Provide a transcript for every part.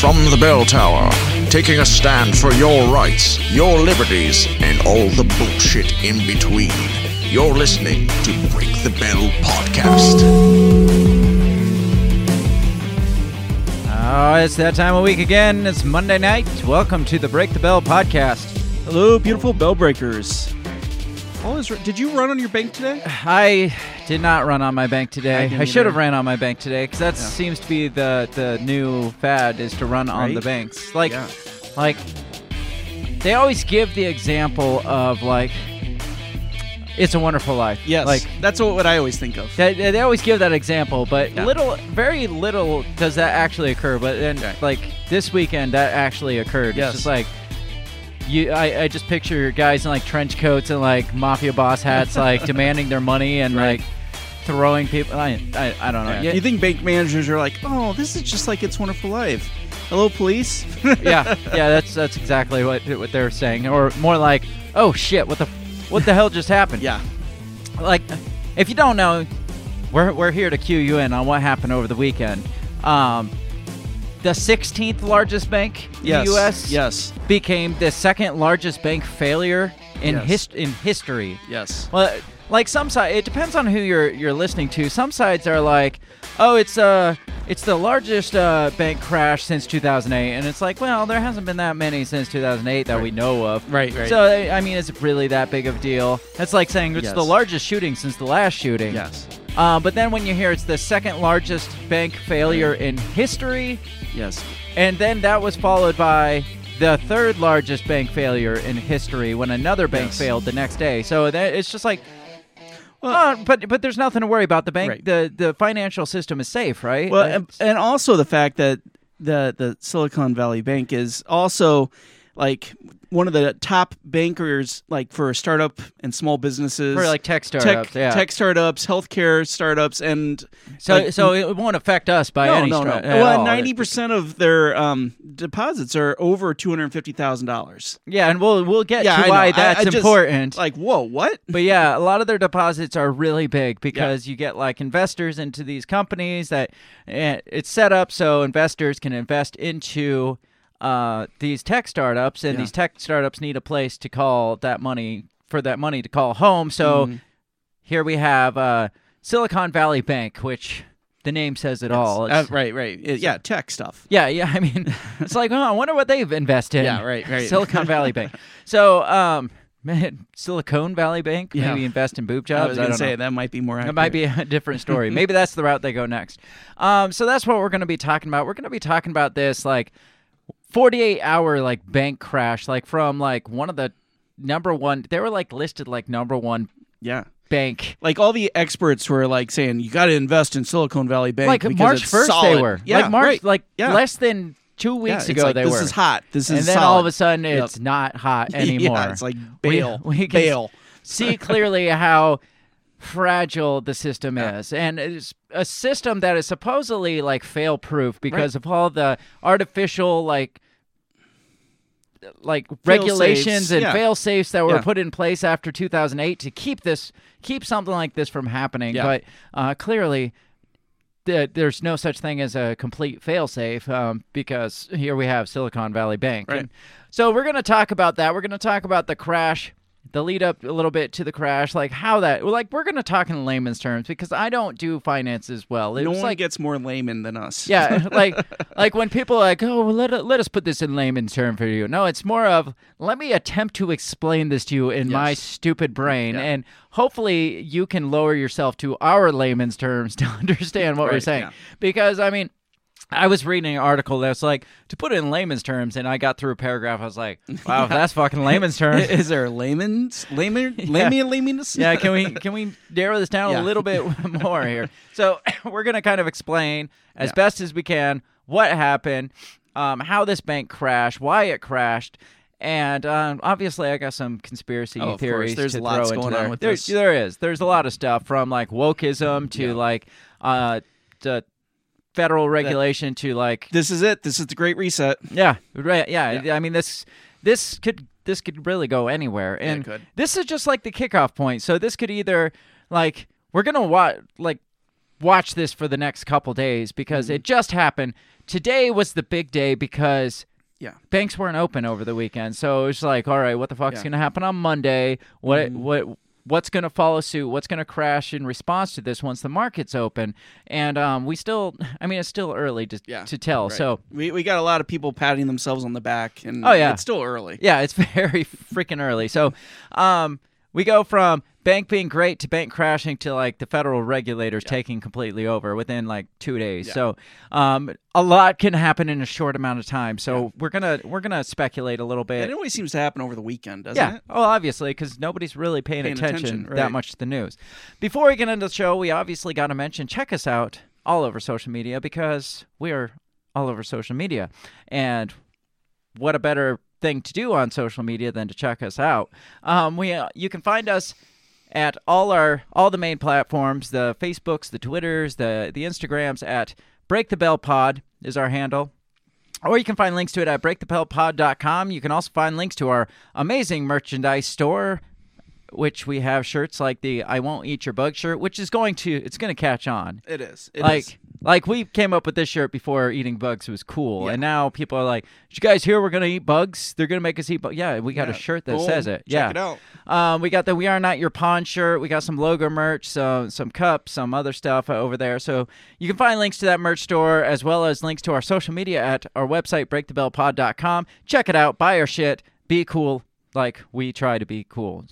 From the bell tower, taking a stand for your rights, your liberties, and all the bullshit in between. You're listening to Break the Bell Podcast. Oh, it's that time of week again. It's Monday night. Welcome to the Break the Bell podcast. Hello, beautiful bell breakers. All is did you run on your bank today? I did not run on my bank today. didn't I, should have ran on my bank today because that seems to be the the new fad is to run on Right? the banks. Like, Yeah. like they always give the example of like, "It's a Wonderful Life." Yes, like that's what, what I always think of. They, they always give that example, but Yeah. little, very little does that actually occur. But then, Right. like this weekend, that actually occurred. Yes. It's just like you. I, I just picture guys in like trench coats and like mafia boss hats, like demanding their money and Right. like throwing people. I, I, I don't know. Yeah. Yeah, You think bank managers are like, oh, this is just like It's Wonderful Life. Hello, police. yeah, yeah. That's that's exactly what what they're saying, or more like, oh shit, what the what the hell just happened? yeah. like if you don't know we're, we're here to cue you in on what happened over the weekend um, the 16th largest bank in Yes. the us Yes. became the second largest bank failure in Yes. hist- in history Yes. well like some side it depends on who you're you're listening to some sides are like oh it's uh it's the largest uh, bank crash since 2008 and it's like well there hasn't been that many since 2008 that we know of Right, right. so I I mean, is it really that big of a deal? That's like saying it's Yes. the largest shooting since the last shooting. Yes. Uh, but then when you hear it's the second largest bank failure in history, Yes. and then that was followed by the third largest bank failure in history when another bank Yes. failed the next day. So that it's just like. Well- uh, but but there's nothing to worry about. The bank, Right. the the financial system is safe, right? Well, and, and also the fact that the the Silicon Valley Bank is also like one of the top bankers, like for a startup and small businesses, for like tech startups, tech, yeah. tech startups, healthcare startups, and so like, so it won't affect us by no, any no, no. stretch. Well, ninety percent of their um, deposits are over two hundred fifty thousand dollars. Yeah, and we'll we'll get Yeah, to I why I- that's I just- important. Like, whoa, what? But yeah, a lot of their deposits are really big because you get like investors into these companies that eh, it's set up so investors can invest into uh, these tech startups, and Yeah. these tech startups need a place to call that money for that money to call home. So Mm-hmm. here we have uh, Silicon Valley Bank, which the name says it all. Uh, right, right. It- yeah, tech stuff. yeah, yeah. I mean, it's like, oh, I wonder what they've invested. Yeah, right, right. Silicon Valley Bank. So, um, man, Silicon Valley Bank Yeah. maybe invest in boob jobs. I was gonna say know. that might be more. It might be a different story. Maybe that's the route they go next. Um, so that's what we're going to be talking about. We're going to be talking about this like 48 hour like bank crash, like from like one of the number one. They were like listed like number one Yeah. bank. Like all the experts were like saying, you got to invest in Silicon Valley Bank. Like because March it's 1st, solid. they were. Yeah, like March, right. like Yeah. less than two weeks it's ago like, they this were. This is hot. This is and then solid. all of a sudden Yep. it's not hot anymore. yeah, it's like bail. we can bail. see clearly how fragile the system is and it's a system that is supposedly like fail proof because of all the artificial like like regulations and yeah. fail safes that were Yeah. put in place after 2008 to keep this keep something like this from happening Yeah. but uh, clearly th- there's no such thing as a complete failsafe um, because here we have Silicon Valley Bank. Right. And so we're going to talk about that. We're going to talk about the crash the lead up a little bit to the crash, like how that, like we're gonna talk in layman's terms because I don't do finances well. It no one like gets more layman than us. yeah, like like when people are like, oh, let let us put this in layman's term for you. No, it's more of let me attempt to explain this to you in my stupid brain, Yeah. and hopefully you can lower yourself to our layman's terms to understand what we're saying. yeah. Because I mean. I was reading an article that was like to put it in layman's terms, and I got through a paragraph. I was like, "Wow, that's fucking layman's terms." Is there a layman's layman layman laymaness? yeah, can we can we narrow this down Yeah. a little bit more here? So we're gonna kind of explain as Yeah. best as we can what happened, um, how this bank crashed, why it crashed. And um, obviously, I got some conspiracy Oh, of theories. There's to lots throw going on with There- this. There is. There's a lot of stuff from like wokeism to Yeah. like uh, to federal regulation to like This is it. This is the great reset. yeah, right. Yeah. Yeah. I mean this this could this could really go anywhere, and could. this is just like the kickoff point. So this could either like we're gonna watch like watch this for the next couple days because Mm-hmm. it just happened. Today was the big day because Yeah. banks weren't open over the weekend, so it's like, all right, what the fuck's Yeah. gonna happen on Monday? What Mm-hmm. what what's gonna follow suit? What's gonna crash in response to this once the market's open? And um, we still, I mean, it's still early to Yeah. to tell. Right. So we we got a lot of people patting themselves on the back, and Oh, yeah. it's still early. Yeah, it's very freaking early. So, um, we go from bank being great to bank crashing to like the federal regulators taking completely over within like two days. Yeah. So, um, a lot can happen in a short amount of time. So we're gonna we're gonna speculate a little bit. It always seems to happen over the weekend, doesn't it? Yeah. it? Oh, obviously, because nobody's really paying, Paying attention, attention, that much to the news. Before we get into the show, we obviously got to mention check us out all over social media because we are all over social media. And what a better thing to do on social media than to check us out? Um, we uh, you can find us at all our all the main platforms the facebooks the twitters the the instagrams at break the bell pod is our handle or you can find links to it at breakthebellpod.com. You can also find links to our amazing merchandise store, which we have shirts like the "I won't eat your bug" shirt, which is going to it's going to catch on. It is. It like is. Like we came up with this shirt before eating bugs was cool, Yeah. and now people are like, "Did you guys hear we're going to eat bugs? They're going to make us eat bugs." Yeah, we got a shirt that Boom. says it. Check yeah, it out. um, we got the "We Are Not Your Pawn" shirt. We got some logo merch, some some cups, some other stuff over there. So you can find links to that merch store as well as links to our social media at our website breakthebellpod.com. Check it out. Buy our shit. Be cool, like we try to be cool.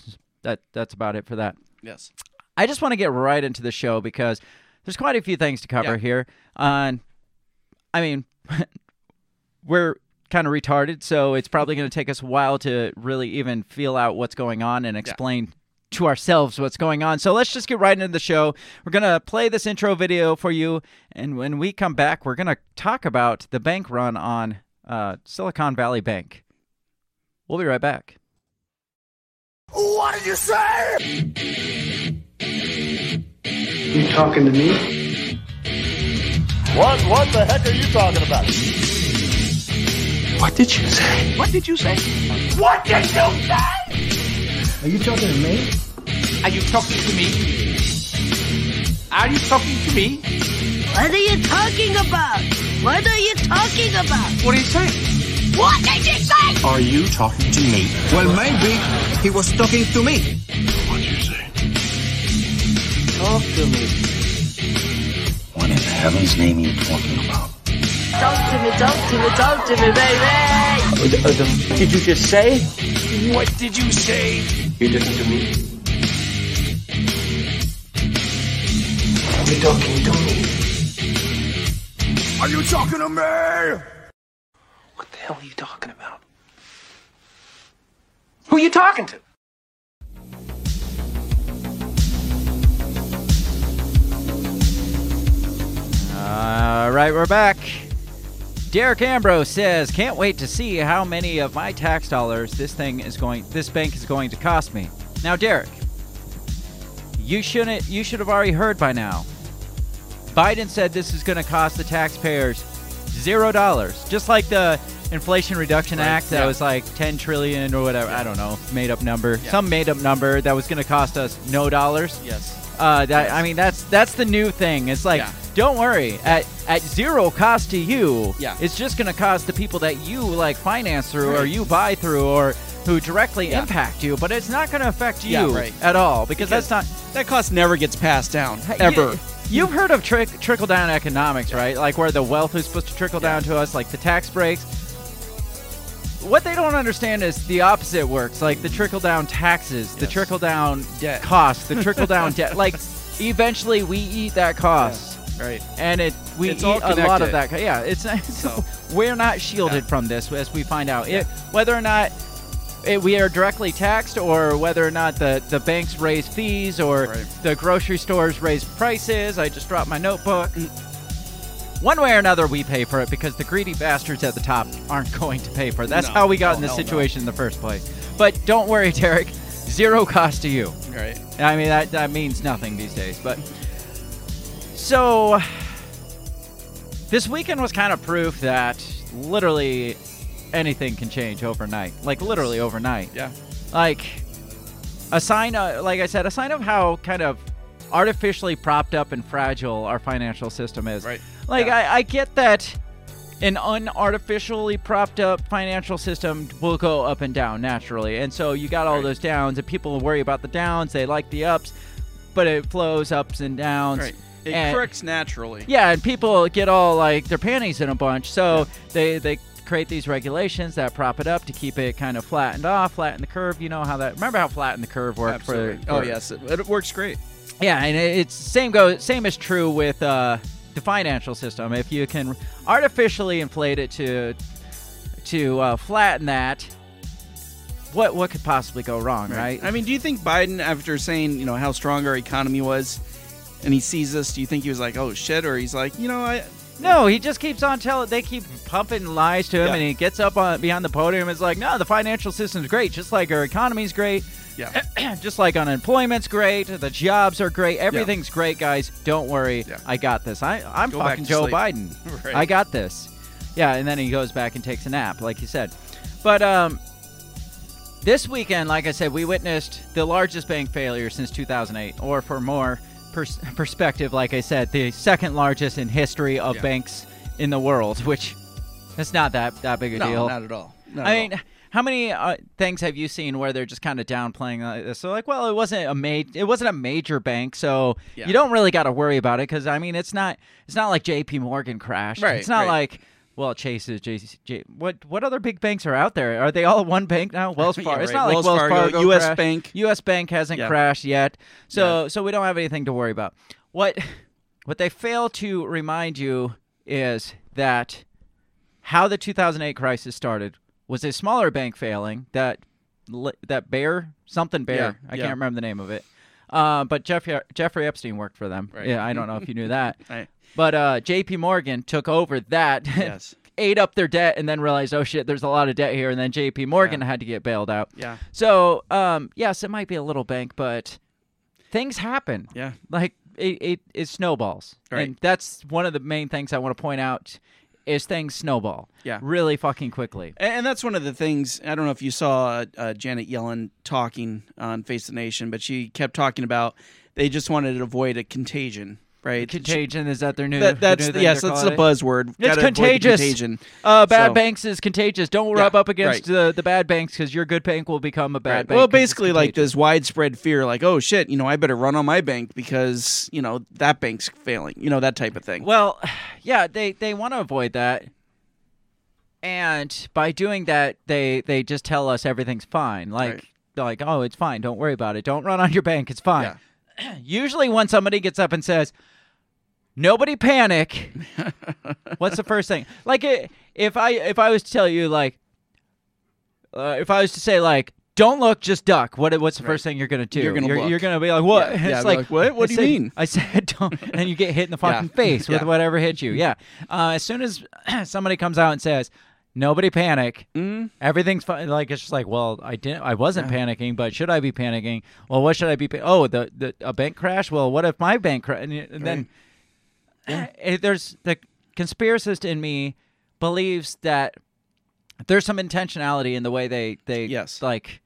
That that's about it for that. Yes. I just want to get right into the show because there's quite a few things to cover Yeah. here. On, I mean, we're kind of retarded, so it's probably going to take us a while to really even feel out what's going on and explain to ourselves what's going on. So let's just get right into the show. We're going to play this intro video for you, and when we come back, we're going to talk about the bank run on uh, Silicon Valley Bank. We'll be right back. What did you say? You talking to me? What what the heck are you talking about? What did you say? What did you say? What did you say? Are you talking to me? Are you talking to me? Are you talking to me? What are you talking about? What are you talking about? What are you saying? What did you say? Are you talking to me? Well, maybe he was talking to me. What did you say? Talk to me. What in heaven's name are you talking about? Talk to me, talk to me, talk to me, baby. What uh, did you just say? What did you say? You listen to me. Are you talking to me? Are you talking to me? What the hell are you talking about? Who are you talking to? All right, we're back. Derek Ambrose says, "Can't wait to see how many of my tax dollars this thing is going, this bank is going to cost me." Now, Derek, you shouldn't, you should have already heard by now. Biden said this is going to cost the taxpayers zero dollars, just like the Inflation Reduction Right, Act that yeah. was like ten trillion or whatever. I don't know, made up number, some made up number that was going to cost us no dollars. Yes. Uh, that I mean, that's that's the new thing. It's like, Yeah. Don't worry, at at zero cost to you, Yeah. it's just gonna cost the people that you like finance through or you buy through or who directly impact you, but it's not going to affect you Yeah, right. at all because, Because that's not That cost never gets passed down ever. You, you've heard of trick, trickle down economics, right? Like where the wealth is supposed to trickle down to us, like the tax breaks. What they don't understand is the opposite works, like the trickle down taxes, the trickle down Debt. costs, the trickle down debt. Like eventually we eat that cost. Right. And it we It's eat a lot of that. Yeah, it's So- we're not shielded Yeah. from this as we find out. It, whether or not it, we are directly taxed, or whether or not the, the banks raise fees, or Right. the grocery stores raise prices. I just dropped my notebook. Mm. One way or another, we pay for it because the greedy bastards at the top aren't going to pay for it. That's No. how we got Oh, in this hell no. situation in the first place. But don't worry, Derek. Zero cost to you. Right. I mean that that means nothing these days. But so this weekend was kind of proof that literally anything can change overnight. Like literally overnight. Yeah. Like a sign of, like I said, a sign of how kind of artificially propped up and fragile our financial system is. Right. Like Yeah. I, I get that an unartificially propped up financial system will go up and down naturally. And so you got all Right. those downs and people worry about the downs, they like the ups, but it flows ups and downs. Right. It And- corrects naturally. yeah, and people get all like their panties in a bunch, so they they create these regulations that prop it up to keep it kind of flattened off, flatten the curve. You know how that? Remember how flatten the curve worked Absolutely. for? oh yes, it, it works great. yeah, and it- it's same go same is true with uh, the financial system. If you can artificially inflate it to to uh, flatten that, what what could possibly go wrong, right? I mean, do you think Biden, after saying you know how strong our economy was, and he sees this, do you think he was like, oh shit, or he's like, you know, I No, he just keeps on telling. They keep pumping lies to him, Yeah. and he gets up on behind the podium. and is like, "No, the financial system's great, just like our economy's great, yeah, just like unemployment's great, the jobs are great, everything's great, guys. Don't worry, Yeah. I got this. I I'm Go fucking Joe sleep." Biden. Right. I got this. Yeah, and then he goes back and takes a nap, like you said. But um, this weekend, like I said, we witnessed the largest bank failure since 2008, or for more pers- perspective, like I said, the second largest in history of Yeah. banks in the world, which it's not that that big a no, deal. not at all. Not I at mean, all. how many uh, things have you seen where they're just kind of downplaying uh, this? So like, well, it wasn't a ma- it wasn't a major bank, so Yeah. you don't really got to worry about it because I mean, it's not it's not like J.P. Morgan crashed. Right, It's not right. like well, Chase is J, J. What what other big banks are out there? Are they all one bank now? Wells Yeah, Fargo. It's right. not like Wells Wells Fargo, Fargo, US crashed. Bank. U.S. Bank hasn't Yeah. crashed yet, so so we don't have anything to worry about. What what they fail to remind you is that how the 2008 crisis started was a smaller bank failing that that Bear something Bear Yeah, I yeah. can't remember the name of it. Uh, but Jeffrey Jeffrey Epstein worked for them. Right. Yeah, I don't know if you knew that. Right. But uh, J.P. Morgan took over that, Yes. ate up their debt, and then realized, oh shit, there's a lot of debt here, and then J.P. Morgan Yeah. had to get bailed out. Yeah. So um, yes, it might be a little bank, but things happen Yeah. like it, it, it snowballs Right. and that's one of the main things i want to point out is things snowball Yeah. really fucking quickly And, that's one of the things. I don't know if you saw uh, Janet Yellen talking on Face the Nation, but she kept talking about they just wanted to avoid a contagion, right? contagion is that their new That, that's new yes, that's the it? buzzword. it's Gotta contagious Contagion. uh bad So- banks is contagious don't Yeah, rub up against right. the, the bad banks because your good bank will become a bad Right. bank Well, basically, like this widespread fear, like, oh shit, you know, I better run on my bank because you know that bank's failing, you know, that type of thing. Well, yeah, they they want to avoid that, and by doing that, they they just tell us everything's fine. Like Right. they're like, oh, it's fine. Don't worry about it. Don't run on your bank. It's fine. Usually, when somebody gets up and says, "Nobody panic," what's the first thing? Like, if I if I was to tell you, like, uh, if I was to say, like. Don't look, just duck. What? What's the first thing you're gonna do? You're gonna you're, you're gonna be like, what? Yeah, It's yeah, like, like, what? What I do you mean? I said, don't, and you get hit in the Yeah. fucking face with Yeah. whatever hit you. Yeah. Uh, as soon as somebody comes out and says, "Nobody panic," Mm. everything's fine. Like it's just like, well, I didn't, I wasn't panicking, but should I be panicking? Well, what should I be? Pa- oh, the, the a bank crash. Well, what if my bank crash? And, and then eh, there's the conspiracist in me believes that there's some intentionality in the way they they Yes. like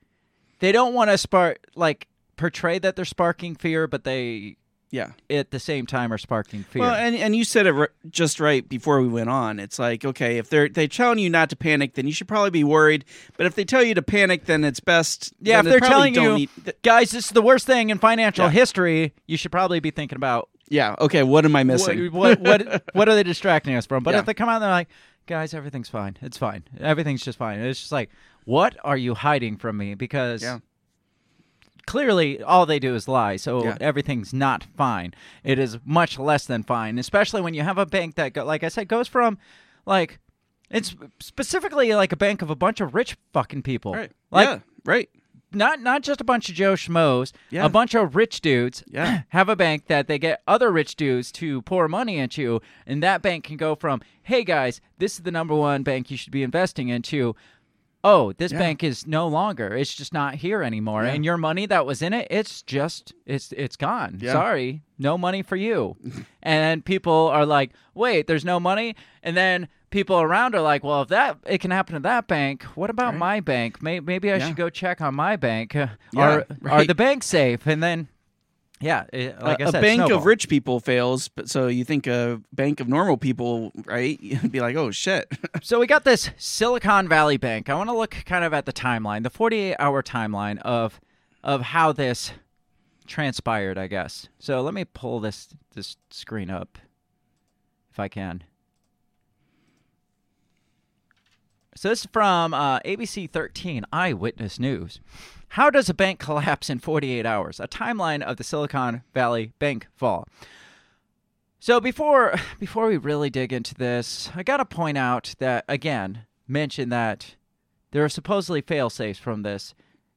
they don't want to spark like portray that they're sparking fear, but they Yeah. at the same time are sparking fear. Well, and and you said it r- just right before we went on. It's like, okay, if they're they telling you not to panic, then you should probably be worried. But if they tell you to panic, then it's best. yeah, if they're telling you, need- th- guys, this is the worst thing in financial Yeah. history, you should probably be thinking about yeah, okay, what am I missing? what what what, what are they distracting us from? But Yeah. if they come out and they're like, guys, everything's fine. It's fine. Everything's just fine. It's just like, what are you hiding from me? Because Yeah. Clearly all they do is lie. So Yeah. everything's not fine. It is much less than fine, especially when you have a bank that, go, like I said, goes from like it's specifically like a bank of a bunch of rich fucking people. right. Like yeah, right. not not just a bunch of Joe schmoes, Yeah. a bunch of rich dudes Yeah. have a bank that they get other rich dudes to pour money into, and that bank can go from, hey guys, this is the number one bank you should be investing into. Oh, this Yeah. bank is no longer. It's just not here anymore. Yeah. And your money that was in it, it's just it's it's gone. Yeah. Sorry. No money for you. and people are like, "Wait, there's no money?" And then people around are like, "Well, if that it can happen to that bank, what about Right. my bank? May, maybe I should go check on my bank. Are are the banks safe?" And then yeah, it, like a, I a said, a bank snowball. of rich people fails, but so you think a bank of normal people, right? You'd be like, oh shit. So we got this Silicon Valley Bank. I want to look kind of at the timeline, the 48-hour timeline of of how this transpired, I guess. So let me pull this this screen up if I can. So this is from uh, ABC 13 Eyewitness News. How does a bank collapse in 48 hours? A timeline of the Silicon Valley Bank fall. So before before we really dig into this, I got to point out that again, mention that there are supposedly fail safes from this.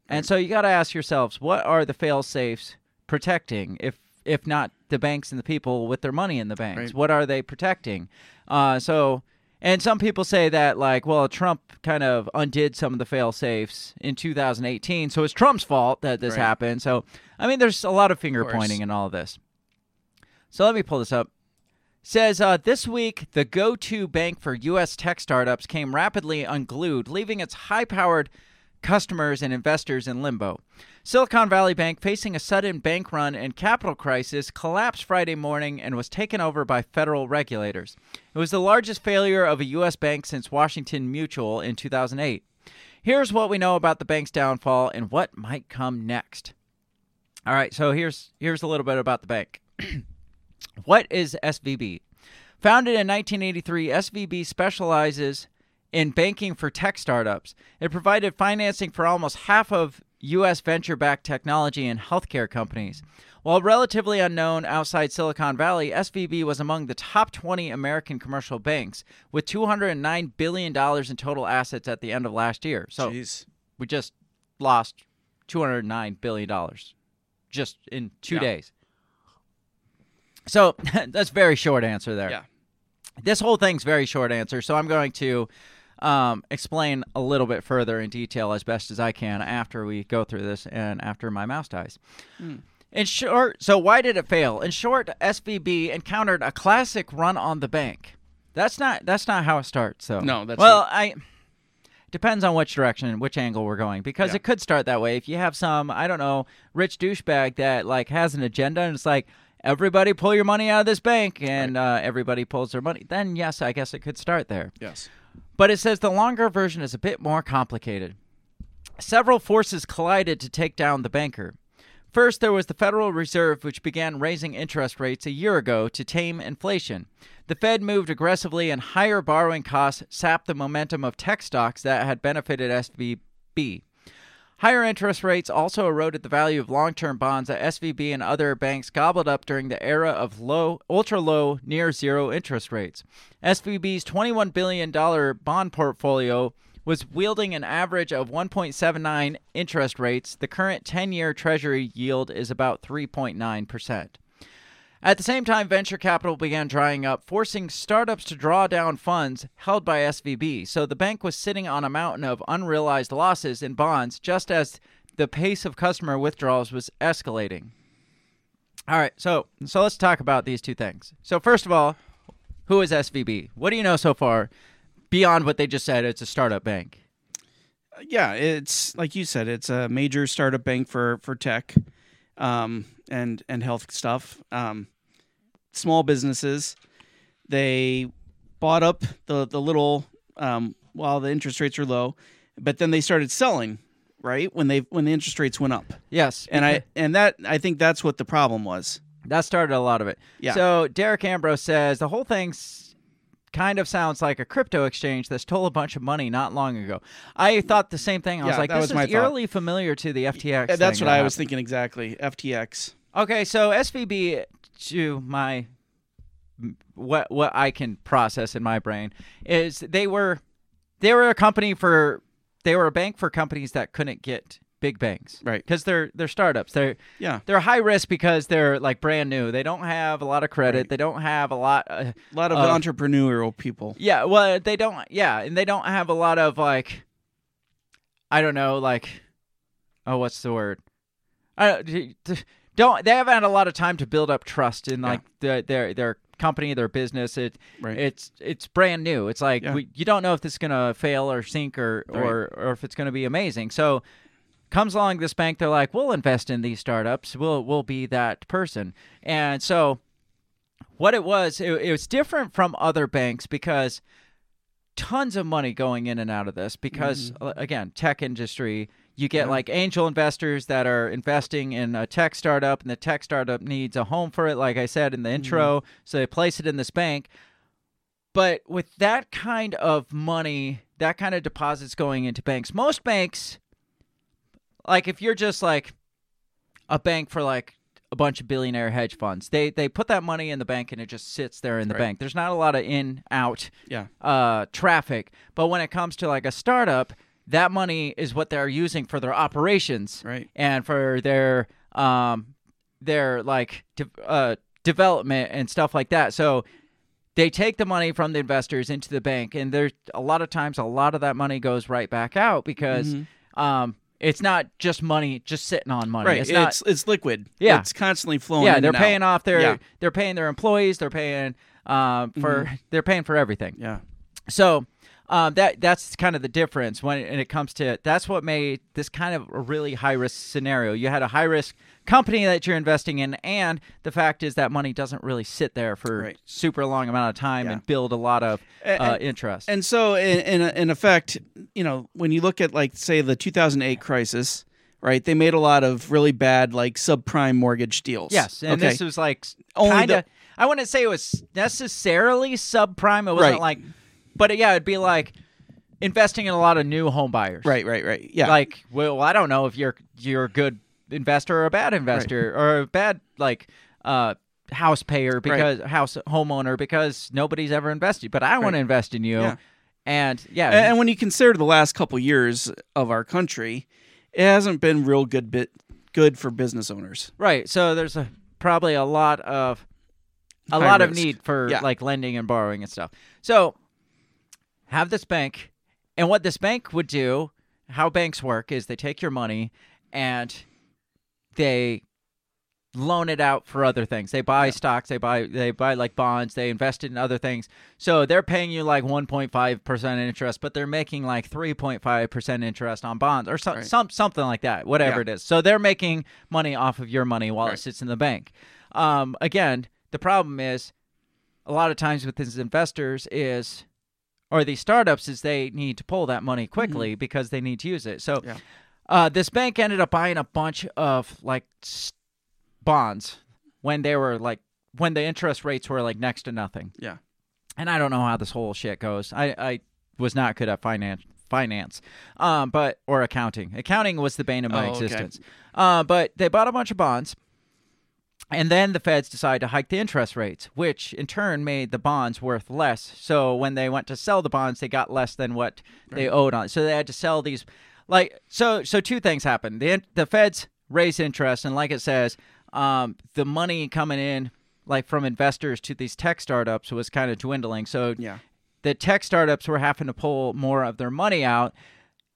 And so you got to ask yourselves, what are the fail safes protecting if if not the banks and the people with their money in the banks? Right. What are they protecting? Uh, so and some people say that like, well, Trump kind of undid some of the fail safes in 2018, so it's Trump's fault that this Right. happened. So I mean, there's a lot of finger course. pointing in all of this. So let me pull this up. Says uh, this week, the go to bank for U.S. tech startups came rapidly unglued, leaving its high powered customers and investors in limbo. Silicon Valley Bank, facing a sudden bank run and capital crisis, collapsed Friday morning and was taken over by federal regulators. It was the largest failure of a U.S. bank since Washington Mutual in 2008. Here's what we know about the bank's downfall and what might come next. All right, so here's here's a little bit about the bank. What is SVB? Founded in 1983, SVB specializes in banking for tech startups. It provided financing for almost half of U.S. venture backed technology and healthcare companies. While relatively unknown outside Silicon Valley, SVB was among the top 20 American commercial banks, with $209 billion in total assets at the end of last year. So Jeez. we just lost $209 billion just in two Yeah. days. So that's very short answer there. Yeah. This whole thing's very short answer. So I'm going to um, explain a little bit further in detail as best as I can after we go through this and after my mouse dies. In short, so why did it fail? In short, SVB encountered a classic run on the bank. That's not that's not how it starts. So No, that's well, not- I depends on which direction, which angle we're going, because Yeah. it could start that way. If you have some, I don't know, rich douchebag that like has an agenda and it's like everybody pull your money out of this bank, and uh, everybody pulls their money, then yes, I guess it could start there. Yes. But it says the longer version is a bit more complicated. Several forces collided to take down the banker. First, there was the Federal Reserve, which began raising interest rates a year ago to tame inflation. The Fed moved aggressively, and higher borrowing costs sapped the momentum of tech stocks that had benefited SVB. Higher interest rates also eroded the value of long-term bonds that SVB and other banks gobbled up during the era of low, ultra-low, near-zero interest rates. SVB's 21 billion dollar bond portfolio was wielding an average of 1.79 interest rates. The current 10-year Treasury yield is about 3.9 percent. At the same time, venture capital began drying up, forcing startups to draw down funds held by SVB. So the bank was sitting on a mountain of unrealized losses in bonds just as the pace of customer withdrawals was escalating. All right, so so let's talk about these two things. So first of all, who is SVB? What do you know so far beyond what they just said it's a startup bank? Yeah, it's like you said, it's a major startup bank for for tech. um, and and health stuff. Um, small businesses, they bought up the the little um, while the interest rates are low, but then they started selling right when they when the interest rates went up. Yes, And I and that I think that's what the problem was. That started a lot of it. Yeah. So Derek Ambrose says the whole thing kind of sounds like a crypto exchange that stole a bunch of money not long ago. I thought the same thing. I was like, this was is my thought. eerily familiar to the FTX. Uh, That's what that I was thinking exactly. FTX. Okay, so SVB to my what what I can process in my brain is they were they were a company for they were a bank for companies that couldn't get big banks. Right. Because they're they're startups. They're Yeah. they're high risk because they're like brand new. They don't have a lot of credit. Right. They don't have a lot uh, A lot of Of- entrepreneurial people. yeah, well, they don't. Yeah, and they don't have a lot of like, I don't know, like, oh, what's the word? I don't. They haven't had a lot of time to build up trust in like the, their their company, their business. It Right. it's it's brand new. It's like Yeah. we, you don't know if this is gonna fail or sink or or or if it's gonna be amazing. So comes along this bank, they're like, we'll invest in these startups. We'll we'll be that person. And so what it was, it, it was different from other banks because tons of money going in and out of this because uh, again, tech industry, you get like angel investors that are investing in a tech startup and the tech startup needs a home for it like I said in the intro, so they place it in this bank. But with that kind of money, that kind of deposits going into banks, most banks like if you're just like a bank for like a bunch of billionaire hedge funds, they they put that money in the bank and it just sits there in the Right. bank. There's not a lot of in out Yeah. uh, traffic, but when it comes to like a startup, that money is what they're using for their operations Right. and for their um their like de- uh, development and stuff like that. So they take the money from the investors into the bank, and there's a lot of times a lot of that money goes right back out because um, it's not just money just sitting on money. Right. It's It's not. it's, liquid. Yeah. It's constantly flowing. yeah, they're paying out. off their Yeah. they're paying their employees. They're paying um, for they're paying for everything. Yeah. So um, that that's kind of the difference when and it comes to that's what made this kind of a really high risk scenario. You had a high risk company that you're investing in, and the fact is that money doesn't really sit there for Right. super long amount of time Yeah. and build a lot of uh, and- interest. And so, in, in in effect, you know, when you look at like say the 2008 crisis, right? They made a lot of really bad like subprime mortgage deals. yes, and okay. this was like Only kind the- of. I wouldn't say it was necessarily subprime. It wasn't Right. like, but yeah, it'd be like investing in a lot of new home buyers. right, right, right. Yeah. like well i don't know if you're you're a good investor or a bad investor or a bad like uh house payer because house homeowner because nobody's ever invested but i want to invest in you Yeah. and yeah and, and when you consider the last couple years of our country, it hasn't been real good bit good for business owners. right so there's a probably a lot of a High lot of need for Yeah. like lending and borrowing and stuff so have this bank and what this bank would do how banks work is they take your money and they loan it out for other things. They buy stocks, they buy they buy like bonds, they invest in other things. So they're paying you like 1.5% interest, but they're making like 3.5% interest on bonds or some, Right. some something like that, whatever Yeah. it is. So they're making money off of your money while it sits in the bank. Um, again, the problem is a lot of times with these investors is or these startups is they need to pull that money quickly because they need to use it. So Mm-hmm. Yeah. uh, this bank ended up buying a bunch of like s- bonds when they were like when the interest rates were like next to nothing. Yeah. And I don't know how this whole shit goes. I, I was not good at finance finance um but or accounting accounting was the bane of my Oh, okay. existence uh but they bought a bunch of bonds and then the feds decided to hike the interest rates, which in turn made the bonds worth less. So when they went to sell the bonds, they got less than what they owed on. So they had to sell these like so so two things happened. The the feds raised interest and like it says, um, the money coming in like from investors to these tech startups was kind of dwindling. So Yeah. the tech startups were having to pull more of their money out.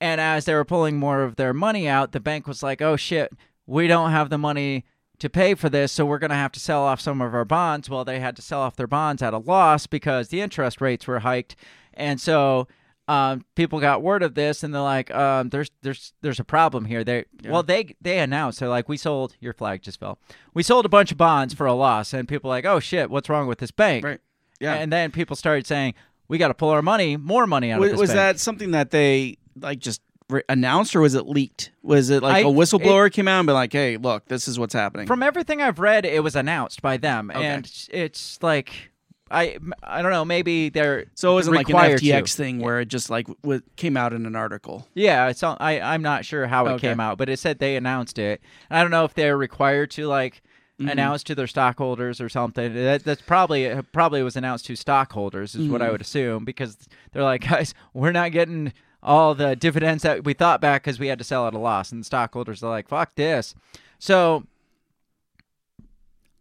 And as they were pulling more of their money out, the bank was like, oh shit, we don't have the money to pay for this, so we're going to have to sell off some of our bonds. Well, they had to sell off their bonds at a loss because the interest rates were hiked. And so um, people got word of this and they're like, um, "There's there's there's a problem here." They well they they announced they're like, "We sold your flag just fell. We sold a bunch of bonds for a loss," and people are like, "Oh shit, what's wrong with this bank?" Right. Yeah. And then people started saying, "We got to pull our money, more money out was, of this was bank." that something that they like just re- announced, or was it leaked? Was it like I- a whistleblower came out and be like, "Hey, look, this is what's happening." From everything I've read, it was announced by them, and it's like I I don't know, maybe they're so it wasn't like an required to. FTX thing where it just like w- came out in an article. Yeah, it's all, I I'm not sure how it Okay. came out, but it said they announced it. I don't know if they're required to like Mm-hmm. announce to their stockholders or something. That, that's probably it probably was announced to stockholders is Mm-hmm. what I would assume because they're like, guys, we're not getting all the dividends that we thought back because we had to sell at a loss, and the stockholders are like, fuck this. So,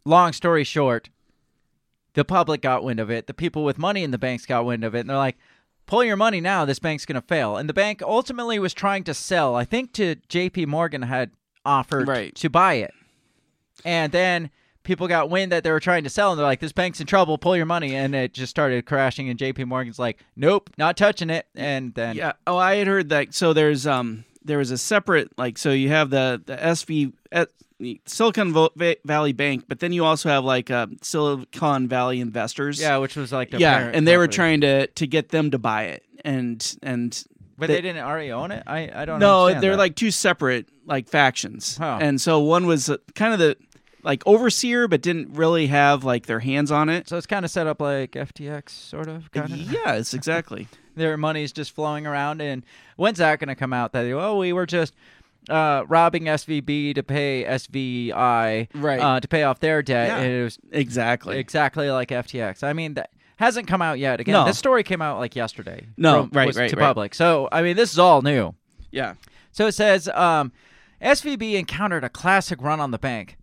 long story short, the public got wind of it. The people with money in the banks got wind of it, and they're like, pull your money now. This bank's going to fail. And the bank ultimately was trying to sell. I think to J.P. Morgan had offered Right. to buy it, and then people got wind that they were trying to sell, and they're like, this bank's in trouble. Pull your money, and it just started crashing. And J.P. Morgan's like, nope, not touching it. And then Yeah. Oh, I had heard that. So there's um there was a separate like so you have the the SV Silicon Valley Bank, but then you also have like uh, Silicon Valley Investors. yeah, which was like the yeah, and they were trying to to get them to buy it, and and but they- they, didn't already own it. I I don't. Know. No, they're that. like two separate like factions, Huh. and so one was uh, kind of the like overseer, but didn't really have like their hands on it. So it's kind of set up like FTX, sort of. Kind of. Yeah, it's exactly. their money's just flowing around. And when's that going to come out? That oh, we were just uh, robbing SVB to pay SVI, Right. Uh, to pay off their debt. Yeah. And it was exactly. exactly like FTX. I mean, that hasn't come out yet. Again, No. this story came out like yesterday. No, from- right, was right, to right. public. So I mean, this is all new. yeah. So it says um, SVB encountered a classic run on the bank.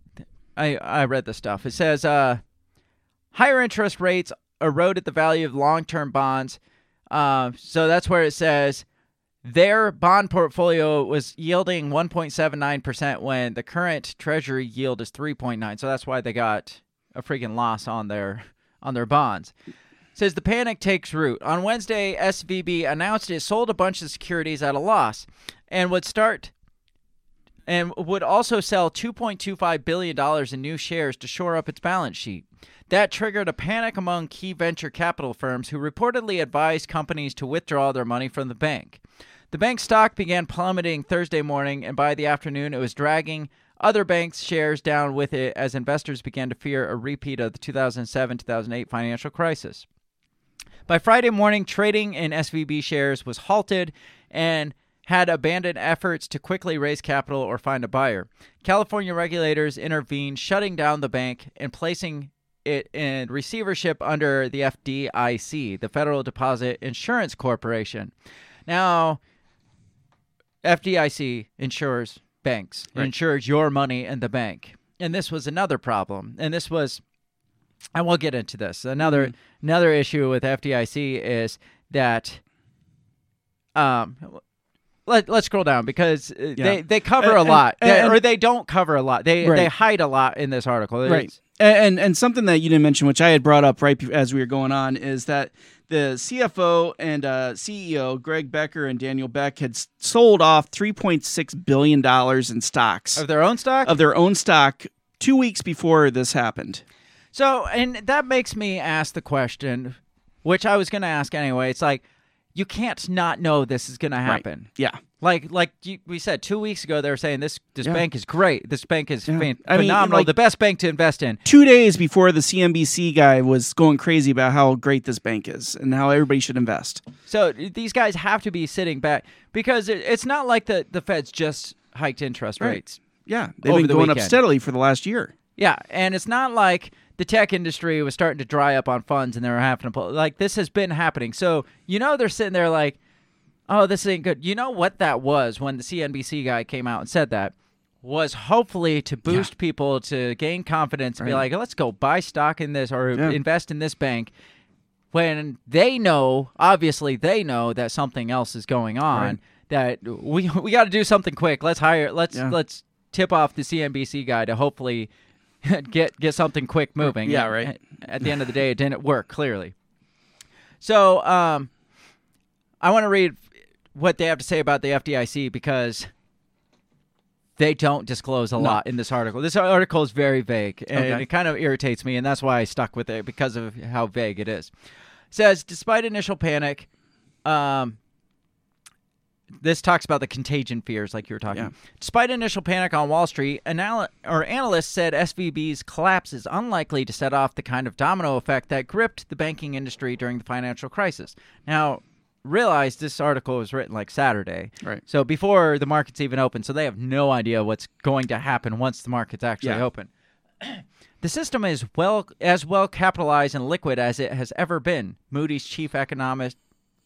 I I read the stuff. It says uh, higher interest rates eroded the value of long-term bonds. Uh, so that's where it says their bond portfolio was yielding 1.79% when the current treasury yield is 3.9. So that's why they got a freaking loss on their on their bonds. Says the panic takes root. On Wednesday, SVB announced it sold a bunch of securities at a loss and would start and would also sell 2.25 billion dollars in new shares to shore up its balance sheet. That triggered a panic among key venture capital firms who reportedly advised companies to withdraw their money from the bank. The bank's stock began plummeting Thursday morning, and by the afternoon, it was dragging other banks' shares down with it as investors began to fear a repeat of the 2007 2008 financial crisis. By Friday morning, trading in SVB shares was halted and had abandoned efforts to quickly raise capital or find a buyer. California regulators intervened, shutting down the bank and placing it in receivership under the FDIC, the Federal Deposit Insurance Corporation. Now, FDIC insures banks, It insures your money in the bank. And this was another problem. And this was and we'll get into this. Another another issue with FDIC is that um let, let's scroll down because uh, they, they cover And- a and- lot They- and- or they don't cover a lot. They Right. they hide a lot in this article. right It's- and and something that you didn't mention which i had brought up right as we were going on is that the cfo and uh, ceo greg becker and daniel beck had sold off 3.6 billion dollars in stocks Of their own stock? of their own stock two weeks before this happened So, and that makes me ask the question, which I was going to ask anyway. It's like you can't not know this is going to happen. yeah Like, like you, we said two weeks ago, they were saying this this Yeah. bank is great. This bank is Yeah. fan- I mean, phenomenal. like- the best bank to invest in. two days before the cnbc guy was going crazy about how great this bank is and how everybody should invest So uh, these guys have to be sitting back because it, it's not like the the Fed's just hiked interest Right. rates. yeah they've been the going up steadily for the last year Yeah, and it's not like the tech industry was starting to dry up on funds and they were having to pull. Like this has been happening. So you know they're sitting there like, oh, this ain't good. You know what that was when the CNBC guy came out and said that was hopefully to boost people to gain confidence, and be like, let's go buy stock in this or Yeah. invest in this bank. When they know, obviously they know that something else is going on. Right. That we we got to do something quick. Let's hire. Let's Yeah. let's tip off the CNBC guy to hopefully get get something quick moving. Yeah, right. At the end of the day, it didn't work clearly. So, um, I want to read what they have to say about the FDIC because they don't disclose a lot in this article. This article is very vague, and Okay. it kind of irritates me, and that's why I stuck with it because of how vague it is. says, despite initial panic, um, this talks about the contagion fears, like you were talking. Yeah. Despite initial panic on Wall Street, anal- or analysts said SVB's collapse is unlikely to set off the kind of domino effect that gripped the banking industry during the financial crisis. Now, realize this article was written like Saturday, Right. So before the markets even open, so they have no idea what's going to happen once the markets actually Yeah. open. The system is well as well capitalized and liquid as it has ever been. Moody's chief economist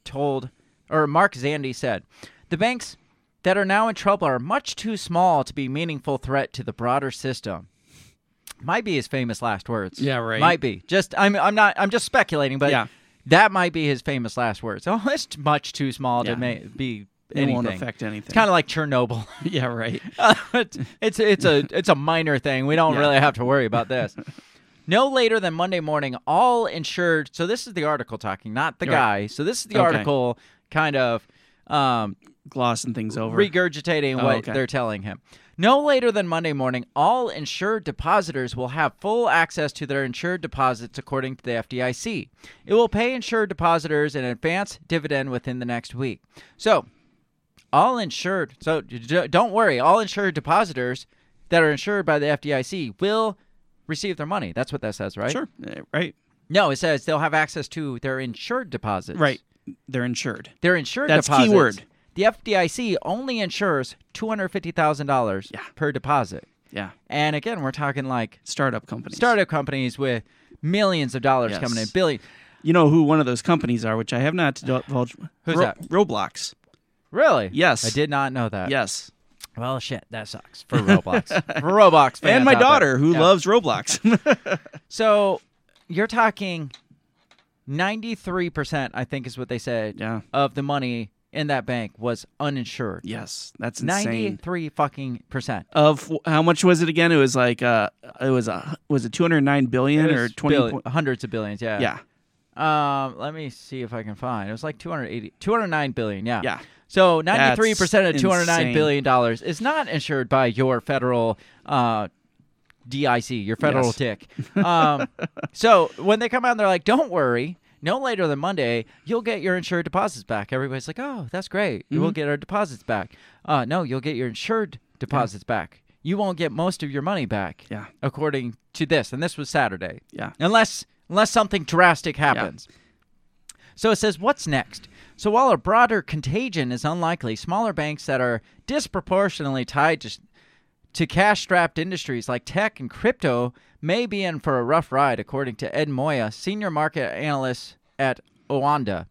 told, or Mark Zandi said, the banks that are now in trouble are much too small to be meaningful threat to the broader system. Might be his famous last words. Yeah, right. Might be. Just I'm I'm not I'm just speculating, but Yeah. that might be his famous last words. Oh, it's much too small Yeah. to ma- be It anything. won't affect anything. It's kind of like Chernobyl. yeah, right. Uh, it's, it's it's a it's a minor thing. We don't Yeah. really have to worry about this. No later than Monday morning, all insured. So this is the article talking, not the Right. guy. So this is the Okay. article, kind of um, Glossing things over. regurgitating Oh, what okay. they're telling him. No later than Monday morning, all insured depositors will have full access to their insured deposits according to the FDIC. It will pay insured depositors an advance dividend within the next week. So, all insured, so don't worry, all insured depositors that are insured by the FDIC will receive their money. That's what that says, right? Sure. Uh, Right. No, it says they'll have access to their insured deposits. Right. They're insured. They're insured That's deposits. keyword. The FDIC only insures two hundred fifty thousand dollars per deposit, Yeah. and again, we're talking like Startup companies. startup companies with millions of dollars Yes. coming in, billion. You know who one of those companies are, which I have not divulged. Who's Ro- that? Roblox. Really? Yes. I did not know that. Yes. Well, shit, that sucks for Roblox. for Roblox fans and my out there. daughter, who Yeah. loves Roblox. So, you're talking ninety-three percent, I think, is what they said. Yeah. Of the money in that bank was uninsured. yes, that's insane. Ninety-three fucking percent. Of how much was it again? It was like uh, it was a was it two hundred nine billion It or was twenty? billi- point- hundreds of billions. Yeah. yeah, Um, let me see if I can find. It was like 280, 209 billion. Yeah. yeah, So ninety three percent of That's two hundred nine insane. billion dollars is not insured by your federal uh, DIC, your federal Yes. tick. Um, so when they come out, and they're like, "Don't worry." No later than Monday, you'll get your insured deposits back. Everybody's like, "Oh, that's great. Mm-hmm. We'll get our deposits back." Uh, no, you'll get your insured deposits back. You won't get most of your money back. Yeah. According to this, and this was Saturday yeah. unless unless something drastic happens. So it says, what's next? So while a broader contagion is unlikely, smaller banks that are disproportionately tied to, to cash-strapped industries like tech and crypto may be in for a rough ride, according to Ed Moya, senior market analyst at Oanda.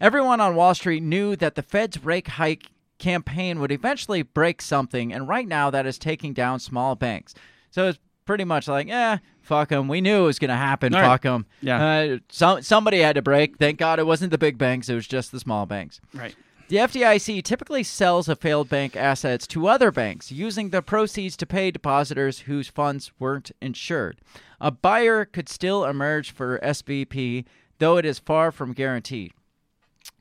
Everyone on Wall Street knew that the Fed's rate hike campaign would eventually break something, and right now that is taking down small banks. So it's pretty much like, eh, fuck them. We knew it was going to happen. All. Fuck them. Yeah. Uh, some, somebody had to break. Thank God it wasn't the big banks, it was just the small banks. Right. The FDIC typically sells a failed bank assets to other banks, using the proceeds to pay depositors whose funds weren't insured. A buyer could still emerge for SVB, though it is far from guaranteed.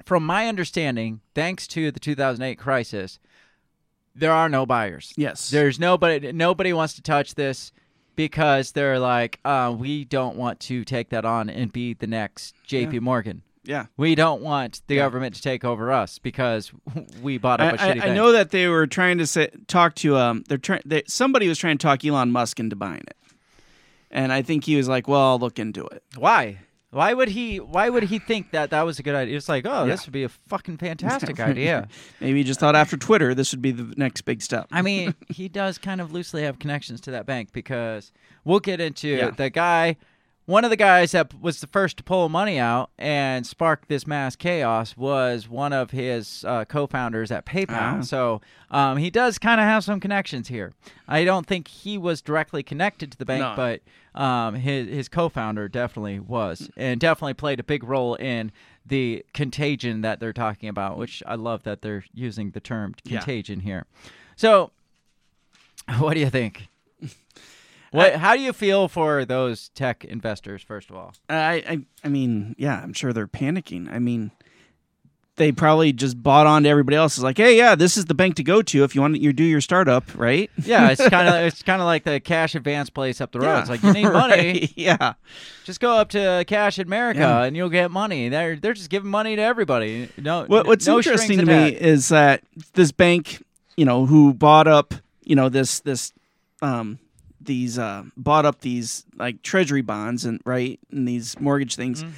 From my understanding, thanks to the 2008 crisis, there are no buyers. Yes. There's nobody nobody wants to touch this because they're like, uh, we don't want to take that on and be the next JP Morgan. Yeah. We don't want the government to take over us because we bought up a I, shitty I, I know that they were trying to say, talk to um. They're trying. They, somebody was trying to talk Elon Musk into buying it, and I think he was like, "Well, I'll look into it." Why? Why would he? Why would he think that that was a good idea? It's like, oh, Yeah. this would be a fucking fantastic idea. Maybe he just thought after Twitter this would be the next big step. I mean, he does kind of loosely have connections to that bank because we'll get into Yeah. the guy. One of the guys that was the first to pull money out and spark this mass chaos was one of his uh, co-founders at PayPal. Ah. So um, he does kind of have some connections here. I don't think he was directly connected to the bank, No. but um, his his co-founder definitely was, and definitely played a big role in the contagion that they're talking about. Which I love that they're using the term Yeah. contagion here. So, what do you think? What? how do you feel for those tech investors? First of all, I, I, I mean, yeah, I'm sure they're panicking. I mean, they probably just bought on to everybody else. It's like, hey, yeah, this is the bank to go to if you want to you do your startup, right? Yeah, it's kind of it's kind of like the cash advance place up the road. Yeah. It's like you need money, Right, Yeah. just go up to Cash America Yeah. and you'll get money. They're they're just giving money to everybody. No, What, what's no interesting to me is that this bank, you know, who bought up, you know, this this um these uh bought up these like treasury bonds and right and these mortgage things. Mm-hmm.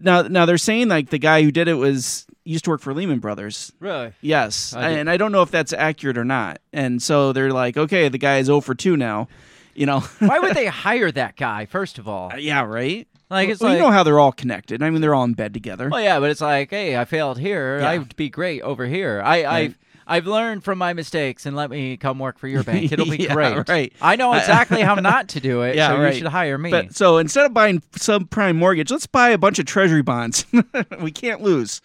Now now they're saying like the guy who did it was used to work for Lehman Brothers. really. Yes, I and I don't know if that's accurate or not. And so they're like, okay, the guy is 0 for 2 now. You know, Why would they hire that guy? First of all, yeah, right. like it's well, like you know how they're all connected. I mean, they're all in bed together. Well, yeah, but it's like, hey, I failed here. Yeah. I'd be great over here. I, Right. I've learned from my mistakes, and let me come work for your bank. It'll be Yeah, great. right. I know exactly how not to do it. Yeah, so right. you should hire me. But so instead of buying subprime mortgage, let's buy a bunch of treasury bonds. we can't lose.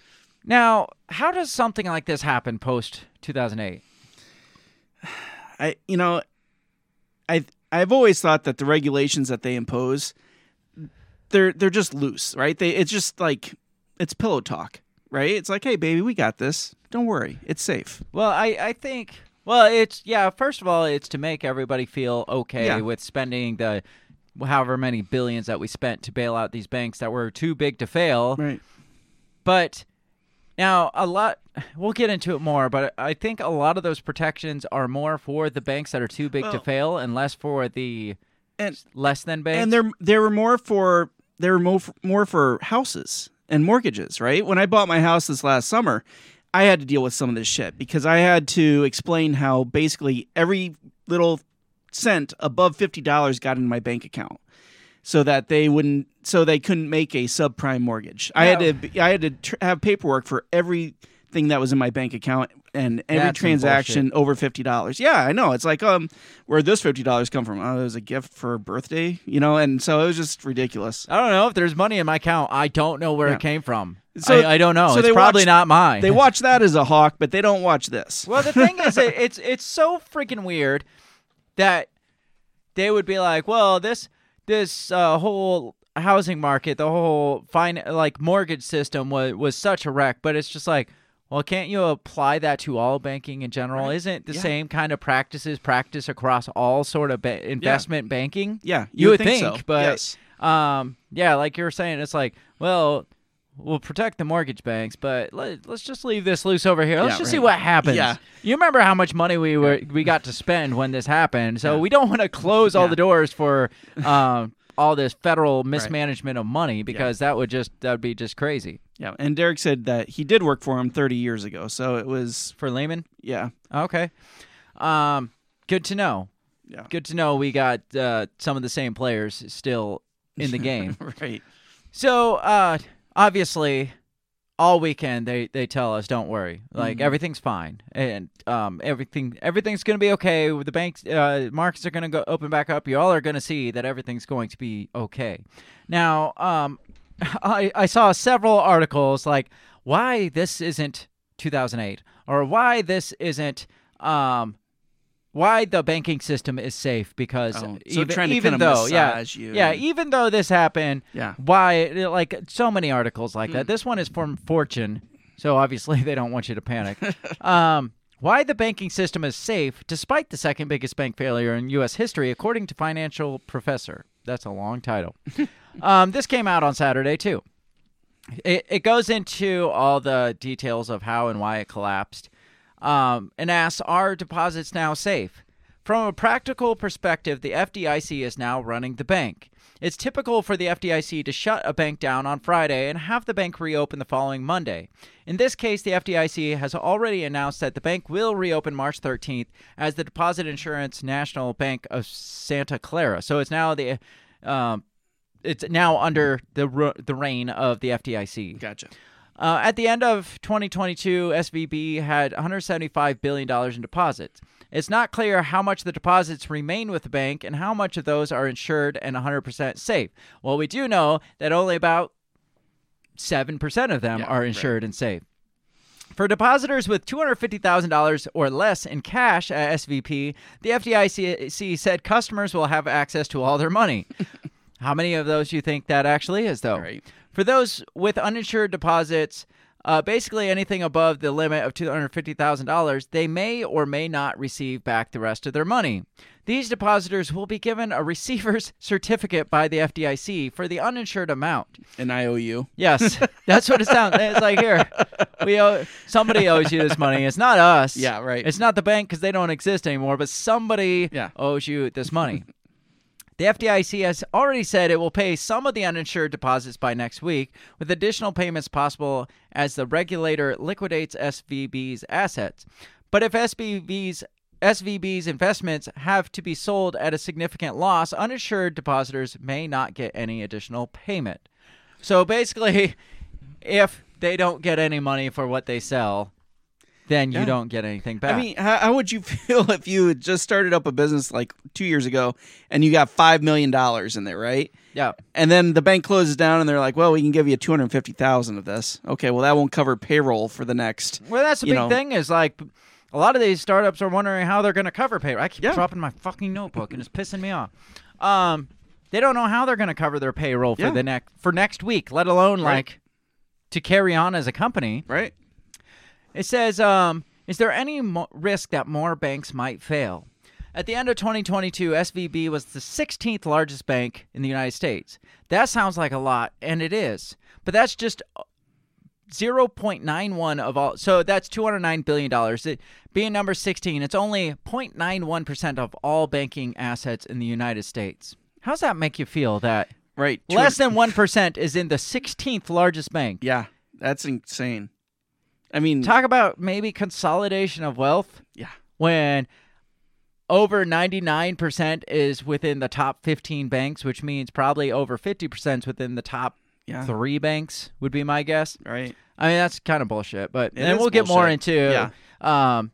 now, how does something like this happen post 2008? I you know, I I've always thought that the regulations that they impose they're they're just loose, right? They it's just like it's pillow talk, right? It's like, "Hey baby, we got this. Don't worry. It's safe." Well, I, I think well, it's yeah. First of all, it's to make everybody feel okay Yeah. with spending the however many billions that we spent to bail out these banks that were too big to fail. Right. But now a lot we'll get into it more, but I think a lot of those protections are more for the banks that are too big to fail and less for the And less than banks. and they're they were more for they were more for, more for houses and mortgages, right? When I bought my house this last summer, I had to deal with some of this shit because I had to explain how basically every little cent above fifty dollars got in my bank account, so that they wouldn't, so they couldn't make a subprime mortgage. I had to, I had to tr- have paperwork for everything that was in my bank account and every That's transaction over fifty dollars. Yeah, I know. It's like, um, where this fifty dollars come from? Oh, it was a gift for a birthday, you know, and so it was just ridiculous. I don't know if there's money in my account. I don't know where Yeah. it came from. So- I, I don't know. so it's they probably watch- not mine. They watch that as a hawk, but they don't watch this. Well, the thing is, it, it's it's so freaking weird that they would be like, well, this this uh, whole housing market, the whole fine like mortgage system was was such a wreck, but it's just like. Well, can't you apply that to all banking in general? Isn't the Yeah. same kind of practices practice across all sort of ba- investment banking? Yeah, you, would would think, so. but yes. um, yeah, like you were saying, it's like, well, we'll protect the mortgage banks, but let, let's just leave this loose over here. Let's Yeah, just see what happens. Yeah. You remember how much money we were we got to spend when this happened, so we don't want to close all Yeah. the doors for um all this federal mismanagement of money because that would just that would be just crazy Yeah, and Derek said that he did work for him 30 years ago, so it was for Lehman. yeah, Okay, um, good to know. yeah, Good to know we got uh, some of the same players still in the game. right. So, uh, obviously, all weekend they, they tell us, "Don't worry, like Mm-hmm. everything's fine, and um, everything everything's gonna be okay. The banks, uh, markets are gonna go open back up. You all are gonna see that everything's going to be okay." Now, um, I I saw several articles like why this isn't 2008 or why this isn't um. Why the banking system is safe because Oh, so even, trying to even though yeah you yeah even though this happened Yeah. why like so many articles like Hmm. that this one is from fortune so obviously they don't want you to panic um, why the banking system is safe despite the second biggest bank failure in u.s history according to financial professor that's a long title um, this came out on saturday too it, it goes into all the details of how and why it collapsed um, and asks Are deposits now safe? From a practical perspective, the FDIC is now running the bank. It's typical for the FDIC to shut a bank down on Friday and have the bank reopen the following Monday. In this case, the FDIC has already announced that the bank will reopen March 13th as the Deposit Insurance National Bank of Santa Clara. So it's now the um, it's now under the the reign of the FDIC. Gotcha. Uh, at the end of 2022, SVB had $175 billion in deposits. It's not clear how much the deposits remain with the bank and how much of those are insured and 100% safe. Well, we do know that only about 7% of them Yeah, are right. insured and safe. For depositors with $250,000 or less in cash at SVB, the FDIC said customers will have access to all their money. How many of those do you think that actually is, though? Right. For those with uninsured deposits, Uh, basically, anything above the limit of $250,000, they may or may not receive back the rest of their money. These depositors will be given a receiver's certificate by the FDIC for the uninsured amount. An IOU. Yes, that's what it sounds. It's like here, we owe somebody owes you this money. It's not us. Yeah, right. It's not the bank because they don't exist anymore, but somebody Yeah. owes you this money. The FDIC has already said it will pay some of the uninsured deposits by next week, with additional payments possible as the regulator liquidates SVB's assets. But if SVB's SVB's investments have to be sold at a significant loss, uninsured depositors may not get any additional payment. So basically, if they don't get any money for what they sell, then you don't get anything back. I mean, how, how would you feel if you had just started up a business like two years ago and you got five million dollars in there, right? yeah. And then the bank closes down and they're like, "Well, we can give you two hundred fifty thousand of this." Okay, well that won't cover payroll for the next. Well, that's the big know. thing is like a lot of these startups are wondering how they're going to cover payroll. I keep Yeah. dropping my fucking notebook and it's pissing me off. Um, they don't know how they're going to cover their payroll for Yeah. the next for next week, let alone Right. like to carry on as a company. Right. It says, um, is there any mo- risk that more banks might fail? At the end of 2022, SVB was the 16th largest bank in the United States. That sounds like a lot, and it is. But that's just uh, 0.91 of all. So that's 209 billion dollars. It being number 16, it's only 0.91% of all banking assets in the United States. How's that make you feel that Right. less than 1% is in the 16th largest bank? Yeah, that's insane. I mean, Talk about maybe consolidation of wealth yeah. when over 99% is within the top 15 banks, which means probably over 50% is within the top Yeah. three banks, would be my guess. Right. I mean, that's kind of bullshit, but and we'll get more bullshit. into um,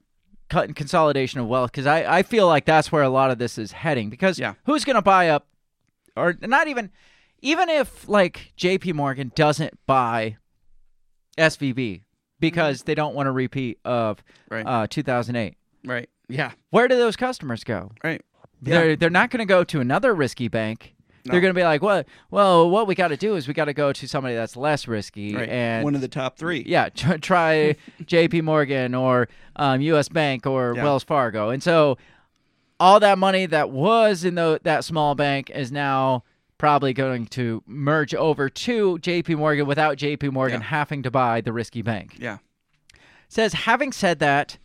cut consolidation of wealth because I, I feel like that's where a lot of this is heading because Yeah. who's going to buy up or not even even if like JP Morgan doesn't buy SVB because they don't want a repeat of Mm-hmm. Right. uh, 2008 Right. Yeah. where do those customers go Right. they're they're not going to go to another risky bank they're going to be like well well what we got to do is we got to go to somebody that's less risky Right. and One of the top three. yeah, tr- try J.P. Morgan or um, U.S. Bank or Yeah. Wells Fargo, and so all that money that was in the, that small bank is now probably going to merge over to J.P. Morgan without J.P. Morgan Yeah. having to buy the risky bank. Yeah. says having said that,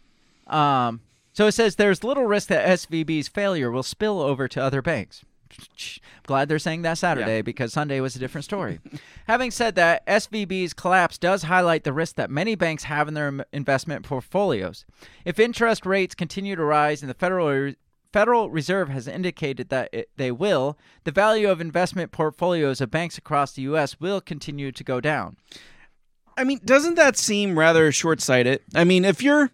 um, so it says there's little risk that SVB's failure will spill over to other banks. Glad they're saying that Saturday Yeah. because Sunday was a different story. Having said that, SVB's collapse does highlight the risk that many banks have in their investment portfolios. If interest rates continue to rise and the Federal Federal Reserve has indicated that it, they will, the value of investment portfolios of banks across the U.S. will continue to go down. I mean, doesn't that seem rather short-sighted? I mean, if you're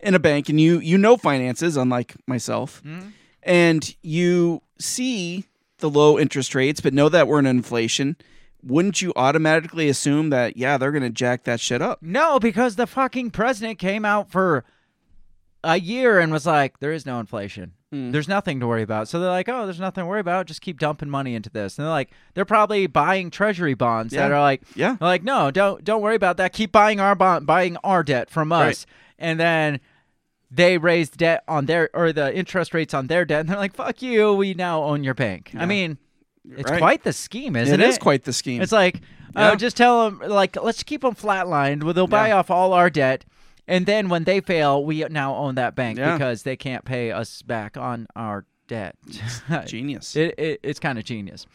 in a bank and you you know finances, unlike myself, hmm? and you see the low interest rates, but know that we're in inflation, wouldn't you automatically assume that yeah, they're going to jack that shit up? No, because the fucking president came out for a year and was like, there is no inflation. There's nothing to worry about. So they're like, oh, there's nothing to worry about. Just keep dumping money into this. And they're like, they're probably buying treasury bonds that are like, Yeah. they're like, no, don't don't worry about that. Keep buying our bond, buying our debt from us. Right. And then they raised debt on their or the interest rates on their debt, and they're like, fuck you. We now own your bank. I mean, it's Right. quite the scheme, isn't it it? is quite the scheme. It's like, Yeah. uh, just tell them, like, let's keep them flatlined. Well, they'll buy Yeah. off all our debt, and then when they fail, we now own that bank Yeah. because they can't pay us back on our debt. genius. It, it, it's kind of genius.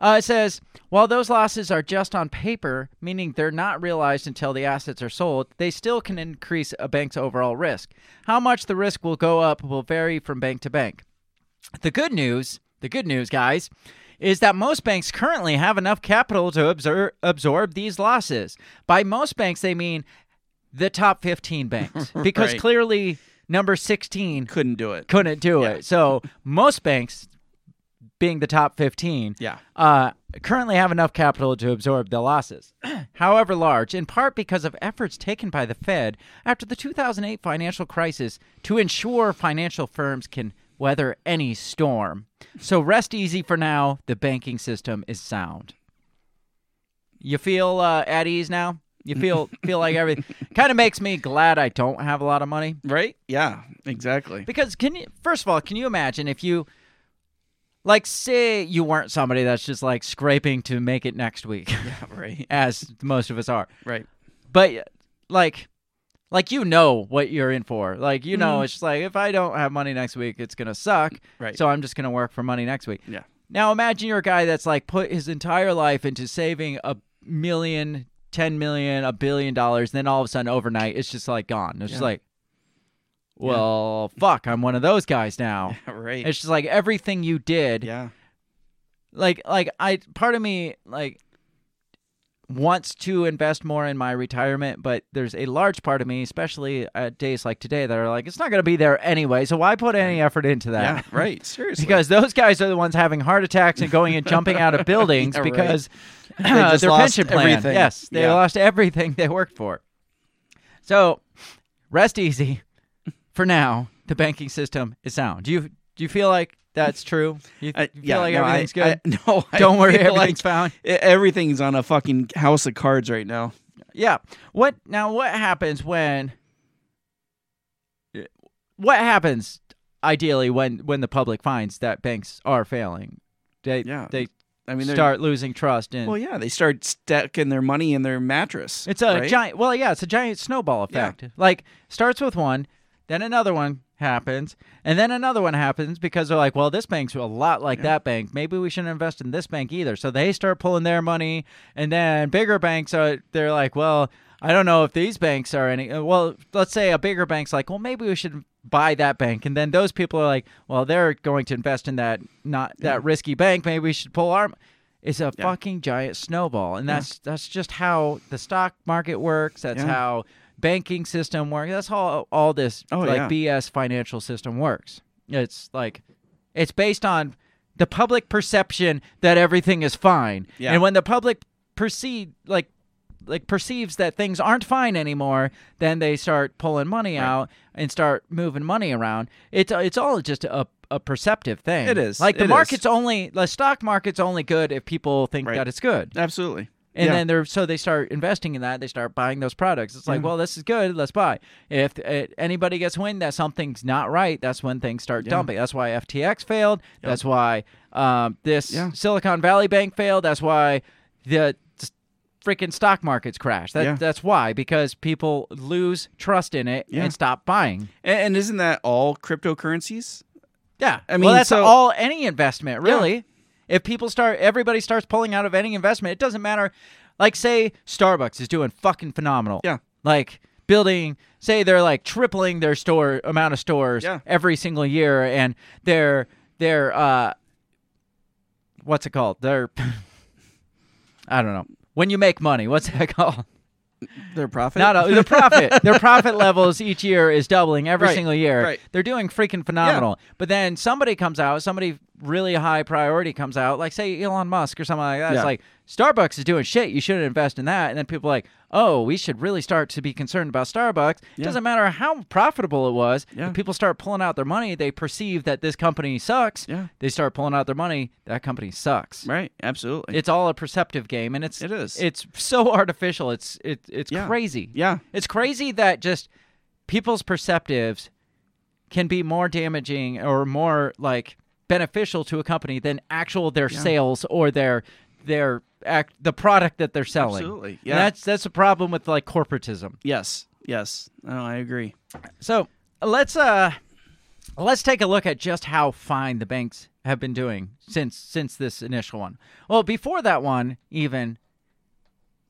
Uh, it says, while those losses are just on paper, meaning they're not realized until the assets are sold, they still can increase a bank's overall risk. How much the risk will go up will vary from bank to bank. The good news, the good news, guys, is that most banks currently have enough capital to absorb, absorb these losses. By most banks, they mean the top 15 banks, because Right. clearly number 16 Couldn't do it. couldn't do Yeah. it. So most banks, being the top 15, Yeah. uh, currently have enough capital to absorb the losses. However large, in part because of efforts taken by the Fed after the 2008 financial crisis to ensure financial firms can weather any storm. So rest easy for now. The banking system is sound. You feel uh, at ease now? You feel feel like everything kind of makes me glad I don't have a lot of money Right? Yeah, exactly. because can you first of all can you imagine if you like say you weren't somebody that's just like scraping to make it next week Yeah, right. as most of us are Right. but like like you know what you're in for like you know Mhm. it's just like if i don't have money next week it's gonna suck Right. so i'm just gonna work for money next week Yeah. now imagine you're a guy that's like put his entire life into saving a million 10 million a billion dollars then all of a sudden overnight it's just like gone it's just like well fuck i'm one of those guys now right. it's just like everything you did yeah. like like I part of me like wants to invest more in my retirement, but there's a large part of me, especially at days like today, that are like, it's not going to be there anyway. So why put any effort into that? Yeah, right. Seriously. Because those guys are the ones having heart attacks and going and jumping out of buildings Yeah, because just their lost pension plan. everything. Yes, they Yeah. lost everything they worked for. So, rest easy. For now, the banking system is sound. Do you do you feel like that's true? You, I- you feel yeah, like no, I- everything's good? I- no, Don't worry, everything's like found. Everything's on a fucking house of cards right now. Yeah. What now? What happens when? What happens ideally when when the public finds that banks are failing? They Yeah, they I mean, start losing trust in. Well, yeah, they start stacking their money in their mattress. It's a right? giant. Well, yeah, it's a giant snowball Yeah. effect. Like starts with one, then another one happens, and then another one happens because they're like, well, this bank's a lot like that bank. Maybe we shouldn't invest in this bank either. So they start pulling their money, and then bigger banks are. They're like, well, I don't know if these banks are any. uh, Well, let's say a bigger bank's like, well, maybe we should buy that bank, and then those people are like, well, they're going to invest in that not that risky bank. Maybe we should pull our. It's a fucking giant snowball, and that's that's just how the stock market works. That's Yeah. how banking system works. That's how all this Oh, like yeah. BS financial system works. It's like it's based on the public perception that everything is fine, Yeah. and when the public perceive like like perceives that things aren't fine anymore, then they start pulling money out and start moving money around. It's it's all just a a perceptive thing. It is. Like the It is. market's only the stock market's only good if people think Right. that it's good. Absolutely. And Yeah. then they're so they start investing in that. They start buying those products. It's like, Yeah. well, this is good. Let's buy. If uh, anybody gets wind that something's not right, that's when things start Yeah. dumping. That's why FTX failed. That's why um, this. Silicon Valley Bank failed. That's why the freaking stock markets crash. That, Yeah. That's why because people lose trust in it Yeah. and stop buying. And, and isn't that all cryptocurrencies? Yeah, I well, mean, that's so- all any investment, Yeah. really. If people start, everybody starts pulling out of any investment. It doesn't matter. Like, say Starbucks is doing fucking phenomenal. Yeah. Like building, say they're like tripling their store amount of stores Yeah. every single year, and they're they're uh, what's it called? They're I don't know. When you make money, what's that called? Their profit? Not a, the profit. Their profit levels each year is doubling every Right, single year. right. They're doing freaking phenomenal. But then somebody comes out, somebody really high priority comes out, like say Elon Musk or something like that. It's like Starbucks is doing shit. You shouldn't invest in that. And then people are like, oh, we should really start to be concerned about Starbucks. It Yeah. doesn't matter how profitable it was. Yeah. If people start pulling out their money, they perceive that this company sucks. Yeah. They start pulling out their money. That company sucks. Right. Absolutely. It's all a perceptive game, and it's It is. It's so artificial. It's it, it's Yeah. crazy. Yeah. It's crazy that just people's perceptives can be more damaging or more like beneficial to a company than actual their sales or their their act the product that they're selling. Absolutely, And yeah. that's that's a problem with like corporatism. yes. Yes. No, I agree. So let's uh let's take a look at just how fine the banks have been doing since since this initial one. Well, before that one, even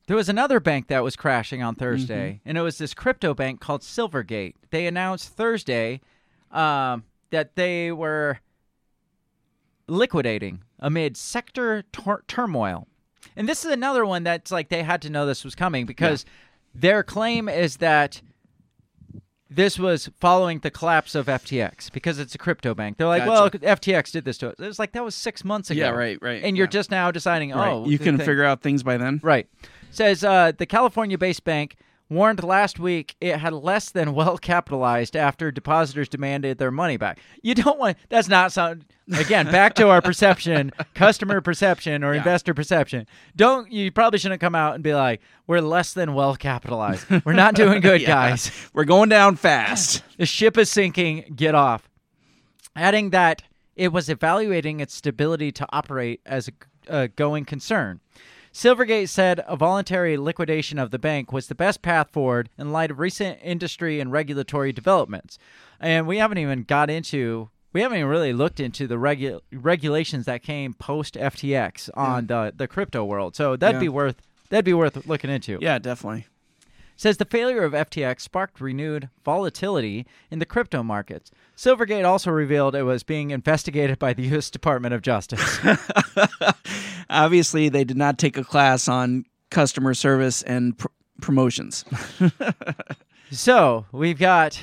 there was another bank that was crashing on Thursday, and it was this crypto bank called Silvergate. They announced Thursday um, that they were liquidating amid sector tur- turmoil. And this is another one that's like they had to know this was coming because their claim is that this was following the collapse of FTX because it's a crypto bank. They're like, Gotcha. well, FTX did this to us. It was like that was six months ago. Yeah, right, right, And you're yeah. just now deciding, Right. oh, you can thing- figure out things by then. Right. Says uh, the California based bank warned last week it had less than well capitalized after depositors demanded their money back. You don't want that's not sound again back to our perception, customer perception or investor perception. Don't you probably shouldn't come out and be like we're less than well capitalized. We're not doing good, guys. We're going down fast. The ship is sinking. Get off. Adding that it was evaluating its stability to operate as a, a going concern. Silvergate said a voluntary liquidation of the bank was the best path forward in light of recent industry and regulatory developments. And we haven't even got into we haven't even really looked into the regu- regulations that came post FTX on the the crypto world. So that'd Yeah. be worth that'd be worth looking into Yeah, definitely. Says the failure of FTX sparked renewed volatility in the crypto markets. Silvergate also revealed it was being investigated by the U.S. Department of Justice. Obviously, they did not take a class on customer service and pr- promotions. so we've got.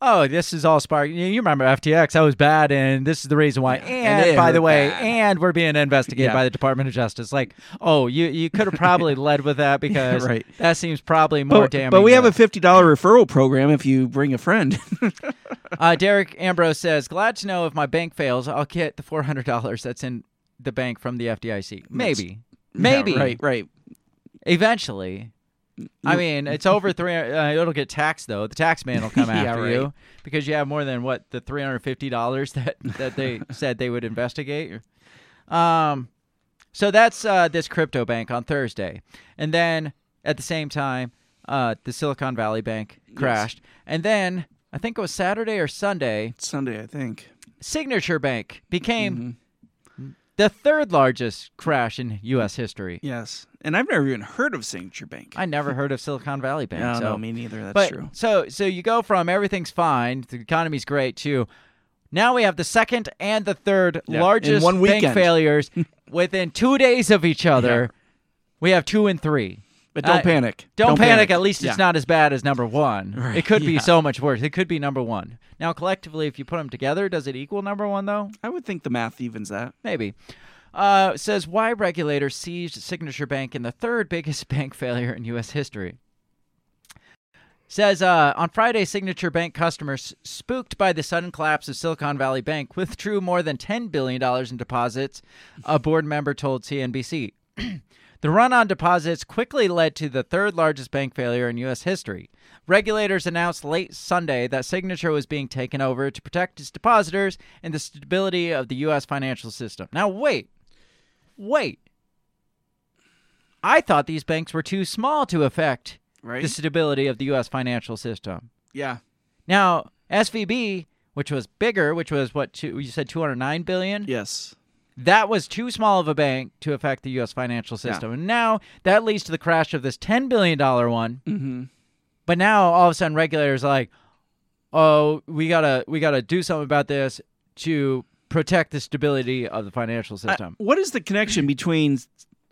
Oh, this is all spark. You remember FTX? That was bad, and this is the reason why. And, And by the way, bad. and we're being investigated Yeah. by the Department of Justice. Like, oh, you you could have probably led with that because right. that seems probably more but, damning. but we have a fifty dollar referral program if you bring a friend. Uh, Derek Ambrose says, "Glad to know if my bank fails, I'll get the four hundred dollars that's in the bank from the FDIC. Maybe, maybe, Yeah, right, right. Eventually, I mean, it's over three. Uh, it'll get taxed though. The tax man will come Yeah, after right. you because you have more than what the three hundred fifty dollars that that they said they would investigate. Um, so that's uh, this crypto bank on Thursday, and then at the same time, uh, the Silicon Valley Bank crashed, and then I think it was Saturday or Sunday. Sunday, I think. Signature Bank became Mm-hmm. The third largest crash in U.S. history. Yes, and I've never even heard of Signature Bank. I never heard of Silicon Valley Bank. No, so. no, me neither. That's but, true. So, so you go from everything's fine, the economy's great, to now we have the second and the third Yeah, largest one bank failures within two days of each other. We have two and three. But don't Uh, panic. Don't, Don't panic. panic. At least it's Yeah. not as bad as number one. Right, It could be so much worse. It could be number one. Now, collectively, if you put them together, does it equal number one though? I would think the math evens that. Maybe. Uh, says why regulators seized Signature Bank in the third biggest bank failure in U.S. history. Says uh, on Friday, Signature Bank customers spooked by the sudden collapse of Silicon Valley Bank withdrew more than $10 billion in deposits, a board member told CNBC. the run on deposits quickly led to the third largest bank failure in U.S. history. Regulators announced late Sunday that Signature was being taken over to protect its depositors and the stability of the U.S. financial system. Now, wait. Wait. I thought these banks were too small to affect Right? the stability of the U.S. financial system. yeah. Now, SVB, which was bigger, which was what two, you said 209 billion. Yes. That was too small of a bank to affect the U.S. financial system, and now that leads to the crash of this 10 billion dollar one. Mm-hmm. But now all of a sudden, regulators are like, oh, we gotta we gotta do something about this to protect the stability of the financial system. what is the connection between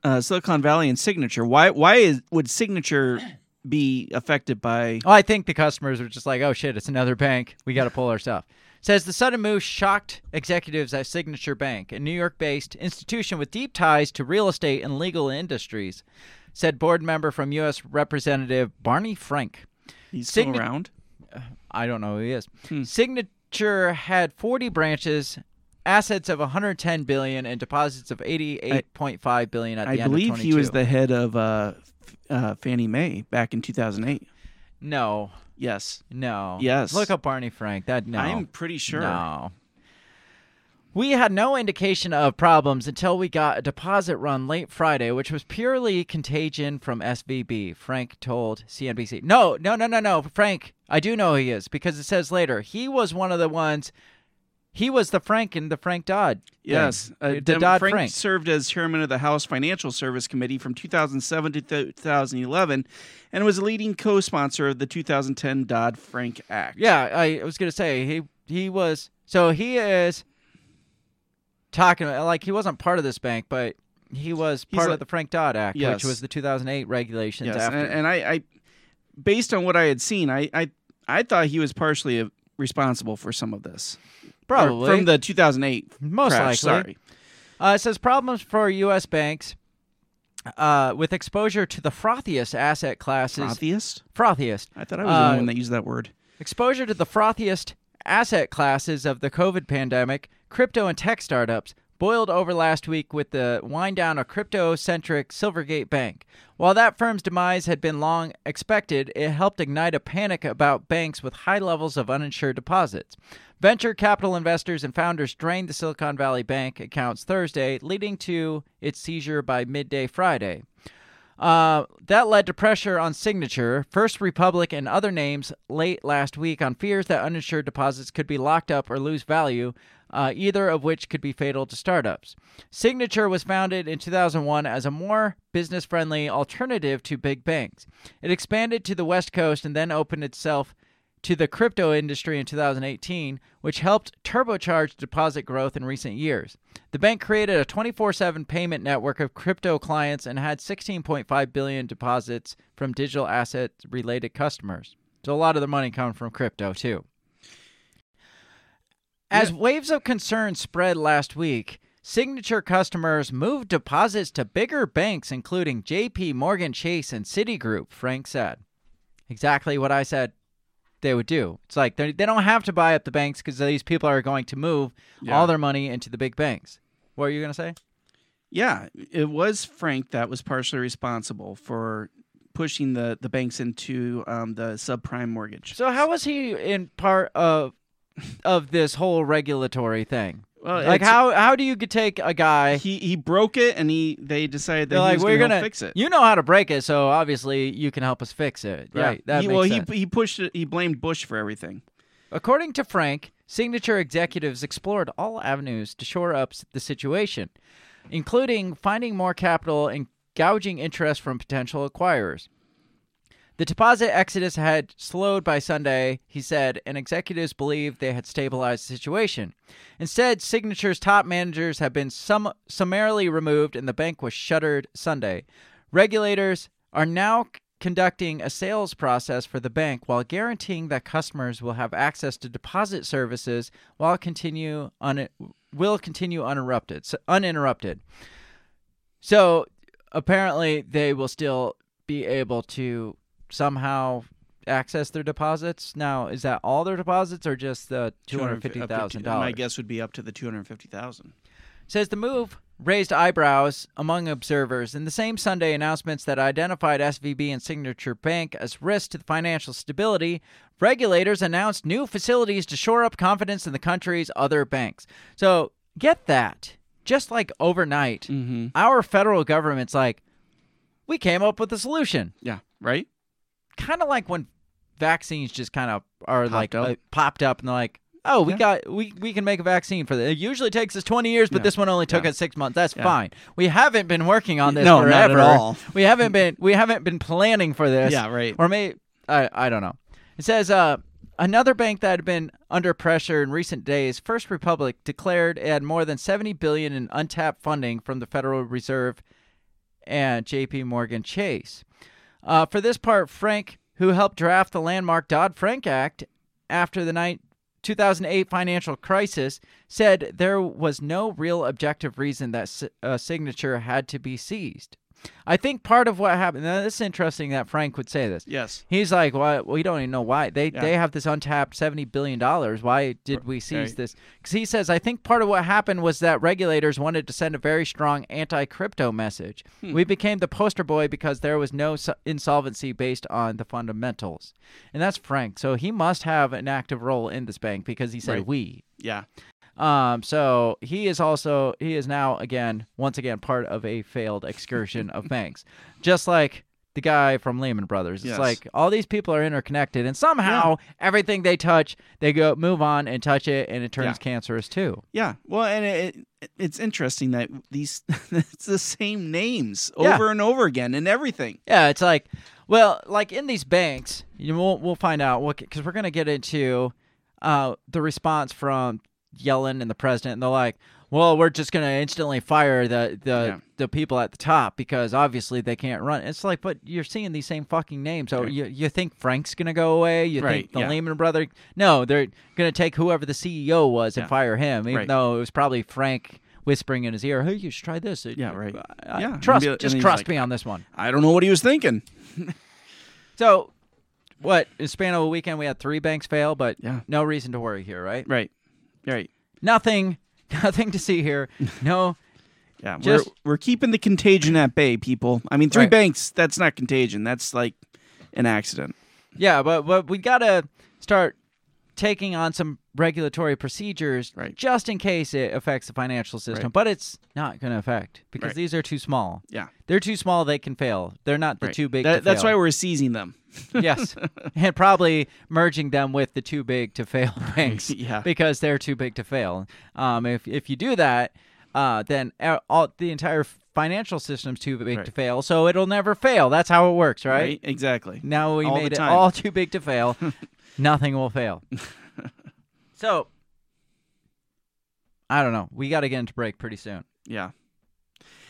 uh, Silicon Valley and Signature? Why? Why is would Signature be affected by? Oh, I think the customers are just like, oh shit, it's another bank. We got to pull our stuff. Says the sudden move shocked executives at Signature Bank, a New York based institution with deep ties to real estate and legal industries, said board member from U.S. Representative Barney Frank. He's still around. I don't know who he is. Hmm. Signature had 40 branches, assets of 110 billion, and deposits of 88.5 billion at the I end believe of 22. he was the head of uh, uh, Fannie Mae back in 2008. No, Yes, no. Yes. Look up Barney Frank. That no. I'm pretty sure. No. We had no indication of problems until we got a deposit run late Friday, which was purely contagion from SVB, Frank told CNBC. No, no, no, no, no. Frank, I do know who he is because it says later he was one of the ones. He was the Frank in the Frank Dodd. Yes, uh, the Dem- Dodd Frank, Frank. served as chairman of the House Financial Service Committee from 2007 to 2011, and was a leading co-sponsor of the 2010 Dodd Frank Act. Yeah, I was gonna say he he was so he is talking like he wasn't part of this bank, but he was part like- of the Frank Dodd Act, Yes. which was the 2008 regulations. yes, and, and I, I, based on what I had seen, I, I, I thought he was partially responsible for some of this. Or Probably. from the 2008 Most crash, likely. Sorry. Uh, it says problems for U.S. banks uh, with exposure to the frothiest asset classes. Frothiest? Frothiest. I thought I was the only Uh, one that used that word. Exposure to the frothiest asset classes of the COVID pandemic, crypto and tech startups, boiled over last week with the wind down of crypto centric Silvergate Bank. While that firm's demise had been long expected, it helped ignite a panic about banks with high levels of uninsured deposits. Venture capital investors and founders drained the Silicon Valley Bank accounts Thursday, leading to its seizure by midday Friday. Uh, that led to pressure on Signature, First Republic, and other names late last week on fears that uninsured deposits could be locked up or lose value, uh, either of which could be fatal to startups. Signature was founded in 2001 as a more business friendly alternative to big banks. It expanded to the West Coast and then opened itself to the crypto industry in 2018, which helped turbocharge deposit growth in recent years. The bank created a 24/7 payment network of crypto clients and had 16.5 billion deposits from digital asset related customers. So a lot of the money coming from crypto too. As waves of concern spread last week, Signature customers moved deposits to bigger banks including JP Morgan Chase and Citigroup, Frank said. Exactly what I said they would do. It's like they they don't have to buy up the banks because these people are going to move Yeah. all their money into the big banks. What are you going to say? Yeah, it was Frank that was partially responsible for pushing the, the banks into um, the subprime mortgage. So how was he in part of of this whole regulatory thing? Well, like how how do you take a guy? He he broke it, and he they decided that like was we're gonna, gonna fix it. You know how to break it, so obviously you can help us fix it. Yeah. Right. That he, makes well, sense. he he pushed it. He blamed Bush for everything. According to Frank, Signature executives explored all avenues to shore up the situation, including finding more capital and gouging interest from potential acquirers. The deposit exodus had slowed by Sunday, he said, and executives believed they had stabilized the situation. Instead, Signature's top managers have been sum- summarily removed and the bank was shuttered Sunday. Regulators are now conducting a sales process for the bank while guaranteeing that customers will have access to deposit services while continue un- will continue uninterrupted. So, uninterrupted. So apparently they will still be able to somehow access their deposits. Now, is that all their deposits or just the two hundred fifty thousand My dollars? guess would be up to the two hundred fifty thousand. Says the move raised eyebrows among observers. In the same Sunday announcements that identified SVB and Signature Bank as risks to the financial stability, regulators announced new facilities to shore up confidence in the country's other banks. So get that. Just like overnight, Mm-hmm. our federal government's like, we came up with a solution. Yeah. Right. Kind of like when vaccines just kind of are Popped like up. uh, popped up and they're like, oh, we Yeah. got we we can make a vaccine for that. It usually takes us 20 years, but Yeah. this one only took Yeah. us 6 months. That's fine. We haven't been working on this No, not at all. We haven't been we haven't been planning for this. Yeah, right. Or may I I don't know. It says uh Another bank that had been under pressure in recent days, First Republic, declared it had more than 70 billion in untapped funding from the Federal Reserve and J.P. Morgan Chase. Uh, for this part, Frank, who helped draft the landmark Dodd Frank Act after the ni- 2008 financial crisis, said there was no real objective reason that a signature had to be seized. I think part of what happened. Now, this is interesting that Frank would say this. Yes. He's like, "Why? We don't even know why they Yeah. they have this untapped seventy billion dollars. Why did we seize Right. this?" Because he says, "I think part of what happened was that regulators wanted to send a very strong anti-crypto message. Hmm. We became the poster boy because there was no insolvency based on the fundamentals, and that's Frank. So he must have an active role in this bank because he said Right. we. Yeah. Um, so he is also he is now again once again part of a failed excursion of banks, just like the guy from Lehman Brothers. It's Yes. like all these people are interconnected, and somehow everything they touch, they go move on and touch it, and it turns Yeah. cancerous too. Yeah. Well, and it, it it's interesting that these it's the same names Yeah. over and over again and everything. Yeah, it's like, well, like in these banks, you know, we'll we'll find out because we're gonna get into uh, the response from Yellen and the president, and they're like, well, we're just gonna instantly fire the the Yeah. the people at the top because obviously they can't run. It's like, but you're seeing these same fucking names. So Right. you you think Frank's gonna go away? You Right, think the yeah. Lehman brother? No, they're gonna take whoever the CEO was and fire him, even Right. though it was probably Frank whispering in his ear, "Hey, you should try this." Yeah, right. Uh, Yeah, trust, be- just trust like, me on this one. I don't know what he was thinking. So, what in span of a weekend we had three banks fail, but Yeah. no reason to worry here, right? Right. Right. Nothing, nothing to see here. No, Yeah, Just- we're we're keeping the contagion at bay, people. I mean, three Right. banks, that's not contagion. That's like an accident. yeah, but but we gotta start taking on some regulatory procedures Right. just in case it affects the financial system. Right. But it's not going to affect because Right. these are too small. Yeah. They're too small. They can fail. They're not the too big. That- to that's fail. why we're seizing them. yes, and probably merging them with the too big to fail banks. Yeah. because they're too big to fail. Um, if if you do that, uh, then all the entire financial system's too big to fail, so it'll never fail. That's how it works, right? Right? Exactly. Now we All made it all too big to fail. Nothing will fail. so I don't know. We got to get into break pretty soon. Yeah.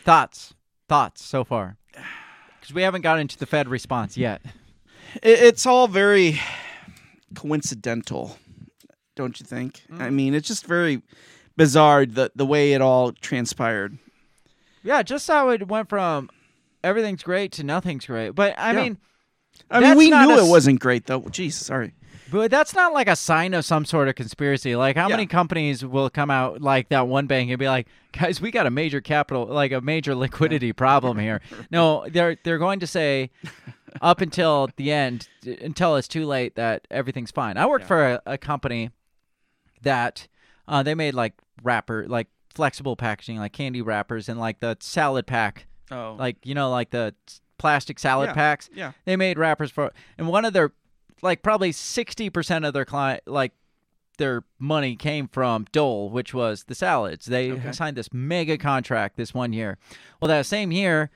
Thoughts? Thoughts so far? Because we haven't got into the Fed response yet. It, it's all very coincidental, don't you think? Mm-hmm. I mean, it's just very bizarre the the way it all transpired. Yeah, just how it went from everything's great to nothing's great. But I Yeah. mean, I mean, we knew a it wasn't great though. Jeez, sorry. But that's not like a sign of some sort of conspiracy. Like, how Yeah. many companies will come out like that one bank and be like, "Guys, we got a major capital, like a major liquidity problem here." No, they're they're going to say up until the end, until it's too late, that everything's fine. I worked for a, a company that uh, they made like wrapper, like flexible packaging, like candy wrappers, and like the salad pack Oh, like you know like the plastic salad Yeah, packs yeah. they made wrappers for and one of their like probably 60% of their client like their money came from Dole which was the salads they Okay. signed this mega contract this one year well that same year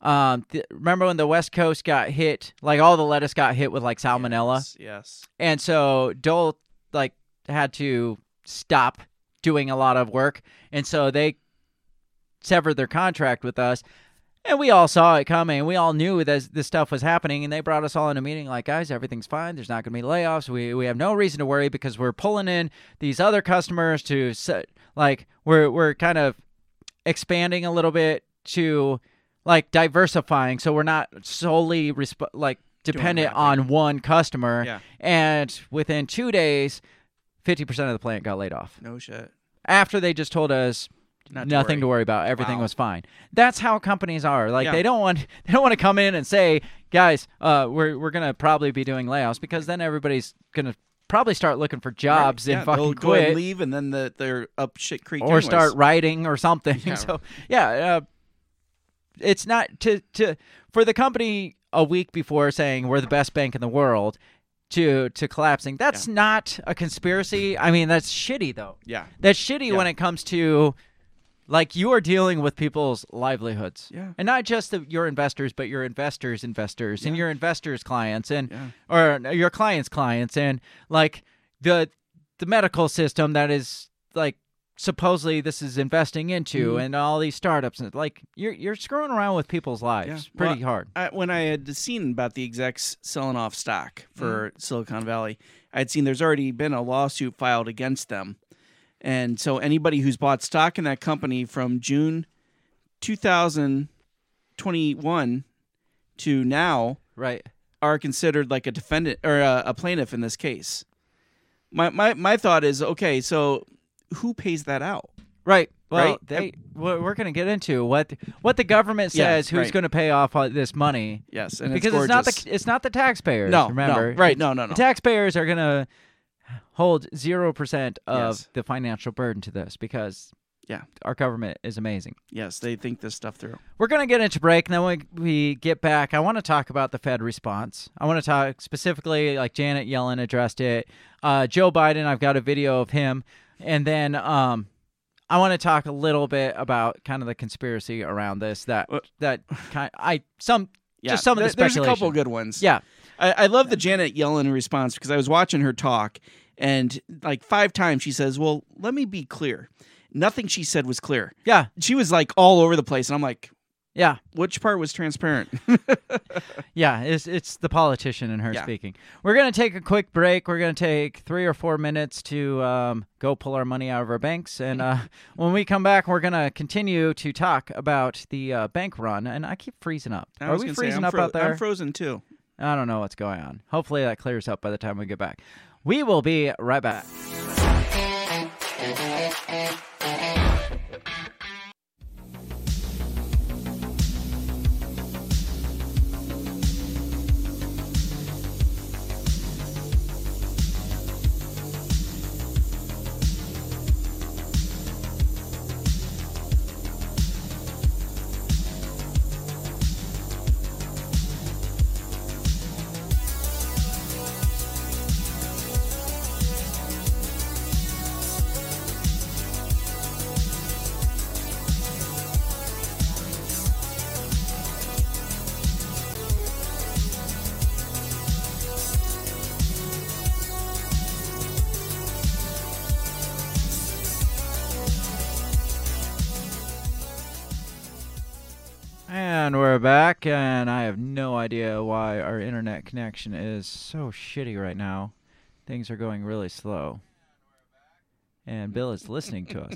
um th- remember when the west coast got hit like all the lettuce got hit with like salmonella Yes, yes. and so Dole like had to stop doing a lot of work, and so they severed their contract with us. And we all saw it coming. We all knew that this stuff was happening, and they brought us all in a meeting like, guys, everything's fine. There's not going to be layoffs. We we have no reason to worry because we're pulling in these other customers to like we're we're kind of expanding a little bit to like diversifying, so we're not solely resp- like dependent on one customer. Yeah. And within two days, fifty percent of the plant got laid off No shit. after they just told us Not to nothing to worry. worry about everything Wow. was fine that's how companies are like Yeah. they don't want they don't want to come in and say guys uh we're we're gonna probably be doing layoffs because then everybody's gonna probably start looking for jobs Right. and yeah, fucking they'll quit and leave, and then the, they're up shit creek. or anyways. start writing or something Yeah. so yeah uh, it's not to to for the company a week before saying we're the best bank in the world to to collapsing that's not a conspiracy i mean that's shitty though Yeah. that's shitty Yeah. when it comes to like you are dealing with people's livelihoods Yeah. and not just the, your investors but your investors investors and your investors clients and Yeah. or your clients clients and like the the medical system that is like supposedly this is investing into Mhm. and all these startups and like you're you're screwing around with people's lives Yeah. pretty Well, hard I, when I had seen about the execs selling off stock for Mm-hmm. Silicon Valley, I had seen there's already been a lawsuit filed against them. And so anybody who's bought stock in that company from June 2021 to now right are considered like a defendant or a, a plaintiff in this case. My, my my thought is okay, so who pays that out? Right. Well, Right? they we're, going to get into what what the government Yeah, says who's right. going to pay off all this money. Yes, because it's, it's, not the it's not the taxpayers. No, no, remember, right, no, no, no. The taxpayers are going to hold zero percent of Yes. the financial burden to this because Yeah. our government is amazing. yes, they think this stuff through. We're going to get into break, and then when we get back, I want to talk about the Fed response. I want to talk specifically, like Janet Yellen addressed it. Uh, Joe Biden, I've got a video of him, and then um, I want to talk a little bit about kind of the conspiracy around this. That that kind, I some Yeah, just some of the there- there's a couple good ones. Yeah, I, I love the Janet Yellen response because I was watching her talk, and like five times she says, "Well, let me be clear. Nothing she said was clear." yeah, She was like all over the place, and I'm like, Yeah, Which part was transparent? yeah, it's it's the politician in her Yeah. speaking. We're gonna take a quick break. We're gonna take three or four minutes to um, go pull our money out of our banks, and uh, when we come back, we're gonna continue to talk about the uh, bank run. And I keep freezing up. I Are we gonna say, freezing up fro- out there? I'm frozen too. I don't know what's going on. Hopefully that clears up by the time we get back. We will be right back. And we're back, and I have no idea why our internet connection is so shitty right now. Things are going really slow. And Bill is listening to us.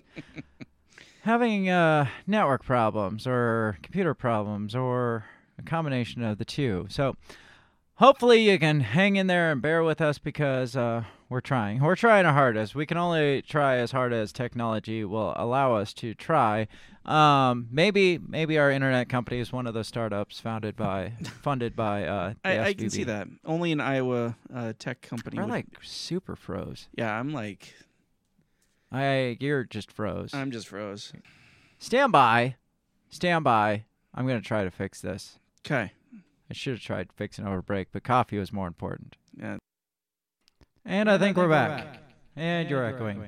Having uh, network problems, or computer problems, or a combination of the two. So, hopefully, you can hang in there and bear with us because uh, we're trying. We're trying our hardest. We can only try as hard as technology will allow us to try. Um, maybe maybe our internet company is one of those startups founded by, funded by. Uh, I, I can see that. Only an Iowa uh, tech company. We're would- like super froze. yeah, I'm like, I you're just froze. I'm just froze. Stand by, stand by. I'm gonna try to fix this. Okay. I should have tried fixing over break, but coffee was more important. Yeah. And I think, we're, back. And you're echoing.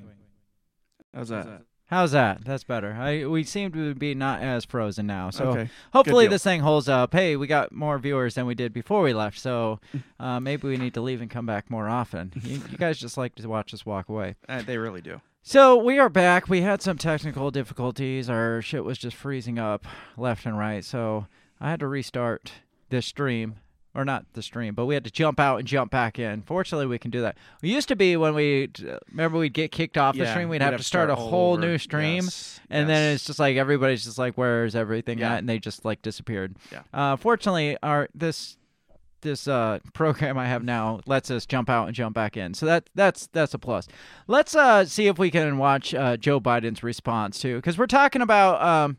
How's that? How's that? That's better. I we seem to be not as frozen now. So Okay. hopefully this thing holds up. Hey, we got more viewers than we did before we left, so uh, maybe we need to leave and come back more often. you, you guys just like to watch us walk away. Uh, they really do. So we are back. We had some technical difficulties. Our shit was just freezing up left and right. So I had to restart this stream. Or not the stream, but we had to jump out and jump back in. Fortunately, we can do that. We used to be when we remember we'd get kicked off the stream, we'd, we'd have, have to start, start a whole over. new stream, Yes, and then it's just like everybody's just like, "Where's everything Yeah. at?" And they just like disappeared. Yeah. Uh, fortunately, our this this uh, program I have now lets us jump out and jump back in. So that that's that's a plus. Let's uh, see if we can watch uh, Joe Biden's response too, because we're talking about um,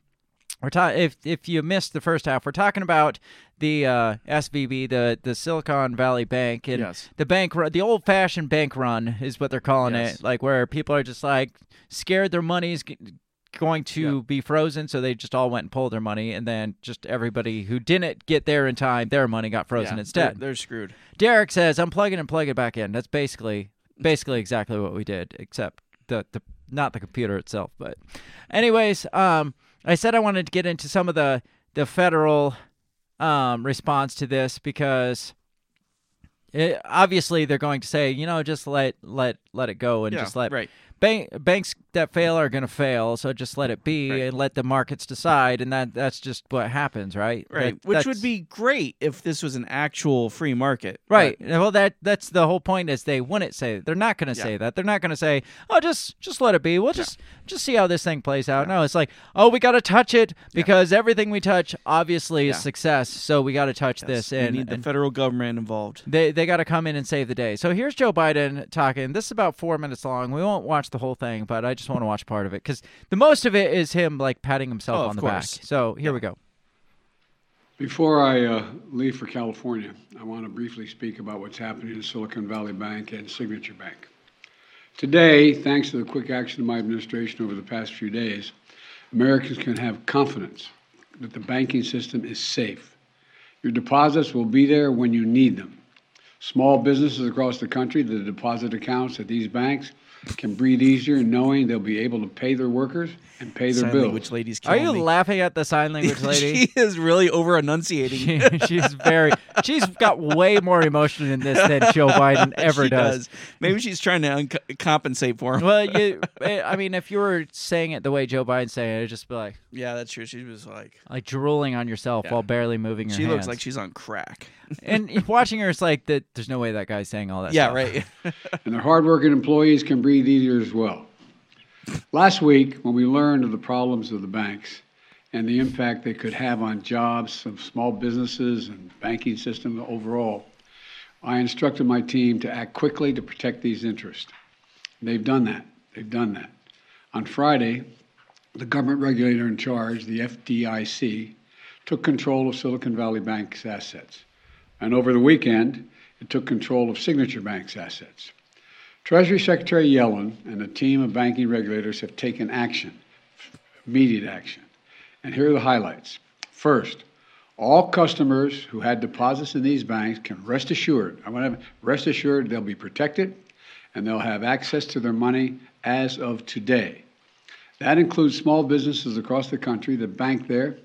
we're talking if if you missed the first half, we're talking about the uh, SVB, the the Silicon Valley Bank, and Yes. the bank run, the old fashioned bank run is what they're calling Yes. it, like where people are just like scared their money's g- going to Yeah. be frozen, so they just all went and pulled their money, and then just everybody who didn't get there in time, their money got frozen Yeah, instead. They're, they're screwed. Derek says, "Unplug it and plug it back in." That's basically basically exactly what we did, except the the not the computer itself. But, anyways, um, I said I wanted to get into some of the the federal um response to this because. It, obviously, they're going to say, you know, just let let let it go and Yeah, just let right. Bank, banks that fail are going to fail. So just let it be Right. and let the markets decide, and that that's just what happens, right? Right. That- Which would be great if this was an actual free market. but- Right. Well, that that's the whole point. Is they wouldn't say they're not going to Yeah. say that. They're not going to say, "Oh, just just let it be. We'll just just see how this thing plays out." No, it's like, "Oh, we got to touch it because everything we touch obviously is success. So we got to touch Yes, this." we And, need the and federal government involved. they they got to come in and save the day. So here's Joe Biden talking. This is about four minutes long. We won't watch the whole thing, but I just want to watch part of it because the most of it is him like patting himself Oh, on the course. back. So here we go. Before I uh, leave for California, I want to briefly speak about what's happening in Silicon Valley Bank and Signature Bank. Today, thanks to the quick action of my administration over the past few days, Americans can have confidence that the banking system is safe. Your deposits will be there when you need them. Small businesses across the country, the deposit accounts at these banks can breathe easier knowing they'll be able to pay their workers and pay their Sign bills. language ladies Are you me. laughing at the sign language lady? she is really over enunciating. She- she's very. She's got way more emotion in this than Joe Biden ever she does. does. Maybe she's trying to un- compensate for him. Well, you. eh, I mean, if you were saying it the way Joe Biden's saying it, it'd just be like yeah, that's true. She was like, like drooling on yourself Yeah. while barely moving your she hands. looks like she's on crack. And watching her, it's like that. There's no way that guy's saying all that. yeah, stuff. right. and their hardworking employees can breathe easier as well. Last week, when we learned of the problems of the banks and the impact they could have on jobs of small businesses and banking system overall, I instructed my team to act quickly to protect these interests. They've done that. They've done that. On Friday, the government regulator in charge, the FDIC, took control of Silicon Valley Bank's assets. And over the weekend, it took control of Signature Bank's assets. Treasury Secretary Yellen and a team of banking regulators have taken action, immediate action. And here are the highlights. First, all customers who had deposits in these banks can rest assured, I want to rest assured they'll be protected and they'll have access to their money as of today. That includes small businesses across the country that bank there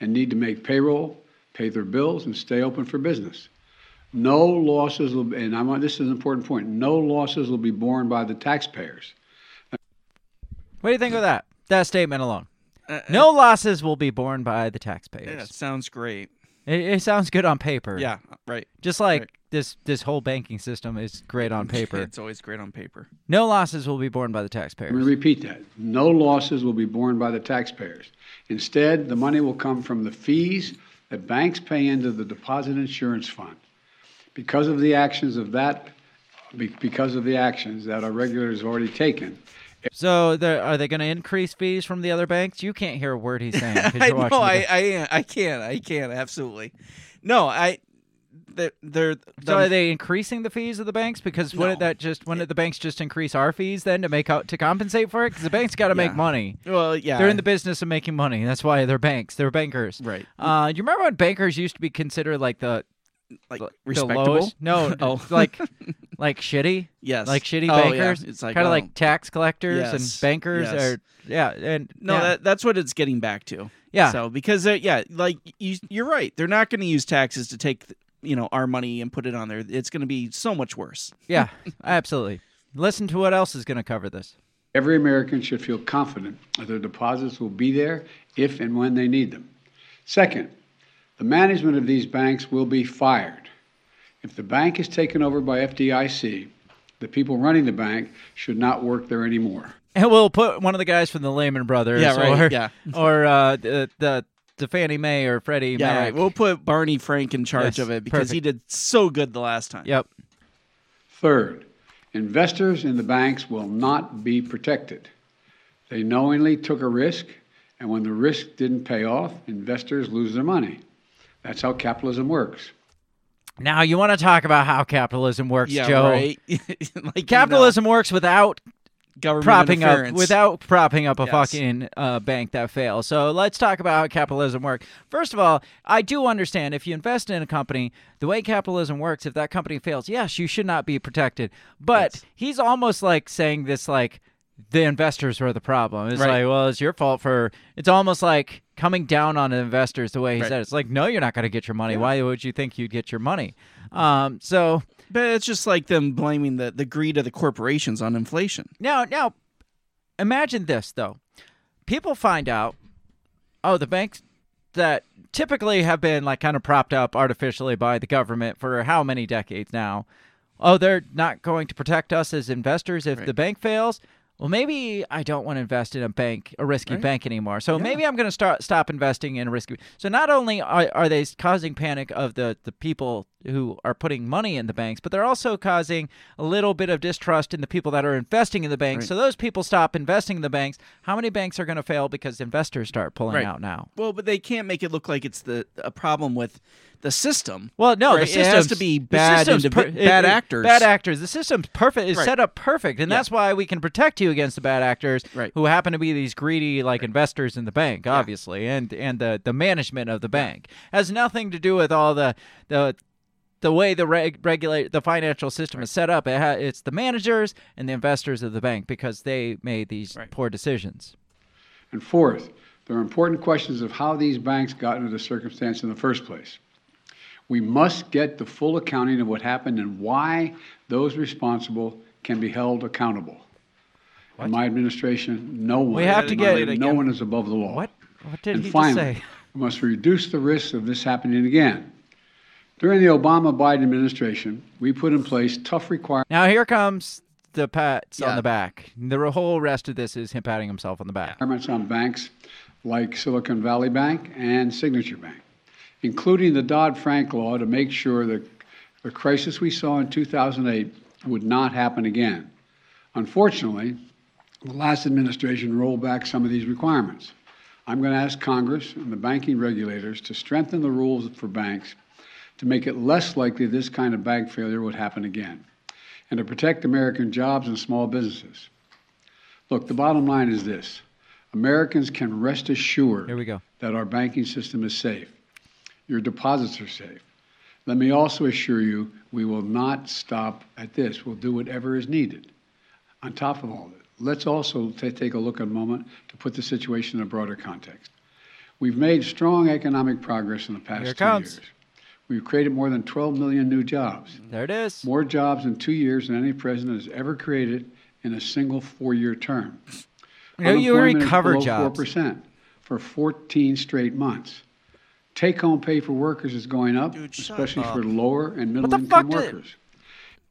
and need to make payroll, pay their bills, and stay open for business. No losses will, and I want this is an important point. No losses will be borne by the taxpayers. What do you think of that? That statement alone. Uh, No losses will be borne by the taxpayers. yeah, taxpayers. sounds great. It, it sounds good on paper. Yeah, right. Just like Right. this this whole banking system is great on paper. It's always great on paper. no losses will be borne by the taxpayers. Let me taxpayers. repeat that. No losses will be borne by the taxpayers. Instead, the money will come from the fees that banks pay into the deposit insurance fund. Because of the actions of that, because of the actions that our regulators have already taken, So they're- they going to increase fees from the other banks? You can't hear a word he's saying. I you're know. watching the I. I I can't. I can't. Absolutely. No. I. They're. they're So are they increasing the fees of the banks? Because No. wouldn't that just wouldn't the banks just increase our fees then to make out to compensate for it? Because the banks got to make money. Well, yeah. They're in the business of making money. That's why they're banks. They're bankers. Right. Uh, you remember when bankers used to be considered like the like the respectable. lowest? No, Oh. like like shitty. Yes. Like shitty Oh, yeah. bankers. It's like, kind of oh. like tax collectors and bankers Yes. are yeah and No, yeah. that, that's what it's getting back to. Yeah. So because yeah, like you, you're right. They're not going to use taxes to take you know our money and put it on there. It's going to be so much worse. yeah absolutely. Listen to what else is going to cover this. every American should feel confident that their deposits will be there if and when they need them. Second, the management of these banks will be fired. If the bank is taken over by FDIC, the people running the bank should not work there anymore. And we'll put one of the guys from the Lehman Brothers, Yeah, right, or yeah. or uh, the, the the Fannie Mae or Freddie Yeah, Mac. right. We'll put Barney Frank in charge Yes, of it because he did so good the last time. Yep. Third, investors in the banks will not be protected. They knowingly took a risk, and when the risk didn't pay off, investors lose their money. That's how capitalism works. Now you want to talk about how capitalism works, Yeah, Joe? right. like you Capitalism works without know, government propping up without propping up a Yes. fucking uh, bank that fails. So let's talk about how capitalism works. First of all, I do understand if you invest in a company, the way capitalism works, if that company fails, yes, you should not be protected. But Yes. he's almost like saying this like the investors are the problem. It's Right. like, well, it's your fault for. It's almost like coming down on investors the way he Right. said. it. It's like, no, you're not going to get your money. Why would you think you'd get your money? Um, so But it's just like them blaming the, the greed of the corporations on inflation. Now, now, imagine this though. People find out, oh, the banks that typically have been like kind of propped up artificially by the government for how many decades now? Oh, they're not going to protect us as investors if Right. the bank fails. Well, maybe I don't want to invest in a bank, a risky Right. bank anymore. So maybe I'm going to start stop investing in a risky. So not only are, are they causing panic of the the people who are putting money in the banks, but they're also causing a little bit of distrust in the people that are investing in the banks. Right. So those people stop investing in the banks. How many banks are going to fail because investors start pulling Right. out now? Well, but they can't make it look like it's the a problem with the system. Well, no, Right? the system has to be bad indivi- per- bad it- actors. Bad actors. The system's perfect. Is Right. set up perfect, and Yeah. that's why we can protect you against the bad actors who happen to be these greedy like investors in the bank, obviously, and and the the management of the bank has nothing to do with all the the. The way the reg- regulate the financial system is set up. It ha- it's the managers and the investors of the bank because they made these poor decisions. And fourth, there are important questions of how these banks got into the circumstance in the first place. We must get the full accounting of what happened and why those responsible can be held accountable. In my administration, no one, We have to get- no one is above the law. What? What did and he finally, just say? we must reduce the risks of this happening again. During the Obama Biden administration, we put in place tough requirements. Now here comes the pats on the back. The whole rest of this is him patting himself on the back. requirements on banks like Silicon Valley Bank and Signature Bank, including the Dodd Frank law to make sure that the crisis we saw in 2008 would not happen again. Unfortunately, the last administration rolled back some of these requirements. I'm going to ask Congress and the banking regulators to strengthen the rules for banks to make it less likely this kind of bank failure would happen again, and to protect American jobs and small businesses. Look, the bottom line is this Americans can rest assured Here we go. that our banking system is safe. Your deposits are safe. Let me also assure you we will not stop at this. We'll do whatever is needed. On top of all this, let's also ta- take a look at a moment to put the situation in a broader context. We've made strong economic progress in the past two years. We've created more than 12 million new jobs. Mm-hmm. There it is. More jobs in two years than any president has ever created in a single four-year term. You know, you Unemployment is recover below jobs. 4% for 14 straight months. Take-home pay for workers is going up, Dude, especially up. for lower and the middle-income fuck did-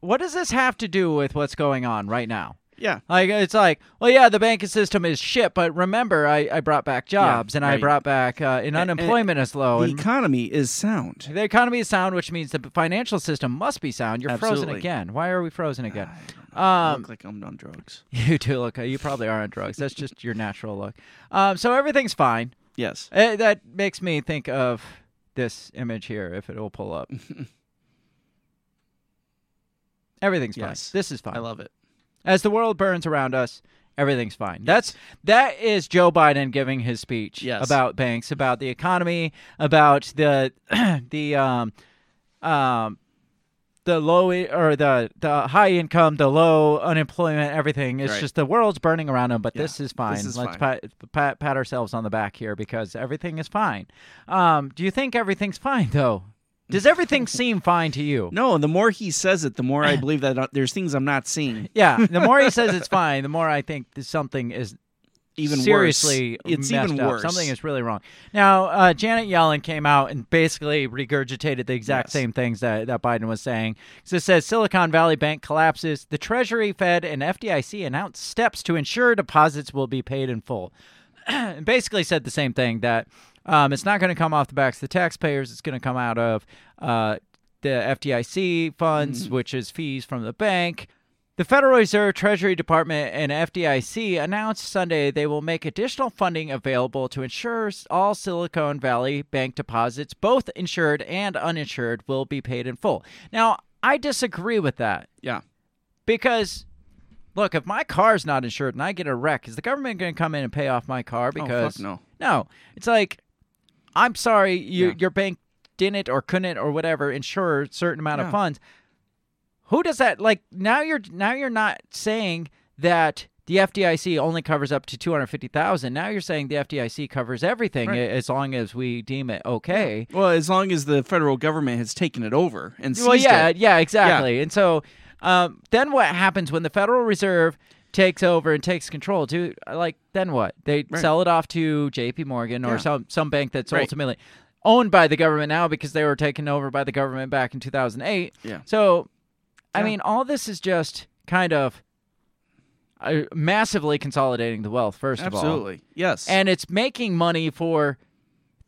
What does this have to do with what's going on right now? Yeah. Like it's like, well, yeah, the banking system is shit, but remember, I, I brought back jobs and I right. brought back uh, and unemployment is low The and economy is sound. the economy is sound, which means the financial system must be sound. You're frozen Absolutely. again. Why are we frozen again? I Um, look like I'm on drugs. you do look. You probably are on drugs. That's just your natural look. Um, so everything's fine. Yes. Eh, that makes me think of this image here, if it will pull up. Everything's fine. This is fine. I love it. As the world burns around us, everything's fine. That's that is Joe Biden giving his speech Yes. about banks, about the economy, about the the um um the low or the the high income, the low unemployment, everything. It's Right. just the world's burning around him, but Yeah, this is fine. this is Let's fine. Pat, pat pat ourselves on the back here because everything is fine. Um, do you think everything's fine though? Does everything seem fine to you? No, the more he says it, the more I believe that uh, there's things I'm not seeing. Yeah, the more he says it's fine, the more I think something is Even worse. seriously It's messed even up. worse. Something is really wrong. Now, uh, Janet Yellen came out and basically regurgitated the exact Yes. same things that, that Biden was saying. So it says Silicon Valley Bank collapses. The Treasury, Fed, and FDIC announced steps to ensure deposits will be paid in full. and basically said the same thing that um, it's not going to come off the backs of the taxpayers. It's going to come out of uh, the FDIC funds, which is fees from the bank. The Federal Reserve, Treasury Department, and FDIC announced Sunday they will make additional funding available to ensure all Silicon Valley bank deposits, both insured and uninsured, will be paid in full. Now, I disagree with that Yeah. because, look, if my car's not insured and I get a wreck, is the government going to come in and pay off my car? Oh, fuck Because no. no, it's like, I'm sorry, you, Yeah. your bank didn't or couldn't or whatever insure a certain amount Yeah. of funds. Who does that? Like now you're now you're not saying that the FDIC only covers up to two hundred fifty thousand. Now you're saying the FDIC covers everything Right. as long as we deem it okay. Well, as long as the federal government has taken it over and seized Well, yeah, it. yeah, exactly. And so um, then what happens when the Federal Reserve takes over and takes control? Do like then what? They Right. sell it off to J.P. Morgan or Yeah. some some bank that's Right. ultimately owned by the government now because they were taken over by the government back in 2008. Yeah. So, I Yeah. mean, all this is just kind of uh, massively consolidating the wealth. First of all, Absolutely. Yes. and it's making money for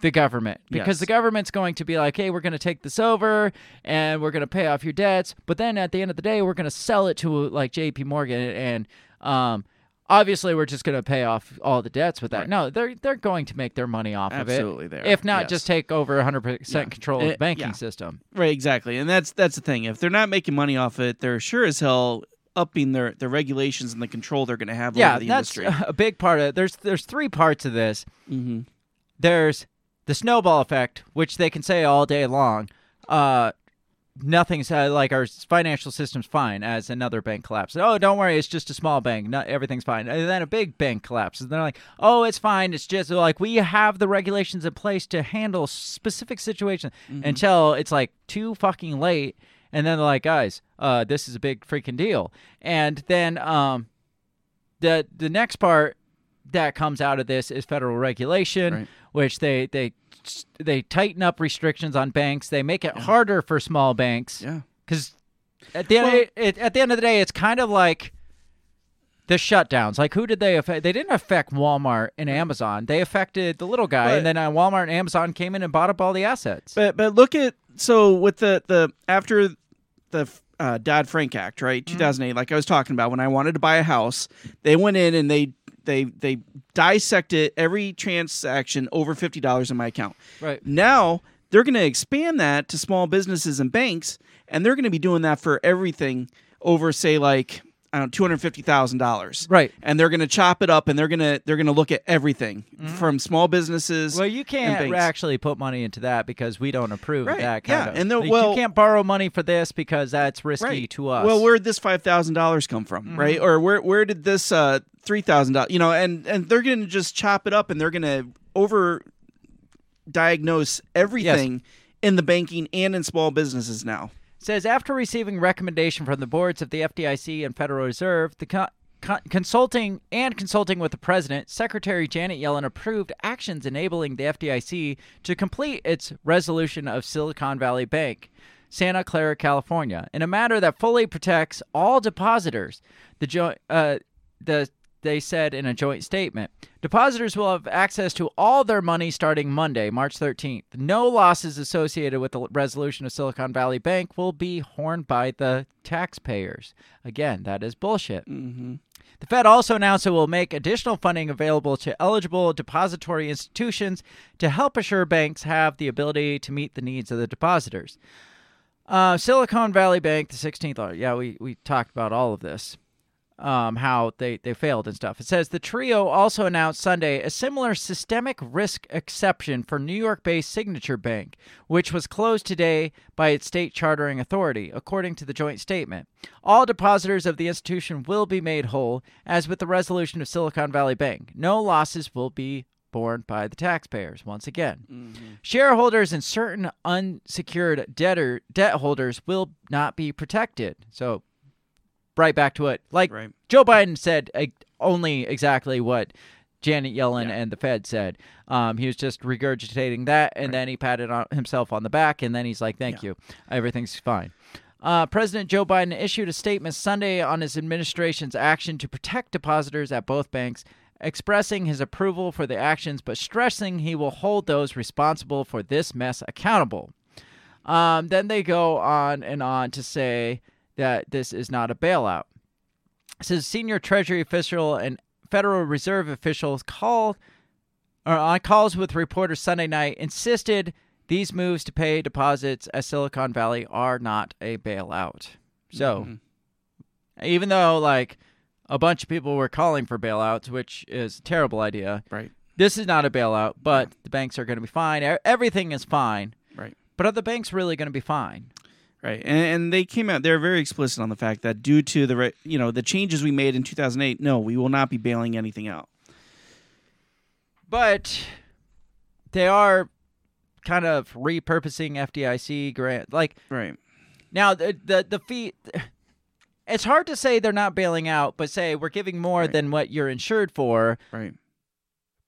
the government because Yes. the government's going to be like, hey, we're going to take this over and we're going to pay off your debts. But then at the end of the day, we're going to sell it to like J.P. Morgan and um, obviously we're just going to pay off all the debts with that. Right. No, they're they're going to make their money off Absolutely of it. Absolutely, there. If not, Yes. just take over 100 percent control of Uh, the banking yeah. system. Right, exactly, and that's that's the thing. If they're not making money off it, they're sure as hell upping their their regulations and the control they're going to have yeah, over the that's industry. a big part of it. There's there's three parts of this. mm-hmm. there's the snowball effect, which they can say all day long. Uh, nothing's uh, like our financial system's fine as another bank collapses. Oh, don't worry, it's just a small bank. Not everything's fine. And then a big bank collapses. And they're like, oh, it's fine. It's just like we have the regulations in place to handle specific situations until it's like too fucking late. And then they're like, guys, uh, this is a big freaking deal. And then um, the the next part that comes out of this is federal regulation, Right. which they they they tighten up restrictions on banks. They make it harder for small banks. Yeah. Because at the end Well- of, it, at the end of the day, it's kind of like the shutdowns. Like who did they affect? They didn't affect Walmart and Amazon. They affected the little guy, But- and then uh, Walmart and Amazon came in and bought up all the assets. But but look at so with the the after the uh, Dodd Frank Act, right, Mm-hmm. two thousand eight. Like I was talking about, when I wanted to buy a house, they went in and they they they dissected every transaction over fifty dollars in my account. Right. now, they're going to expand that to small businesses and banks, and they're going to be doing that for everything over, say, like I don't know, two hundred fifty thousand dollars. Right. and they're going to chop it up, and they're going to they're going to look at everything from small businesses. Mm-hmm. Well, you can't actually put money into that because we don't approve Right, of that kind yeah, of. and the- like, well- you can't borrow money for this because that's risky to us. Well, where'd this five thousand dollars come from, Mm-hmm. right? Or where where did this uh, three thousand dollars? You know, and and they're going to just chop it up, and they're going to over diagnose everything in the banking and in small businesses now. Says after receiving recommendation from the boards of the FDIC and Federal Reserve, the co- co- consulting and consulting with the president, Secretary Janet Yellen approved actions enabling the FDIC to complete its resolution of Silicon Valley Bank. Santa Clara, California, in a manner that fully protects all depositors. The jo- uh, the they said in a joint statement. Depositors will have access to all their money starting Monday, March 13th. No losses associated with the resolution of Silicon Valley Bank will be borne by the taxpayers. Again, that is bullshit. The Fed also announced it will make additional funding available to eligible depository institutions to help assure banks have the ability to meet the needs of the depositors. Uh, Silicon Valley Bank, the 16th. uh, Yeah, we, we talked about all of this um, how they, they failed and stuff. It says the trio also announced Sunday a similar systemic risk exception for New York based Signature Bank, which was closed today by its state chartering authority, according to the joint statement. All depositors of the institution will be made whole, as with the resolution of Silicon Valley Bank. No losses will be borne by the taxpayers once again. Shareholders and certain unsecured debtor debt holders will not be protected. So right back to it. Like Right. Joe Biden said uh, only exactly what Janet Yellen and the Fed said. Um, he was just regurgitating that, and then he patted on himself on the back, and then he's like, "Thank you, everything's fine." Uh, President Joe Biden issued a statement Sunday on his administration's action to protect depositors at both banks, expressing his approval for the actions, but stressing he will hold those responsible for this mess accountable. Um, then they go on and on to say that this is not a bailout. It says senior Treasury official and Federal Reserve officials called or on calls with reporters Sunday night insisted these moves to pay deposits at Silicon Valley are not a bailout. So, mm-hmm. even though like a bunch of people were calling for bailouts, which is a terrible idea, Right. this is not a bailout, but the banks are going to be fine. Everything is fine. Right. But are the banks really going to be fine? Right, and, and they came out. They're very explicit on the fact that due to the re- you know the changes we made in 2008, no, we will not be bailing anything out. But they are kind of repurposing FDIC grant. Like Right. now, the the the fee. It's hard to say they're not bailing out, but say we're giving more Right. than what you're insured for. Right.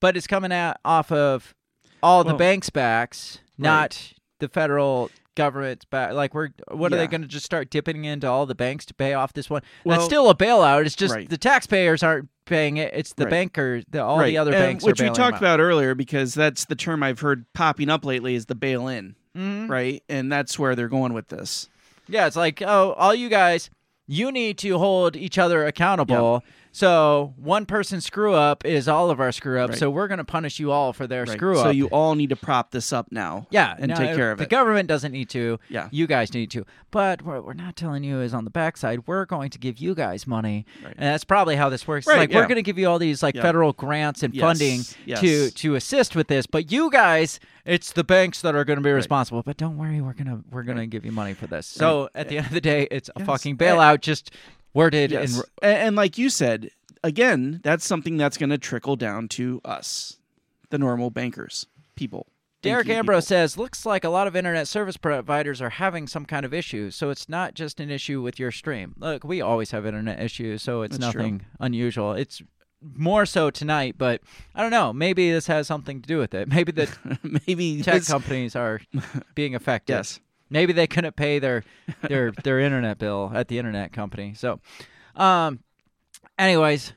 But it's coming out off of all the banks' backs, not the federal government's back. Like we're what are they going to just start dipping into all the banks to pay off this one? Well- That's still a bailout. It's just Right. the taxpayers aren't paying it. It's the Right. bankers, the, all right. the other and banks, which we talked about earlier, because that's the term I've heard popping up lately is the bail in. Mhm. Right, and that's where they're going with this. Yeah, it's like, oh, all you guys, you need to hold each other accountable. So one person screw up is all of our screw up. Right. So we're going to punish you all for their Right. screw up. So you all need to prop this up now. yeah, and no, take care of the it. The government doesn't need to. Yeah. you guys need to. But what we're not telling you is on the backside, we're going to give you guys money, Right. and that's probably how this works. Like we're going to give you all these like Yeah. federal grants and Yes, funding yes. to to assist with this, but you guys, it's the banks that are going to be responsible. But don't worry, we're gonna we're gonna give you money for this. So at the end of the day, it's a fucking bailout, just worded Yes. and, and like you said, again, that's something that's going to trickle down to us, the normal bankers, people. Derek Ambrose says, looks like a lot of internet service providers are having some kind of issue, so it's not just an issue with your stream. Look, we always have internet issues, so it's That's true. nothing unusual. It's more so tonight, but I don't know. Maybe this has something to do with it. Maybe the maybe tech this- companies are being affected. Yes. Maybe they couldn't pay their their their internet bill at the internet company. So, um, anyways,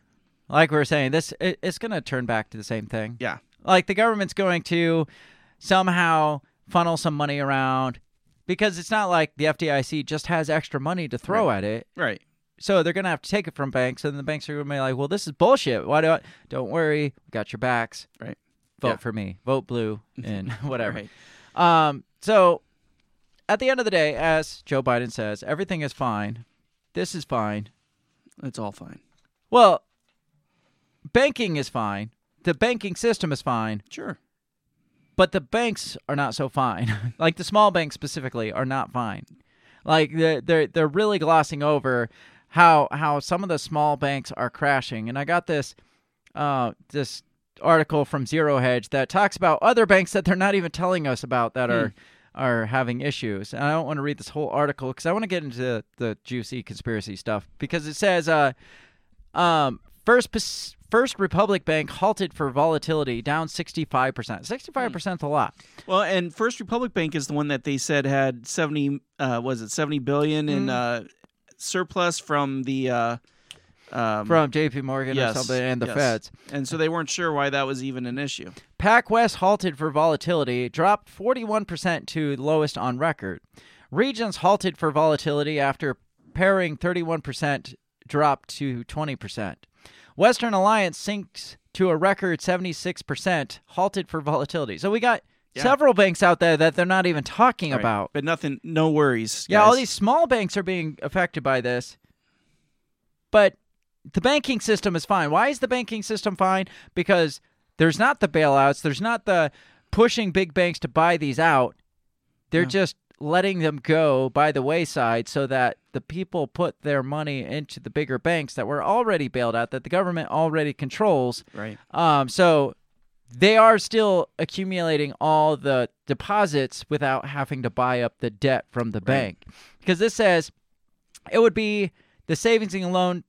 like we were saying, this it, it's going to turn back to the same thing. Yeah. Like the government's going to somehow funnel some money around because it's not like the FDIC just has extra money to throw at it. Right. So they're going to have to take it from banks, and the banks are going to be like, "Well, this is bullshit. Why do I?" Don't worry, we got your backs. Right. Vote Yeah. for me. Vote blue and whatever. Right. Um. So at the end of the day, as Joe Biden says, everything is fine. This is fine. It's all fine. Well, banking is fine. The banking system is fine. Sure. But the banks are not so fine. like the small banks specifically are not fine. Like they're they're, they're really glossing over how how some of the small banks are crashing. And I got this uh this article from Zero Hedge that talks about other banks that they're not even telling us about that are are having issues. And I don't want to read this whole article because I want to get into the juicy conspiracy stuff because it says uh um first Pas- First Republic Bank halted for volatility, down 65%. 65% is a lot. Well, and First Republic Bank is the one that they said had seventy. Uh, was it seventy billion in Mm. uh, surplus from the uh, um, From JP Morgan yes, or something and the yes. feds. and so they weren't sure why that was even an issue. PacWest halted for volatility, dropped 41% to lowest on record. Regions halted for volatility after pairing 31% dropped to 20%. Western Alliance sinks to a record 76%, halted for volatility. So we got Yeah. several banks out there that they're not even talking Right. about. but nothing. No worries. Yeah, all these small banks are being affected by this. But the banking system is fine. Why is the banking system fine? Because there's not the bailouts, there's not the pushing big banks to buy these out. They're just letting them go by the wayside so that the people put their money into the bigger banks that were already bailed out that the government already controls. right. Um, so they are still accumulating all the deposits without having to buy up the debt from the bank. Because this says it would be the savings and loan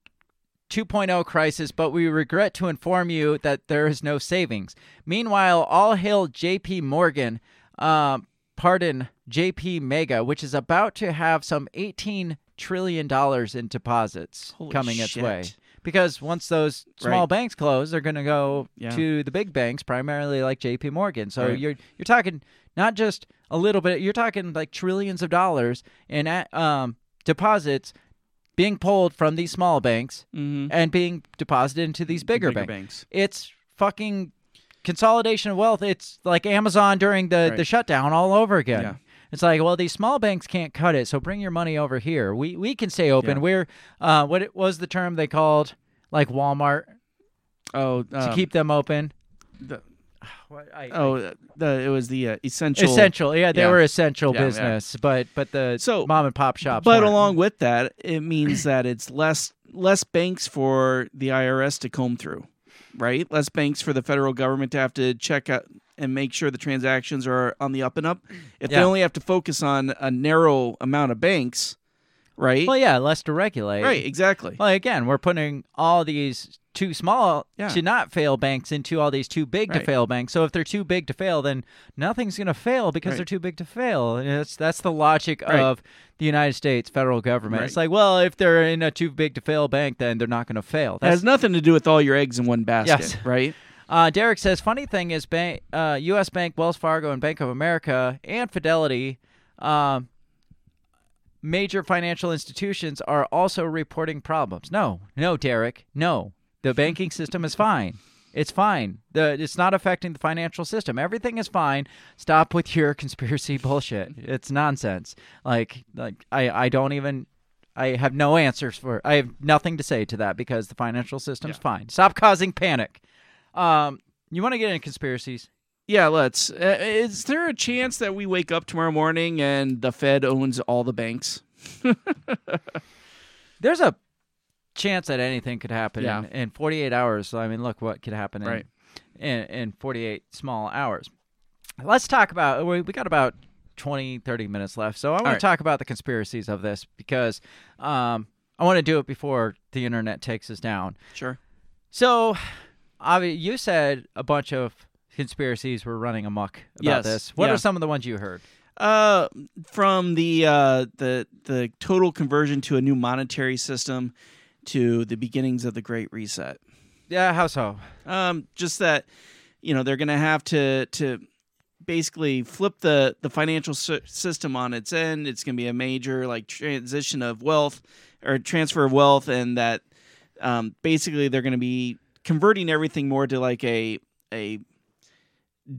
2.0 crisis, but we regret to inform you that there is no savings. Meanwhile, all hail JP Morgan, um, pardon, JP Mega, which is about to have some $18 trillion in deposits Holy coming its way. Because once those small Right. banks close, they're going to go Yeah. to the big banks, primarily like JP Morgan. So Right. you're you're talking not just a little bit, you're talking like trillions of dollars in uh, um, deposits being pulled from these small banks Mhm. and being deposited into these bigger, bigger banks. banks. It's fucking consolidation of wealth. It's like Amazon during the, the shutdown all over again. Yeah. It's like, well, these small banks can't cut it, so bring your money over here. We we can stay open. Yeah. We're uh, what it was the term they called like Walmart Oh, to um, keep them open. the- I, oh, the it was the uh, essential. essential. Yeah, they yeah. were essential Yeah, yeah. business, but but the So- mom and pop shops. But weren't. along with that, it means that it's less less banks for the IRS to comb through, right? Less banks for the federal government to have to check out and make sure the transactions are on the up and up. If they only have to focus on a narrow amount of banks, right? well, yeah, less to regulate. right, exactly. Well, again, we're putting all these too small Yeah. to not fail banks into all these too big to fail banks. So if they're too big to fail, then nothing's going to fail because Right. they're too big to fail. And that's that's the logic Right. of the United States federal government. It's like, well, if they're in a too big to fail bank, then they're not going to fail. It That's has nothing to do with all your eggs in one basket, Yes. right? Uh, Derek says, funny thing is, bank, uh, U.S. Bank, Wells Fargo, and Bank of America and Fidelity um, major financial institutions are also reporting problems. No, no, Derek, no. The banking system is fine. It's fine. The it's not affecting the financial system. Everything is fine. Stop with your conspiracy bullshit. It's nonsense. Like like I I don't even I have no answers for. I have nothing to say to that because the financial system's fine. Stop causing panic. Um, you want to get into conspiracies? Yeah, let's. Uh, is there a chance that we wake up tomorrow morning and the Fed owns all the banks? There's a chance that anything could happen Yeah. in, in 48 hours. So I mean, look what could happen in, Right. in in 48 small hours. Let's talk about. We, we got about 20, 30 minutes left, so I want right. to talk about the conspiracies of this because um, I want to do it before the internet takes us down. Sure. So, Avi, you said a bunch of conspiracies were running amok about Yes, this. What yeah. are some of the ones you heard? Uh, from the uh, the the total conversion to a new monetary system to the beginnings of the Great Reset. Yeah, how so? Um, just that you know they're going to have to to basically flip the the financial sy- system on its end. It's going to be a major like transition of wealth or transfer of wealth, and that um, basically they're going to be converting everything more to like a a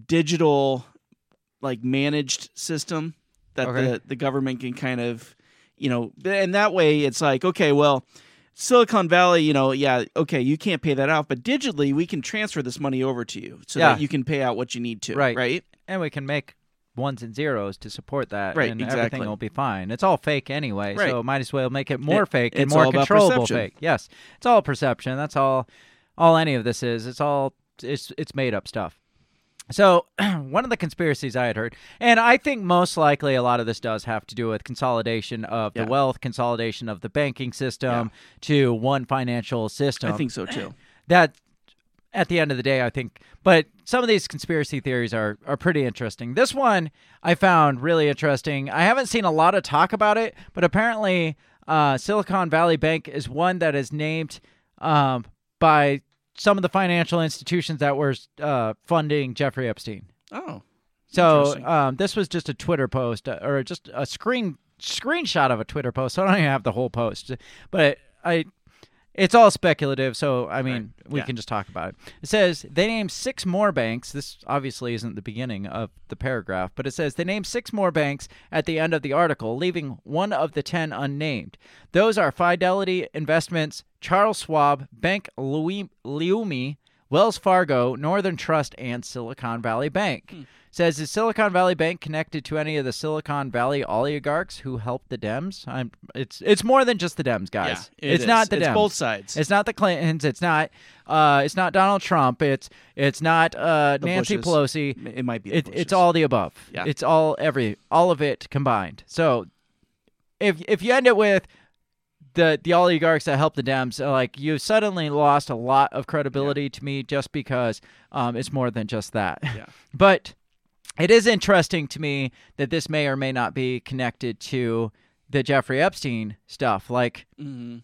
digital like managed system that Okay. the the government can kind of you know and that way it's like okay well Silicon Valley, you know, yeah, okay, you can't pay that out, but digitally we can transfer this money over to you so Yeah. that you can pay out what you need to. Right. Right. And we can make ones and zeros to support that, Right, and exactly. everything will be fine. It's all fake anyway, so might as well make it more It- fake and more controllable fake. Yes, it's all perception. That's all. All any of this is. It's all. It's it's made up stuff. So one of the conspiracies I had heard, and I think most likely a lot of this does have to do with consolidation of Yeah. the wealth, consolidation of the banking system to one financial system. I think so too. that at the end of the day, I think. But some of these conspiracy theories are are pretty interesting. This one I found really interesting. I haven't seen a lot of talk about it, but apparently, uh, Silicon Valley Bank is one that is named um, by some of the financial institutions that were uh, funding Jeffrey Epstein. Oh. So um, this was just a Twitter post uh, or just a screen screenshot of a Twitter post. So I don't even have the whole post, but I it's all speculative. So I mean, we Yeah. can just talk about it. It says they named six more banks. This obviously isn't the beginning of the paragraph, but it says they named six more banks at the end of the article, leaving one of the ten unnamed. Those are Fidelity Investments, Charles Schwab, Bank Leumi Wells Fargo, Northern Trust, and Silicon Valley Bank. Hmm. Says is Silicon Valley Bank connected to any of the Silicon Valley oligarchs who helped the Dems? I'm, it's it's more than just the Dems, guys. Yeah, it it's is. not the It's Dems. both sides. It's not the Clintons. It's not. Uh, it's not Donald Trump. It's it's not uh, Nancy Bushes. Pelosi. It might be It, it's all the above. Yeah. It's all every all of it combined. So if if you end it with the the oligarchs that help the Dems, uh, like you suddenly lost a lot of credibility to me just because um, it's more than just that. Yeah. but it is interesting to me that this may or may not be connected to the Jeffrey Epstein stuff. Like Mhm.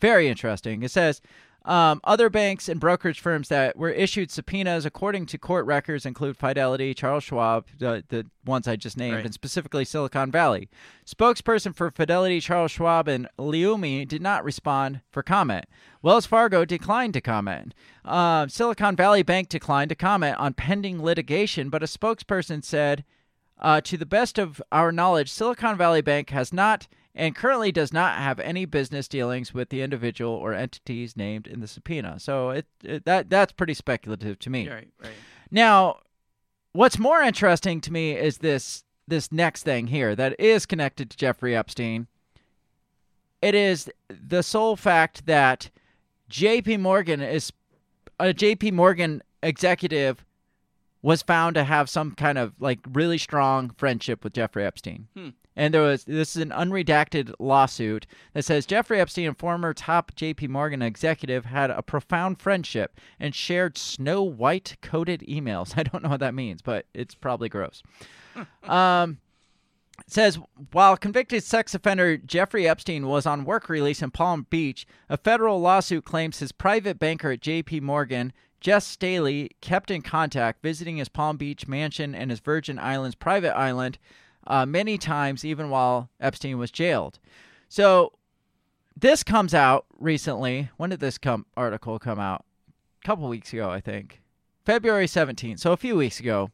very interesting. It says um, other banks and brokerage firms that were issued subpoenas according to court records include Fidelity, Charles Schwab, the, the ones I just named, Right. and specifically Silicon Valley. Spokesperson for Fidelity, Charles Schwab, and Leumi did not respond for comment. Wells Fargo declined to comment. Uh, Silicon Valley Bank declined to comment on pending litigation, but a spokesperson said, uh, to the best of our knowledge, Silicon Valley Bank has not and currently does not have any business dealings with the individual or entities named in the subpoena. So it, it that that's pretty speculative to me. Right, right. Now, what's more interesting to me is this this next thing here that is connected to Jeffrey Epstein. It is the sole fact that J.P. Morgan is a J.P. Morgan executive was found to have some kind of like really strong friendship with Jeffrey Epstein. Hmm. And there was this is an unredacted lawsuit that says Jeffrey Epstein, a former top JP Morgan executive, had a profound friendship and shared snow white coded emails. I don't know what that means, but it's probably gross. um says while convicted sex offender Jeffrey Epstein was on work release in Palm Beach, a federal lawsuit claims his private banker at JP Morgan, Jes Staley, kept in contact visiting his Palm Beach mansion and his Virgin Islands private island uh, many times, even while Epstein was jailed. So this comes out recently. When did this article come out? A couple weeks ago, I think. February 17th, so a few weeks ago,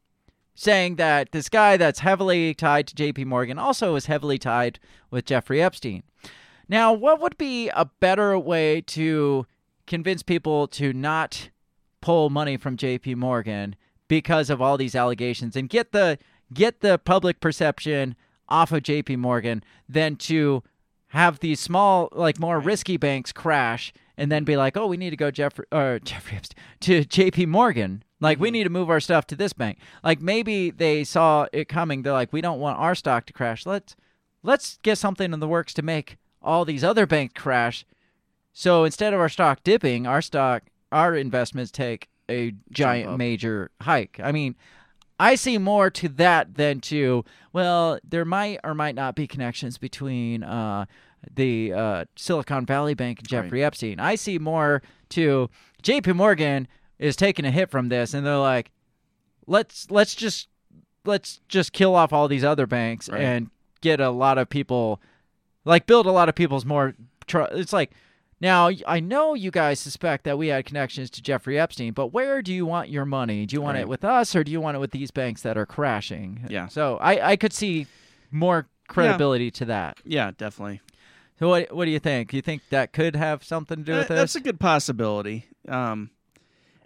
saying that this guy that's heavily tied to JP Morgan also is heavily tied with Jeffrey Epstein. Now, what would be a better way to convince people to not pull money from JP Morgan because of all these allegations and get the get the public perception off of JP Morgan than to have these small like more risky banks crash and then be like, "Oh, we need to go Jeffrey or Jeffrey Epstein to JP Morgan. Like we mm-hmm. need to move our stuff to this bank." Like maybe they saw it coming. They're like, "We don't want our stock to crash. Let's let's get something in the works to make all these other banks crash. So instead of our stock dipping, our stock our investments take a giant major hike. I mean, I see more to that than to well, there might or might not be connections between uh, the uh, Silicon Valley Bank and Jeffrey Epstein. I see more to J.P. Morgan is taking a hit from this, and they're like, let's let's just let's just kill off all these other banks Right. and get a lot of people, like build a lot of people's more. Tr- it's like. Now, I know you guys suspect that we had connections to Jeffrey Epstein, but where do you want your money? Do you want Right. it with us or do you want it with these banks that are crashing? Yeah. So I, I could see more credibility to that. Yeah, definitely. So what what do you think? You think that could have something to do with Uh, this? That's a good possibility. Um,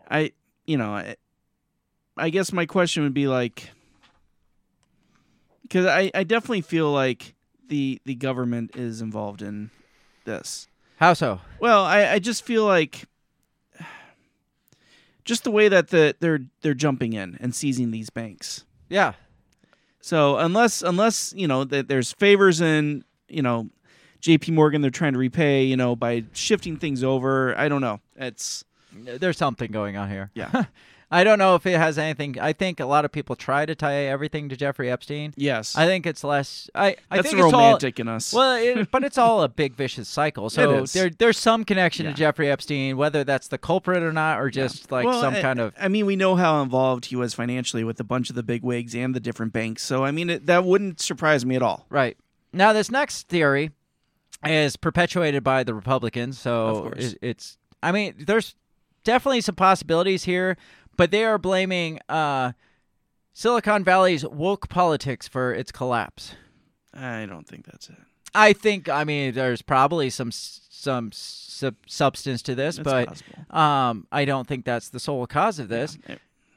I, you know, I, I guess my question would be like, because I, I definitely feel like the the government is involved in this. How so? Well, I, I just feel like just the way that the they're they're jumping in and seizing these banks. Yeah. So unless unless you know that there's favors in you know J.P. Morgan they're trying to repay you know by shifting things over. I don't know. It's There's something going on here. Yeah. I don't know if it has anything. I think a lot of people try to tie everything to Jeffrey Epstein. yes. I think it's less. I, I That's think it's all- romantic in us. Well, it, but it's all a big vicious cycle. So there, there's some connection Yeah. to Jeffrey Epstein, whether that's the culprit or not, or just like Well, some I- kind of. I mean, we know how involved he was financially with a bunch of the big wigs and the different banks. So I mean, it, that wouldn't surprise me at all. Right. Now, this next theory is perpetuated by the Republicans. So Of course. it- it's, I mean, there's definitely some possibilities here, but they are blaming uh, Silicon Valley's woke politics for its collapse. I don't think that's it. I think, I mean, there's probably some some sub- substance to this, That's but um, I don't think that's the sole cause of this. Yeah.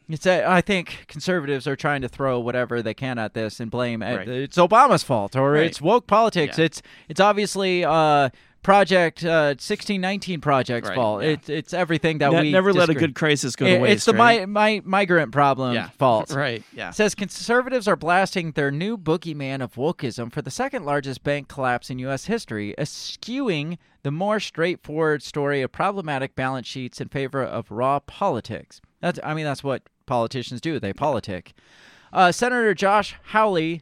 It's a, I think conservatives are trying to throw whatever they can at this and blame it. Right. it's Obama's fault or Right. it's woke politics. Yeah. It's it's obviously uh, Project uh, 1619 Project's Right, fault. yeah. It's it's everything that Ne- we never let a good crisis go It- to waste. It's the right? mi- mi- migrant problem Yeah. fault. Right. Yeah. It says conservatives are blasting their new boogeyman of wokeism for the second largest bank collapse in U.S. history, eschewing the more straightforward story of problematic balance sheets in favor of raw politics. That's, I mean, that's what politicians do. They politic. Uh, Senator Josh Hawley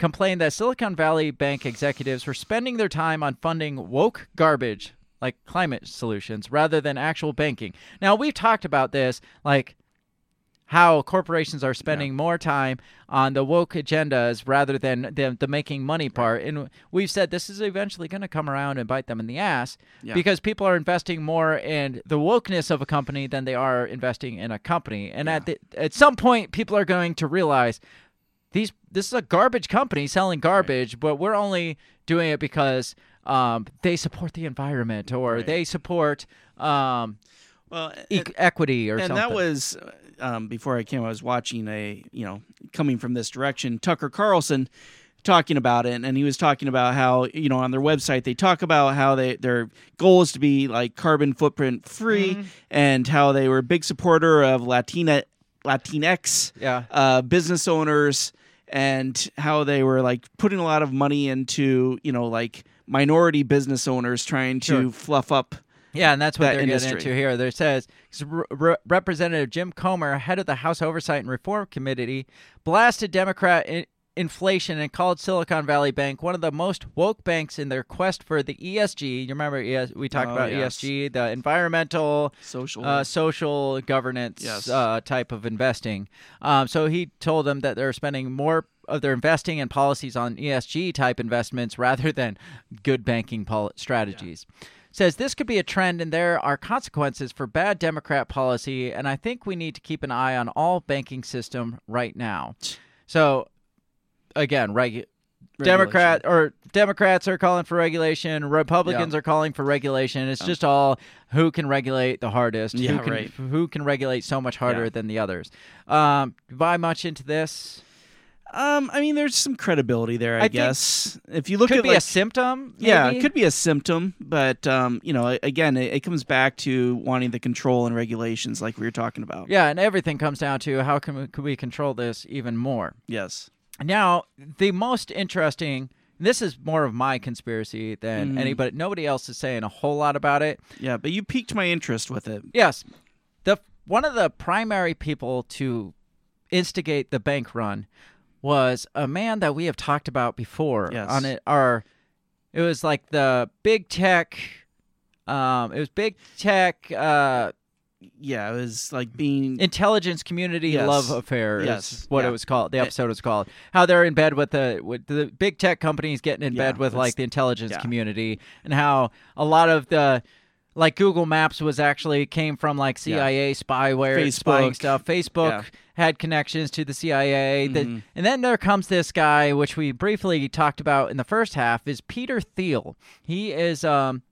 complained that Silicon Valley Bank executives were spending their time on funding woke garbage like climate solutions rather than actual banking. Now, we've talked about this, like how corporations are spending more time on the woke agendas rather than the, the making money part. And we've said this is eventually going to come around and bite them in the ass Yeah. because people are investing more in the wokeness of a company than they are investing in a company. And at the, at some point, people are going to realize these this is a garbage company selling garbage, but we're only doing it because um, they support the environment or Right. they support um, Well, e- equity or something. and something. that was um, before I came. I was watching a you know coming from this direction. Tucker Carlson talking about it, and he was talking about how you know on their website they talk about how they their goal is to be like carbon footprint free, Mm-hmm. and how they were a big supporter of Latina Latinx Yeah. uh, business owners, and how they were like putting a lot of money into you know like minority business owners trying to Sure. fluff up. Yeah, and that's what that they're industry. getting into here. There says Representative Jim Comer, head of the House Oversight and Reform Committee, blasted Democrat in- inflation and called Silicon Valley Bank one of the most woke banks in their quest for the ESG. You remember ES- we talked Oh, about yes. ESG, the environmental, Social. uh, social governance Yes. uh, type of investing. Um, so he told them that they're spending more of their investing and policies on ESG type investments rather than good banking pol- strategies. Says this could be a trend and there are consequences for bad Democrat policy, and I think we need to keep an eye on all banking system right now. So, again, regu- Democrat or Democrats are calling for regulation. Republicans Yeah. are calling for regulation. It's just all who can regulate the hardest. Yeah, who can, right. Who can regulate so much harder Yeah. than the others? Um, buy much into this? Um, I mean, there's some credibility there, I, I guess. If you look Could at be like, a symptom. yeah, it could be a symptom, but um, you know, again, it, it comes back to wanting the control and regulations, like we were talking about. Yeah, and everything comes down to how can we, can we control this even more? Yes. Now, the most interesting. This is more of my conspiracy than Mhm. anybody. Nobody else is saying a whole lot about it. Yeah, but you piqued my interest with it. Yes, the one of the primary people to instigate the bank run was a man that we have talked about before Yes. on it. Our it was like the big tech. Um, it was big tech. Uh, Yeah, it was like being intelligence community Yes. love affair Yes. is what Yeah. it was called. The episode was called. How they're in bed with the with the big tech companies getting in Yeah, bed with like the intelligence yeah. community and how a lot of the like Google Maps was actually came from like CIA spyware spying stuff. Facebook had connections to the CIA. The- Mhm. and then there comes this guy, which we briefly talked about in the first half, is Peter Thiel. He is um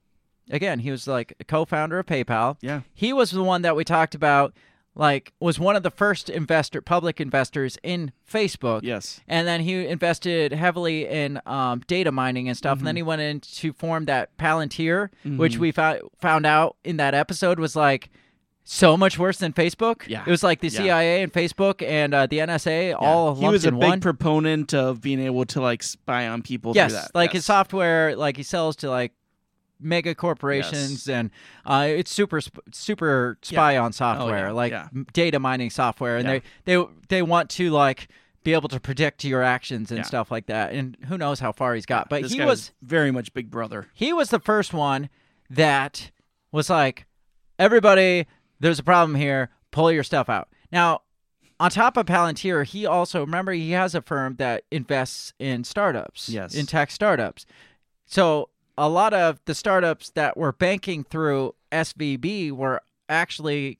again, he was like a co-founder of PayPal. Yeah. He was the one that we talked about like was one of the first investor public investors in Facebook. Yes. And then he invested heavily in um, data mining and stuff. And then Mm-hmm. he went in to form that Palantir, which we found found out in that episode was like so much worse than Facebook. Yeah. It was like the Yeah. CIA and Facebook and uh, the NSA all he was a in big one. proponent of being able to like spy on people. yes, through that. like yes. his software, like he sells to like mega corporations and uh, it's super super spy on software, Oh, yeah, like yeah. data mining software, and Yeah. they they they want to like be able to predict your actions and Yeah. stuff like that. And who knows how far he's got, but This he guy was very much Big Brother. he was the first one that was like, everybody, there's a problem here. Pull your stuff out. Now, on top of Palantir, he also remember he has a firm that invests in startups, Yes. in tech startups. So a lot of the startups that were banking through SVB were actually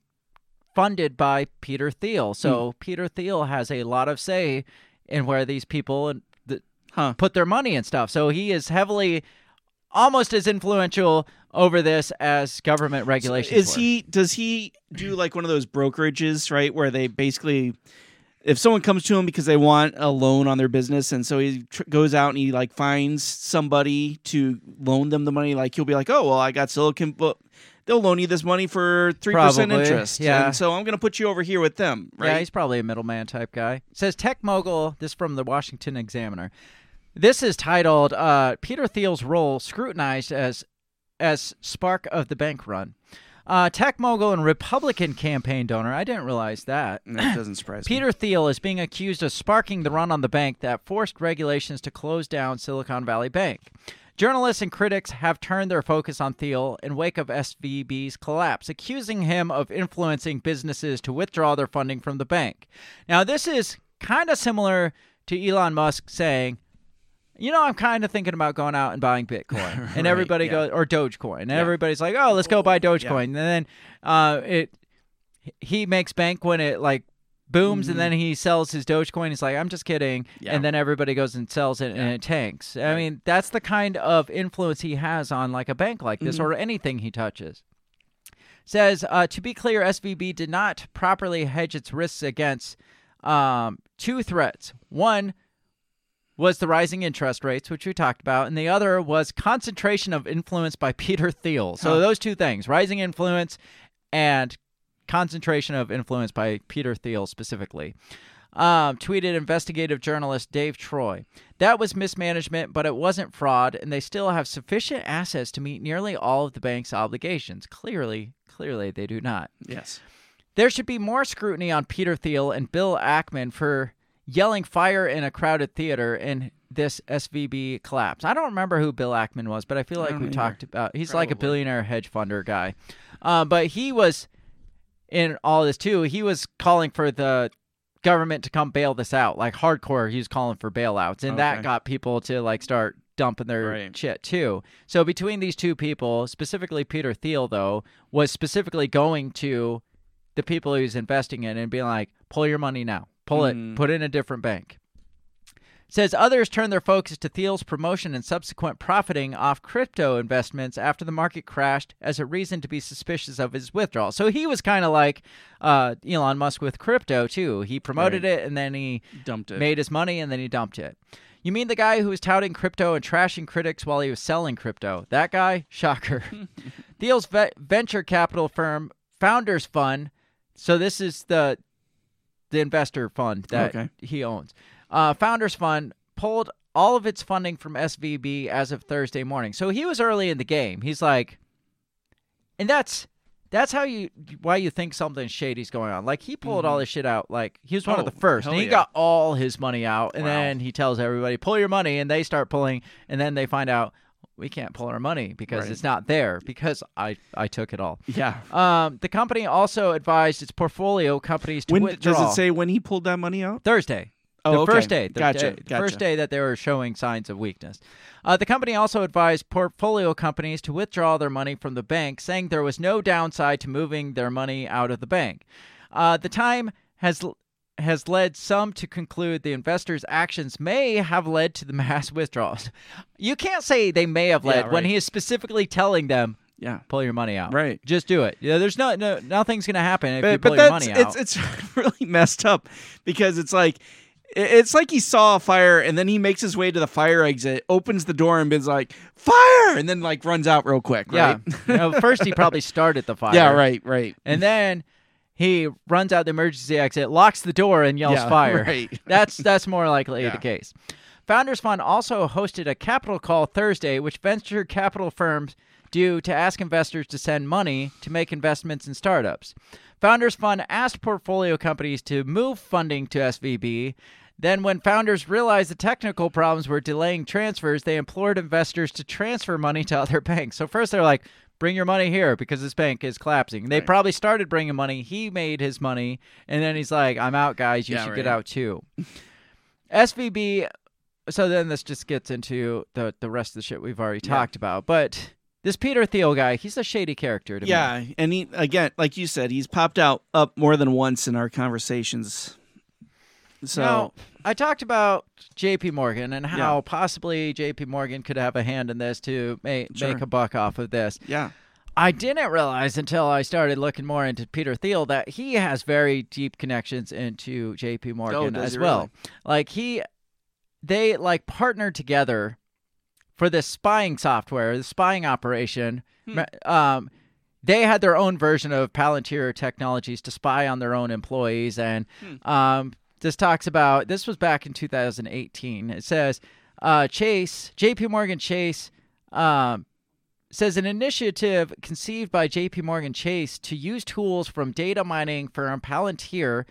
funded by Peter Thiel. So hmm. Peter Thiel has a lot of say in where these people and the, Huh. put their money and stuff. So he is heavily, almost as influential over this as government regulations. Is were. he? Does he do like one of those brokerages, right, where they basically, if someone comes to him because they want a loan on their business, and so he tr- goes out and he like finds somebody to loan them the money, like he'll be like, oh well, I got Silicon, well, they'll loan you this money for three percent Probably, interest, yeah. and so I'm going to put you over here with them, right? Yeah, he's probably a middleman type guy. says tech mogul. This from the Washington Examiner. This is titled uh, "Peter Thiel's Role Scrutinized as as Spark of the Bank Run." Uh, tech mogul and Republican campaign donor. I didn't realize that. that doesn't surprise me. Peter Thiel is being accused of sparking the run on the bank that forced regulations to close down Silicon Valley Bank. Journalists and critics have turned their focus on Thiel in wake of SVB's collapse, accusing him of influencing businesses to withdraw their funding from the bank. Now, this is kind of similar to Elon Musk saying, you know, I'm kind of thinking about going out and buying Bitcoin, and Right, everybody yeah. goes or Dogecoin, and everybody's like, "Oh, let's go buy Dogecoin," and then uh, it he makes bank when it like booms, and then he sells his Dogecoin. He's like, "I'm just kidding," Mm-hmm. Yeah. and then everybody goes and sells it, and it tanks. I mean, that's the kind of influence he has on like a bank like this Mm-hmm. or anything he touches says uh, to be clear svb did not properly hedge its risks against um, two threats one was the rising interest rates which we talked about and the other was concentration of influence by peter thiel so Huh. those two things rising influence and concentration of influence by peter thiel specifically um, tweeted investigative journalist Dave Troy. That was mismanagement, but it wasn't fraud, and they still have sufficient assets to meet nearly all of the bank's obligations. Clearly, clearly they do not. yes. There should be more scrutiny on Peter Thiel and Bill Ackman for yelling fire in a crowded theater in this SVB collapse. I don't remember who Bill Ackman was, but I feel like don't we either. talked about. He's like a billionaire hedge funder guy, um, but he was in all this too. He was calling for the government to come bail this out. Like hardcore, he was calling for bailouts, and that got people to like start dumping their Right. shit too. So between these two people, specifically Peter Thiel, though, was specifically going to the people he was investing in and being like, "Pull your money now, pull Mm. it, put it in a different bank." Says others turned their focus to Thiel's promotion and subsequent profiting off crypto investments after the market crashed as a reason to be suspicious of his withdrawal. So he was kind of like uh, Elon Musk with crypto too. He promoted it and then he Dumped it. made his money and then he dumped it. You mean the guy who was touting crypto and trashing critics while he was selling crypto? That guy? Shocker. Thiel's ve- venture capital firm, Founders Fund. So this is the the investor fund that Okay. he owns. Uh, Founders Fund pulled all of its funding from SVB as of Thursday morning. So he was early in the game. He's like, and that's that's how you why you think something shady's going on. Like he pulled all this shit out. Like he was one of Mm-hmm. Oh, the first, and he yeah. got all his money out. And Wow. then he tells everybody, "Pull your money," and they start pulling, and then they find out we can't pull our money because Right. it's not there because I I took it all. Yeah. Um, the company also advised its portfolio companies to When withdraw. does it say when he pulled that money out? Thursday. Oh, the okay. first day. The Gotcha, day- the gotcha. first day that they were showing signs of weakness. Uh, the company also advised portfolio companies to withdraw their money from the bank, saying there was no downside to moving their money out of the bank. Uh, the time has has led some to conclude the investors' actions may have led to the mass withdrawals. You can't say they may have led Yeah, when he is specifically telling them, Yeah. "Pull your money out." Right. Just do it. Yeah, there's no, no nothing's gonna happen if you pull but your money out. it's it's really messed up because it's like it's like he saw a fire and then he makes his way to the fire exit, opens the door and is like fire, and then like runs out real quick. yeah. You know, first he probably started the fire. yeah. Right. Right. And then he runs out the emergency exit, locks the door, and yells Yeah, fire. right. That's that's more likely Yeah. the case. Founders Fund also hosted a capital call Thursday, which venture capital firms do to ask investors to send money to make investments in startups. Founders Fund asked portfolio companies to move funding to SVB. Then, when founders realized the technical problems were delaying transfers, they implored investors to transfer money to other banks. So, first they're like, bring your money here because this bank is collapsing. They probably started bringing money. He made his money. And then he's like, I'm out, guys. You Yeah, should right. get out too. SVB. So then this just gets into the, the rest of the shit we've already Yeah. talked about. But this Peter Thiel guy, he's a shady character to me. Yeah, and he again, like you said, he's popped out up more than once in our conversations. So Now, I talked about J.P. Morgan and how Yeah. possibly J.P. Morgan could have a hand in this to ma- Sure. make a buck off of this. yeah, I didn't realize until I started looking more into Peter Thiel that he has very deep connections into J.P. Morgan Oh, as well. really? Like he, they like partnered together for this spying software, the spying operation. Hmm. Um, they had their own version of Palantir Technologies to spy on their own employees, and Hmm. um, this talks about this was back in 2018. It says uh, Chase, J.P. Morgan Chase. Um, says an initiative conceived by JP Morgan Chase to use tools from data mining firm Palantir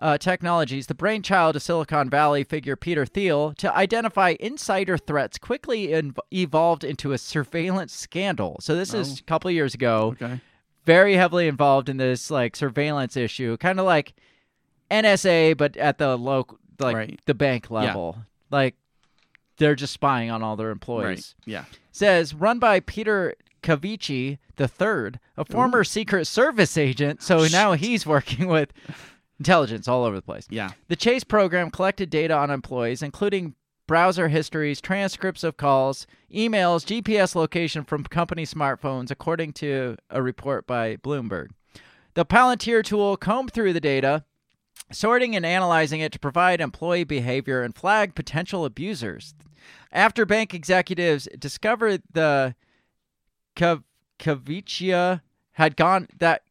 uh, Technologies, the brainchild of Silicon Valley figure Peter Thiel, to identify insider threats quickly evolved into a surveillance scandal. So this is a couple of years ago. okay, Very heavily involved in this like surveillance issue, kind of like NSA, but at the local, like Right. the bank level. Like they're just spying on all their employees right, yeah, says run by Peter Cavicchia the third, a former Secret Service agent. So now he's working with intelligence all over the place. yeah, The Chase program collected data on employees, including browser histories, transcripts of calls, emails, GPS location from company smartphones, according to a report by Bloomberg. The Palantir tool combed through the data, sorting and analyzing it to provide employee behavior and flag potential abusers. After bank executives discovered the Cav- had gone that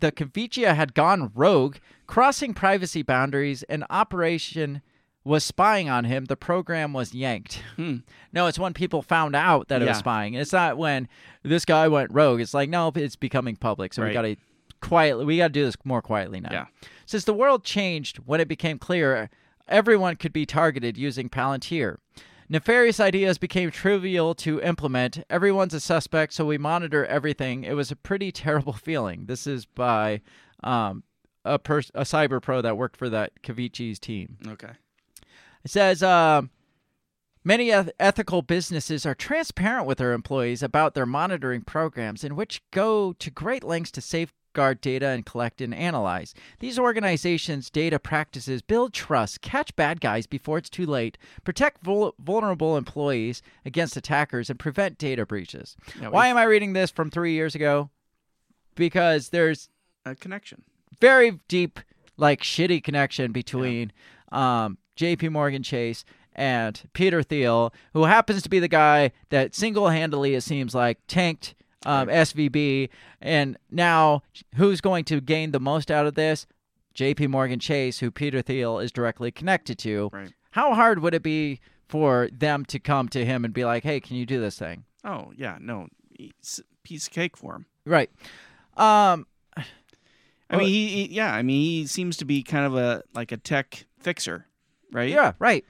the Cavicchia had gone rogue, crossing privacy boundaries, and operation was spying on him, the program was yanked. No, it's when people found out that it was Hmm. Yeah. spying. It's not when this guy went rogue. It's like, no, it's becoming public. So we got to quietly, we got to do this more quietly now. Yeah. Since the world changed when it became clear everyone could be targeted using Palantir. Nefarious ideas became trivial to implement. Everyone's a suspect, so we monitor everything. It was a pretty terrible feeling. This is by um, a, pers- a cyber pro that worked for that Cavicchia's team. Okay. It says um, many eth- ethical businesses are transparent with their employees about their monitoring programs, in which go to great lengths to safeguard data and collect and analyze. These organizations' data practices build trust, catch bad guys before it's too late, protect vul- vulnerable employees against attackers, and prevent data breaches. Yeah, Why am I reading this from three years ago? Because there's A connection. very deep, like shitty connection between um, J.P. Morgan Chase and Peter Thiel, who happens to be the guy that single-handedly, it seems like, tanked um, SVB, and now who's going to gain the most out of this? J.P. Morgan Chase, who Peter Thiel is directly connected to. Right. How hard would it be for them to come to him and be like, "Hey, can you do this thing?" Oh yeah, no, it's a piece of cake for him. Right. Um, I mean, he, he yeah, I mean, he seems to be kind of a like a tech fixer, right? Yeah, right.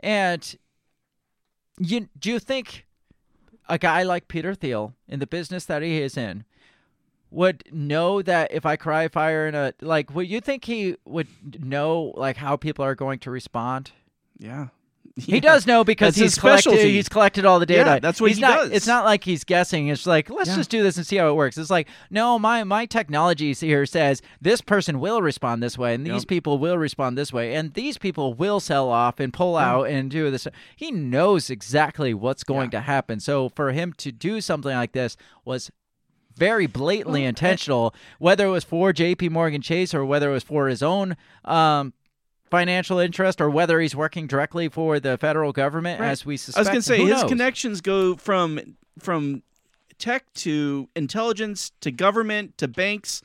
And you do you think a guy like Peter Thiel in the business that he is in would know that if I cry fire in a like would you think he would know like how people are going to respond? Yeah. He Yeah. does know because That's he's collected specialty. he's collected all the data. Yeah, that's what he's he not, does. It's not like he's guessing. It's like let's Yeah. just do this and see how it works. It's like no, my my technology here says this person will respond this way and these Yep. people will respond this way and these people will sell off and pull out and do this. He knows exactly what's going to happen. So for him to do something like this was very blatantly intentional, whether it was for J.P. Morgan Chase or whether it was for his own um, financial interest or whether he's working directly for the federal government, Right. as we suspect. I was gonna say his knows? connections go from from tech to intelligence to government to banks.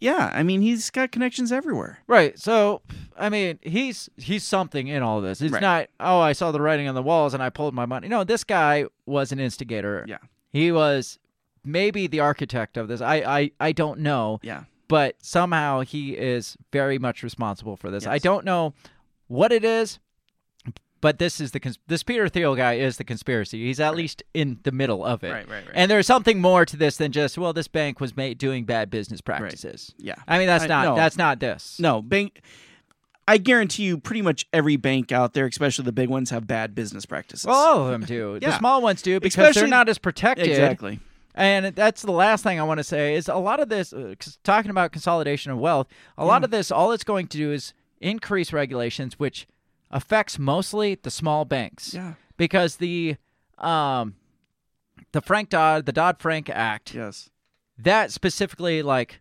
Yeah, I mean he's got connections everywhere. Right. So, I mean, he's he's something in all this. It's Right. not, oh, I saw the writing on the walls and I pulled my money. No, this guy was an instigator. Yeah. He was maybe the architect of this. I I, I don't know. Yeah. But somehow he is very much responsible for this. I don't know what it is, but this is the cons- this Peter Thiel guy is the conspiracy. He's at least in the middle of it. Right, right, right. And there's something more to this than just well, this bank was made doing bad business practices. Yeah. I mean, that's I- not no. that's not this. No, bank I guarantee you pretty much every bank out there, especially the big ones, have bad business practices. Well, all of them do. The Yeah. small ones do because they're not as protected. Exactly. And that's the last thing I want to say is a lot of this, uh, talking about consolidation of wealth, a lot of this, all it's going to do is increase regulations, which affects mostly the small banks. Yeah. Because the, um, the Frank Dodd, the Dodd Frank Act, Yes. that specifically like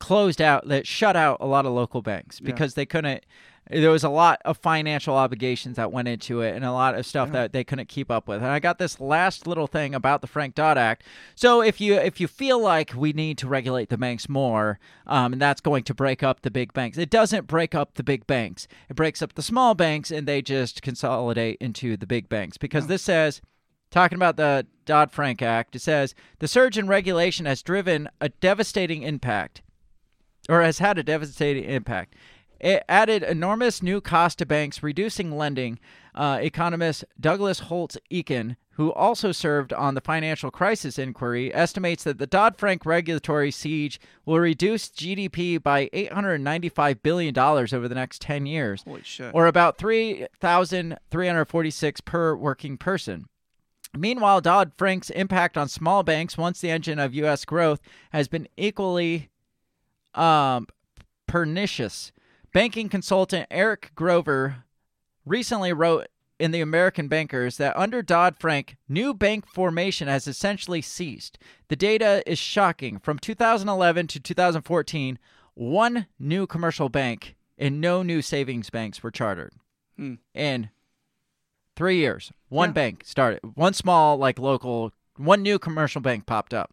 closed out that shut out a lot of local banks Yeah. because they couldn't there was a lot of financial obligations that went into it and a lot of stuff that they couldn't keep up with. And i got this last little thing about the frank dodd act. So if you if you feel like we need to regulate the banks more um, and that's going to break up the big banks it doesn't break up the big banks. It breaks up the small banks and they just consolidate into the big banks. Because this says talking about the Dodd Frank Act, it says the surge in regulation has driven a devastating impact, or has had a devastating impact. It added enormous new cost to banks, reducing lending. Uh, economist Douglas Holtz Eakin, who also served on the financial crisis inquiry, estimates that the Dodd Frank regulatory siege will reduce GDP by $895 billion over the next 10 years, or about 3,346 per working person. Meanwhile, Dodd Frank's impact on small banks, once the engine of U.S. growth, has been equally um, pernicious. Banking consultant Eric Grover recently wrote in the American Bankers that under Dodd Frank, new bank formation has essentially ceased. The data is shocking. From 2011 to 2014, one new commercial bank and no new savings banks were chartered. Hmm. In three years, one Yeah. bank started, one small, like local, one new commercial bank popped up.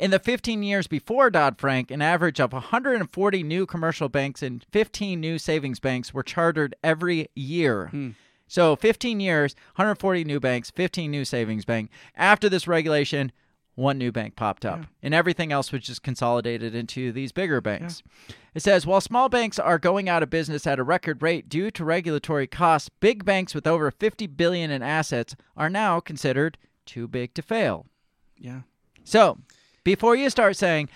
In the 15 years before Dodd Frank, an average of 140 new commercial banks and 15 new savings banks were chartered every year. Hmm. So 15 years, 140 new banks, 15 new savings bank. After this regulation, one new bank popped up, and everything else was just consolidated into these bigger banks. It says while small banks are going out of business at a record rate due to regulatory costs, big banks with over 50 billion in assets are now considered too big to fail. Yeah. So, before you start saying,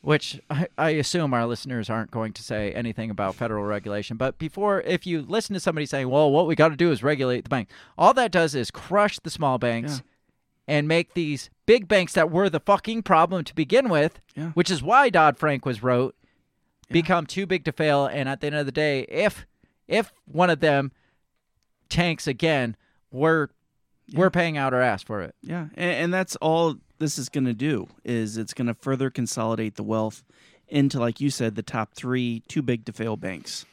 which I, I assume our listeners aren't going to say anything about federal regulation. But before, if you listen to somebody saying, well, what we got to do is regulate the bank, all that does is crush the small banks and make these big banks that were the fucking problem to begin with, Yeah. which is why Dodd Frank was wrote, become too big to fail. And at the end of the day, if if one of them tanks again, we're we're paying out our ass for it. Yeah, and, and that's all this is going to do is it's going to further consolidate the wealth into, like you said, the top three too big to fail banks.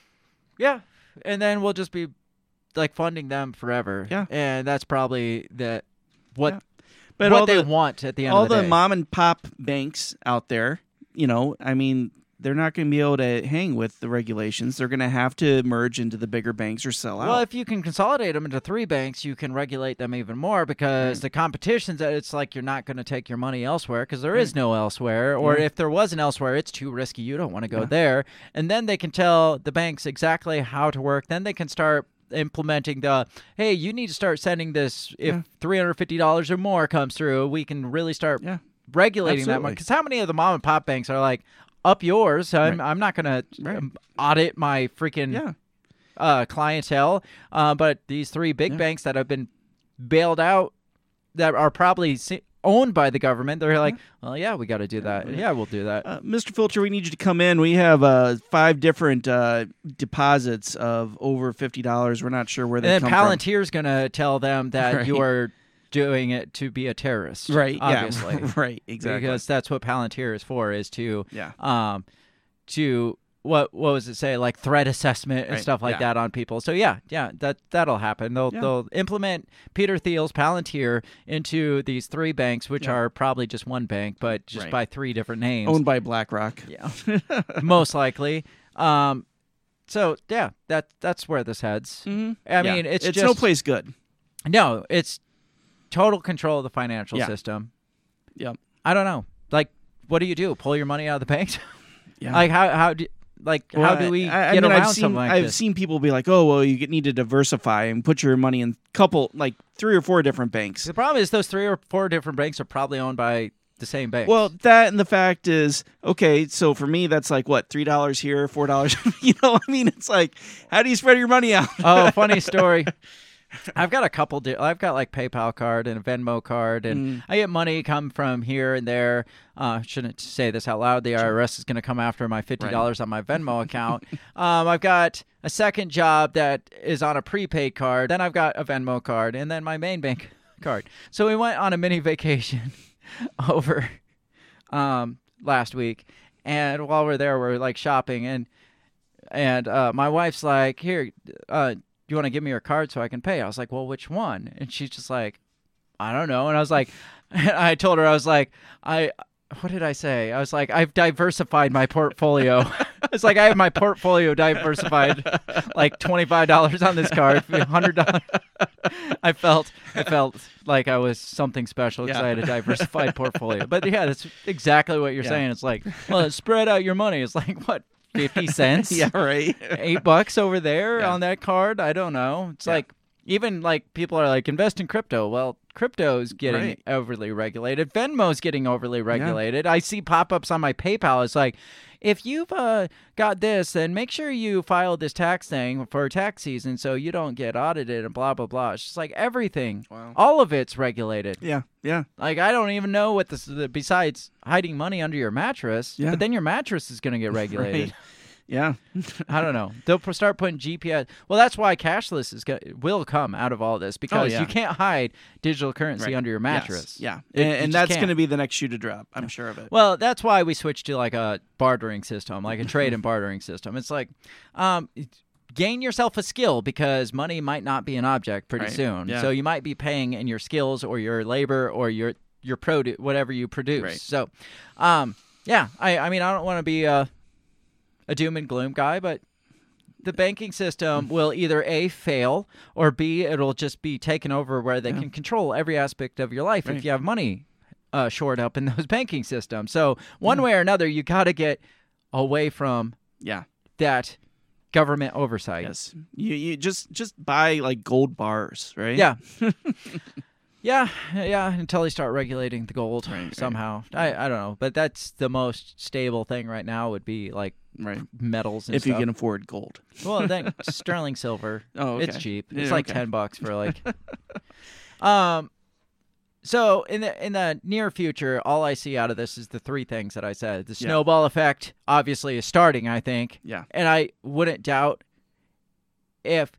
Yeah, and then we'll just be like funding them forever. Yeah. and that's probably the what Yeah. But what they the, want at the end all of the, the mom and pop banks out there, you know, I mean, they're not going to be able to hang with the regulations. They're going to have to merge into the bigger banks or sell out. Well, if you can consolidate them into three banks, you can regulate them even more because the competition's that it's like you're not going to take your money elsewhere because there is no elsewhere, or Yeah. if there was an elsewhere, it's too risky. You don't want to go there. And then they can tell the banks exactly how to work. Then they can start implementing the hey, you need to start sending this if Yeah. three hundred fifty dollars or more comes through. We can really start Yeah. regulating that Absolutely. one because how many of the mom and pop banks are like up yours? I'm I'm not going to Right. audit my freaking yeah. uh, clientele. Uh, but these three big banks that have been bailed out, that are probably si- owned by the government, they're like, well, yeah, we got to do that. Yeah, we'll do that. Uh, Mr. Filter, we need you to come in. We have uh, five different uh, deposits of over fifty dollars. We're not sure where they. And then Palantir's going to tell them that Right. you are doing it to be a terrorist. Right? Obviously. Yeah. right. Exactly. Because that's what Palantir is for, is to Yeah. um to what what was it say like threat assessment and Right, stuff like yeah. that on people. So yeah, yeah, that that'll happen. They'll Yeah. they'll implement Peter Thiel's Palantir into these three banks, which Yeah. are probably just one bank, but just Right. by three different names, Owned by BlackRock. yeah, most likely. Um, so yeah, that that's where this heads. Mhm. I mean, it's it's just no place good. No, it's total control of the financial Yeah. system. Yep. I don't know. Like, what do you do? Pull your money out of the bank? Yeah. Like how how do like how do we I, I get mean, around I've seen, something like I've this? seen people be like, "Oh, well, you need to diversify and put your money in a couple, like three or four different banks." The problem is those three or four different banks are probably owned by the same bank. Well, that and the fact is, okay, so for me, that's like what three dollars here, four dollars. you know, I mean, it's like, how do you spread your money out? oh, funny story. I've got a couple. Di- I've got like PayPal card and a Venmo card, and Mm. I get money come from here and there. Uh, shouldn't say this out loud. The IRS is going to come after my fifty dollars on my Venmo account. um, I've got a second job that is on a prepaid card. Then I've got a Venmo card, and then my main bank card. So we went on a mini vacation over um, last week, and while we're there, we're like shopping, and and uh, my wife's like, "Here, uh, you want to give me your card so I can pay?" I was like, "Well, which one?" And she's just like, "I don't know." And I was like, I told her I was like, I. What did I say? I was like, I've diversified my portfolio. it's like I have my portfolio diversified, like twenty five dollars on this card, hundred dollars. I felt, I felt like I was something special because Yeah. I had a diversified portfolio. But yeah, that's exactly what you're Yeah. saying. It's like, well, spread out your money. It's like what, fifty cents? yeah, right. eight bucks over there Yeah. on that card. I don't know. It's Yeah. like even like people are like invest in crypto. Well, crypto's getting Right. overly regulated. Venmo's getting overly regulated. I see pop-ups on my PayPal. It's like if you've uh, got this, then make sure you file this tax thing for tax season so you don't get audited and blah blah blah. It's just like everything. Wow. All of it's regulated. Yeah, yeah, Like I don't even know what this besides hiding money under your mattress. Yeah. But then your mattress is going to get regulated. right. Yeah, I don't know. They'll start putting GPS. Well, that's why cashless is go- will come out of all this because Oh, yeah. you can't hide digital currency Right. under your Yes, mattress. Yeah, It- and, and that's going to be the next shoe to drop. I'm sure of it. Well, that's why we switched to like a bartering system, like a trade and bartering system. It's like, um, gain yourself a skill because money might not be an object pretty Right. soon. Yeah. So you might be paying in your skills or your labor or your your produce, whatever you produce. Right. So, um, yeah, I I mean I don't want to be a a doom and gloom guy, but the banking system will either a fail or b it'll just be taken over where they can control every aspect of your life Right. if you have money uh, shored up in those banking systems. So one way or another, you got to get away from yeah, that government oversight. yes. You you just just buy like gold bars, right? Yeah. Yeah, yeah. Until they start regulating the gold right. somehow. I I don't know, but that's the most stable thing right now. Would be like Right. metals and If you can afford gold. Well, then sterling silver. Oh, it's okay. cheap. Yeah, It's like okay. ten bucks for like. um, so in the in the near future, all I see out of this is the three things that I said. The Yeah. snowball effect obviously is starting. I think. Yeah. And I wouldn't doubt if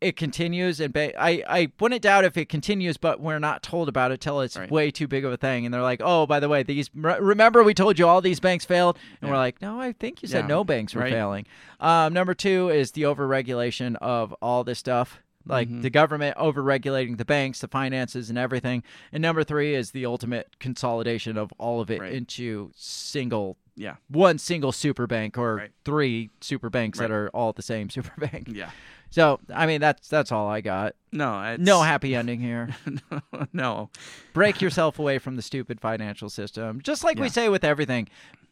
it continues and ba- I, I wouldn't doubt if it continues but we're not told about it till it's Right. way too big of a thing and they're like oh by the way these remember we told you all these banks failed and Yeah. we're like no i think you said Yeah, no banks were right. failing um, number two is the overregulation of all this stuff like Mhm. the government overregulating the banks the finances and everything and number three is the ultimate consolidation of all of it Right. into single Yeah. one single super bank or Right. three super banks that are all the same super bank Yeah. So I mean that's that's all I got. No, it's, No happy ending here. no. Break yourself away from the stupid financial system. Just like we say with everything,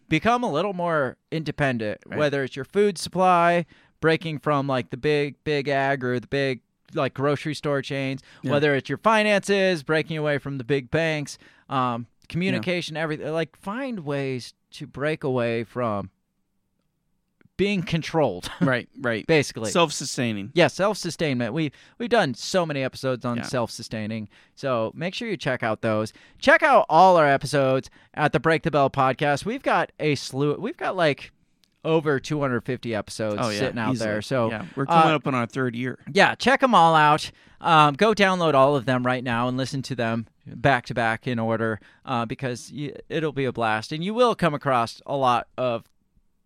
become a little more independent. Right. Whether it's your food supply, breaking from like the big big ag or the big like grocery store chains, Yeah. whether it's your finances, breaking away from the big banks, um, communication, everything. Like find ways to break away from being controlled. Right, right. Basically. Self-sustaining. Yeah, self-sustainment. We we've done so many episodes on Yeah. self-sustaining. So make sure you check out those. Check out all our episodes at the Break the Bell podcast. We've got a slew. We've got like over 250 episodes Oh yeah, sitting out easily. there. So yeah, we're coming uh, up on our third year. yeah, check them all out. Um, go download all of them right now and listen to them back to back in order uh, because y it'll be a blast. And you will come across a lot of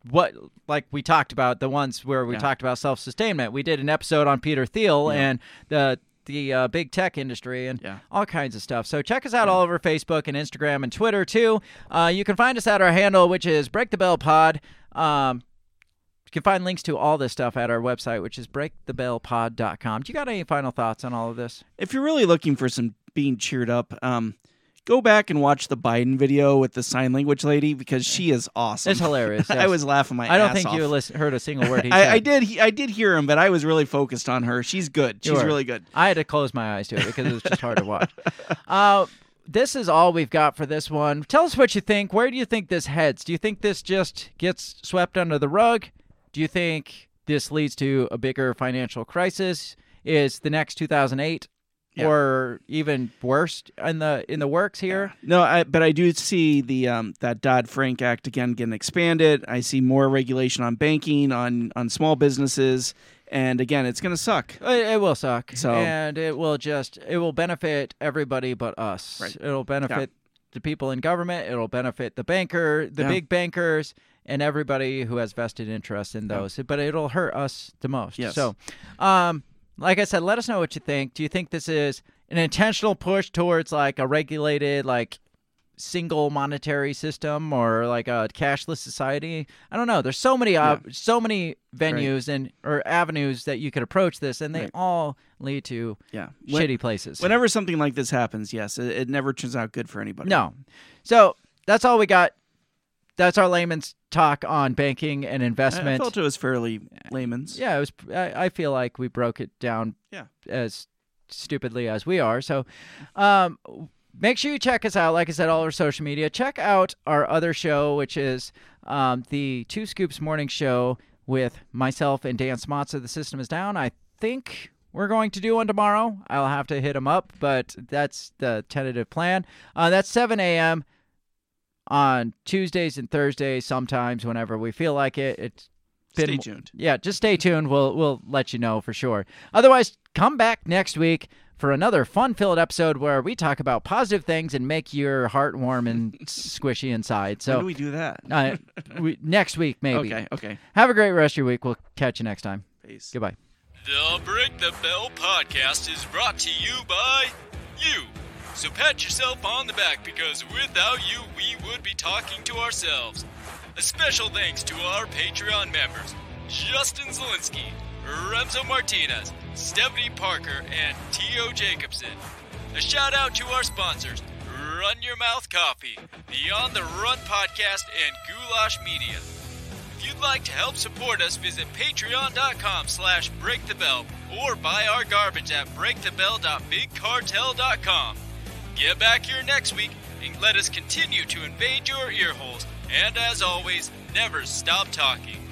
what, like we talked about, the ones where we Yeah. talked about self sustainment. We did an episode on Peter Thiel Yeah. and the the uh, big tech industry and Yeah. all kinds of stuff. So check us out all over Facebook and Instagram and Twitter too. Uh, you can find us at our handle, which is Break the Bell Pod. Um, you can find links to all this stuff at our website, which is breakthebellpod.com. Do you got any final thoughts on all of this? If you're really looking for some being cheered up, um, go back and watch the Biden video with the sign language lady because she is awesome. It's hilarious. I was laughing my I don't think off. you listen, heard a single word he I, said. I did. he- I did hear him, but I was really focused on her. She's good. She's were. really good. I had to close my eyes to it because it was just hard to watch. Uh, this is all we've got for this one. Tell us what you think. Where do you think this heads? Do you think this just gets swept under the rug? Do you think this leads to a bigger financial crisis? Is the next 2008 Yeah. or even worse in the in the works here? No, I, but I do see the um, that Dodd Frank Act again getting expanded. I see more regulation on banking, on on small businesses, and again, it's going to suck. It, it will suck. So- and it will just it will benefit everybody but us. Right. It'll benefit the people in government. It'll benefit the banker, the Yeah. big bankers, and everybody who has vested interest in those. But it'll hurt us the most. Yes. So, um, like I said, let us know what you think. Do you think this is an intentional push towards like a regulated like single monetary system or like a cashless society. I don't know. There's so many uh, so many venues and or avenues that you could approach this, and they Right. all lead to Yeah, When- shitty places. Whenever something like this happens, yes, it, it never turns out good for anybody. no, so that's all we got. That's our layman's talk on banking and I, I investment. felt it was fairly layman's. Yeah, it was. I, I feel like we broke it down. Yeah. As stupidly as we are. So, um, make sure you check us out. Like I said, all our social media. Check out our other show, which is um, the Two Scoops Morning Show with myself and Dan Smotza. The system is down. I think we're going to do one tomorrow. I'll have to hit him up, but that's the tentative plan. Uh, that's 7 a.m. on Tuesdays and Thursdays. Sometimes, whenever we feel like it. It's been Stay tuned. yeah, just stay tuned. We'll we'll let you know for sure. Otherwise, come back next week for another fun-filled episode where we talk about positive things and make your heart warm and squishy inside. When So do we do that? uh, we, next week maybe. Okay, okay. Have a great rest of your week. We'll catch you next time. Peace. Goodbye. The Break the Bell podcast is brought to you by you. So pat yourself on the back because without you, we would be talking to ourselves. A special thanks to our Patreon members Justin Zielinski, Remzo Martinez, Stephanie Parker, and T.O. Jacobson. A shout out to our sponsors Run Your Mouth Coffee, the On the Run podcast, and Goulash Media. If you'd like to help support us, visit patreon.com slash breakthebell or buy our garbage at breakthebell.bigcartel.com. Get back here next week and let us continue to invade your earholes. And as always, never stop talking.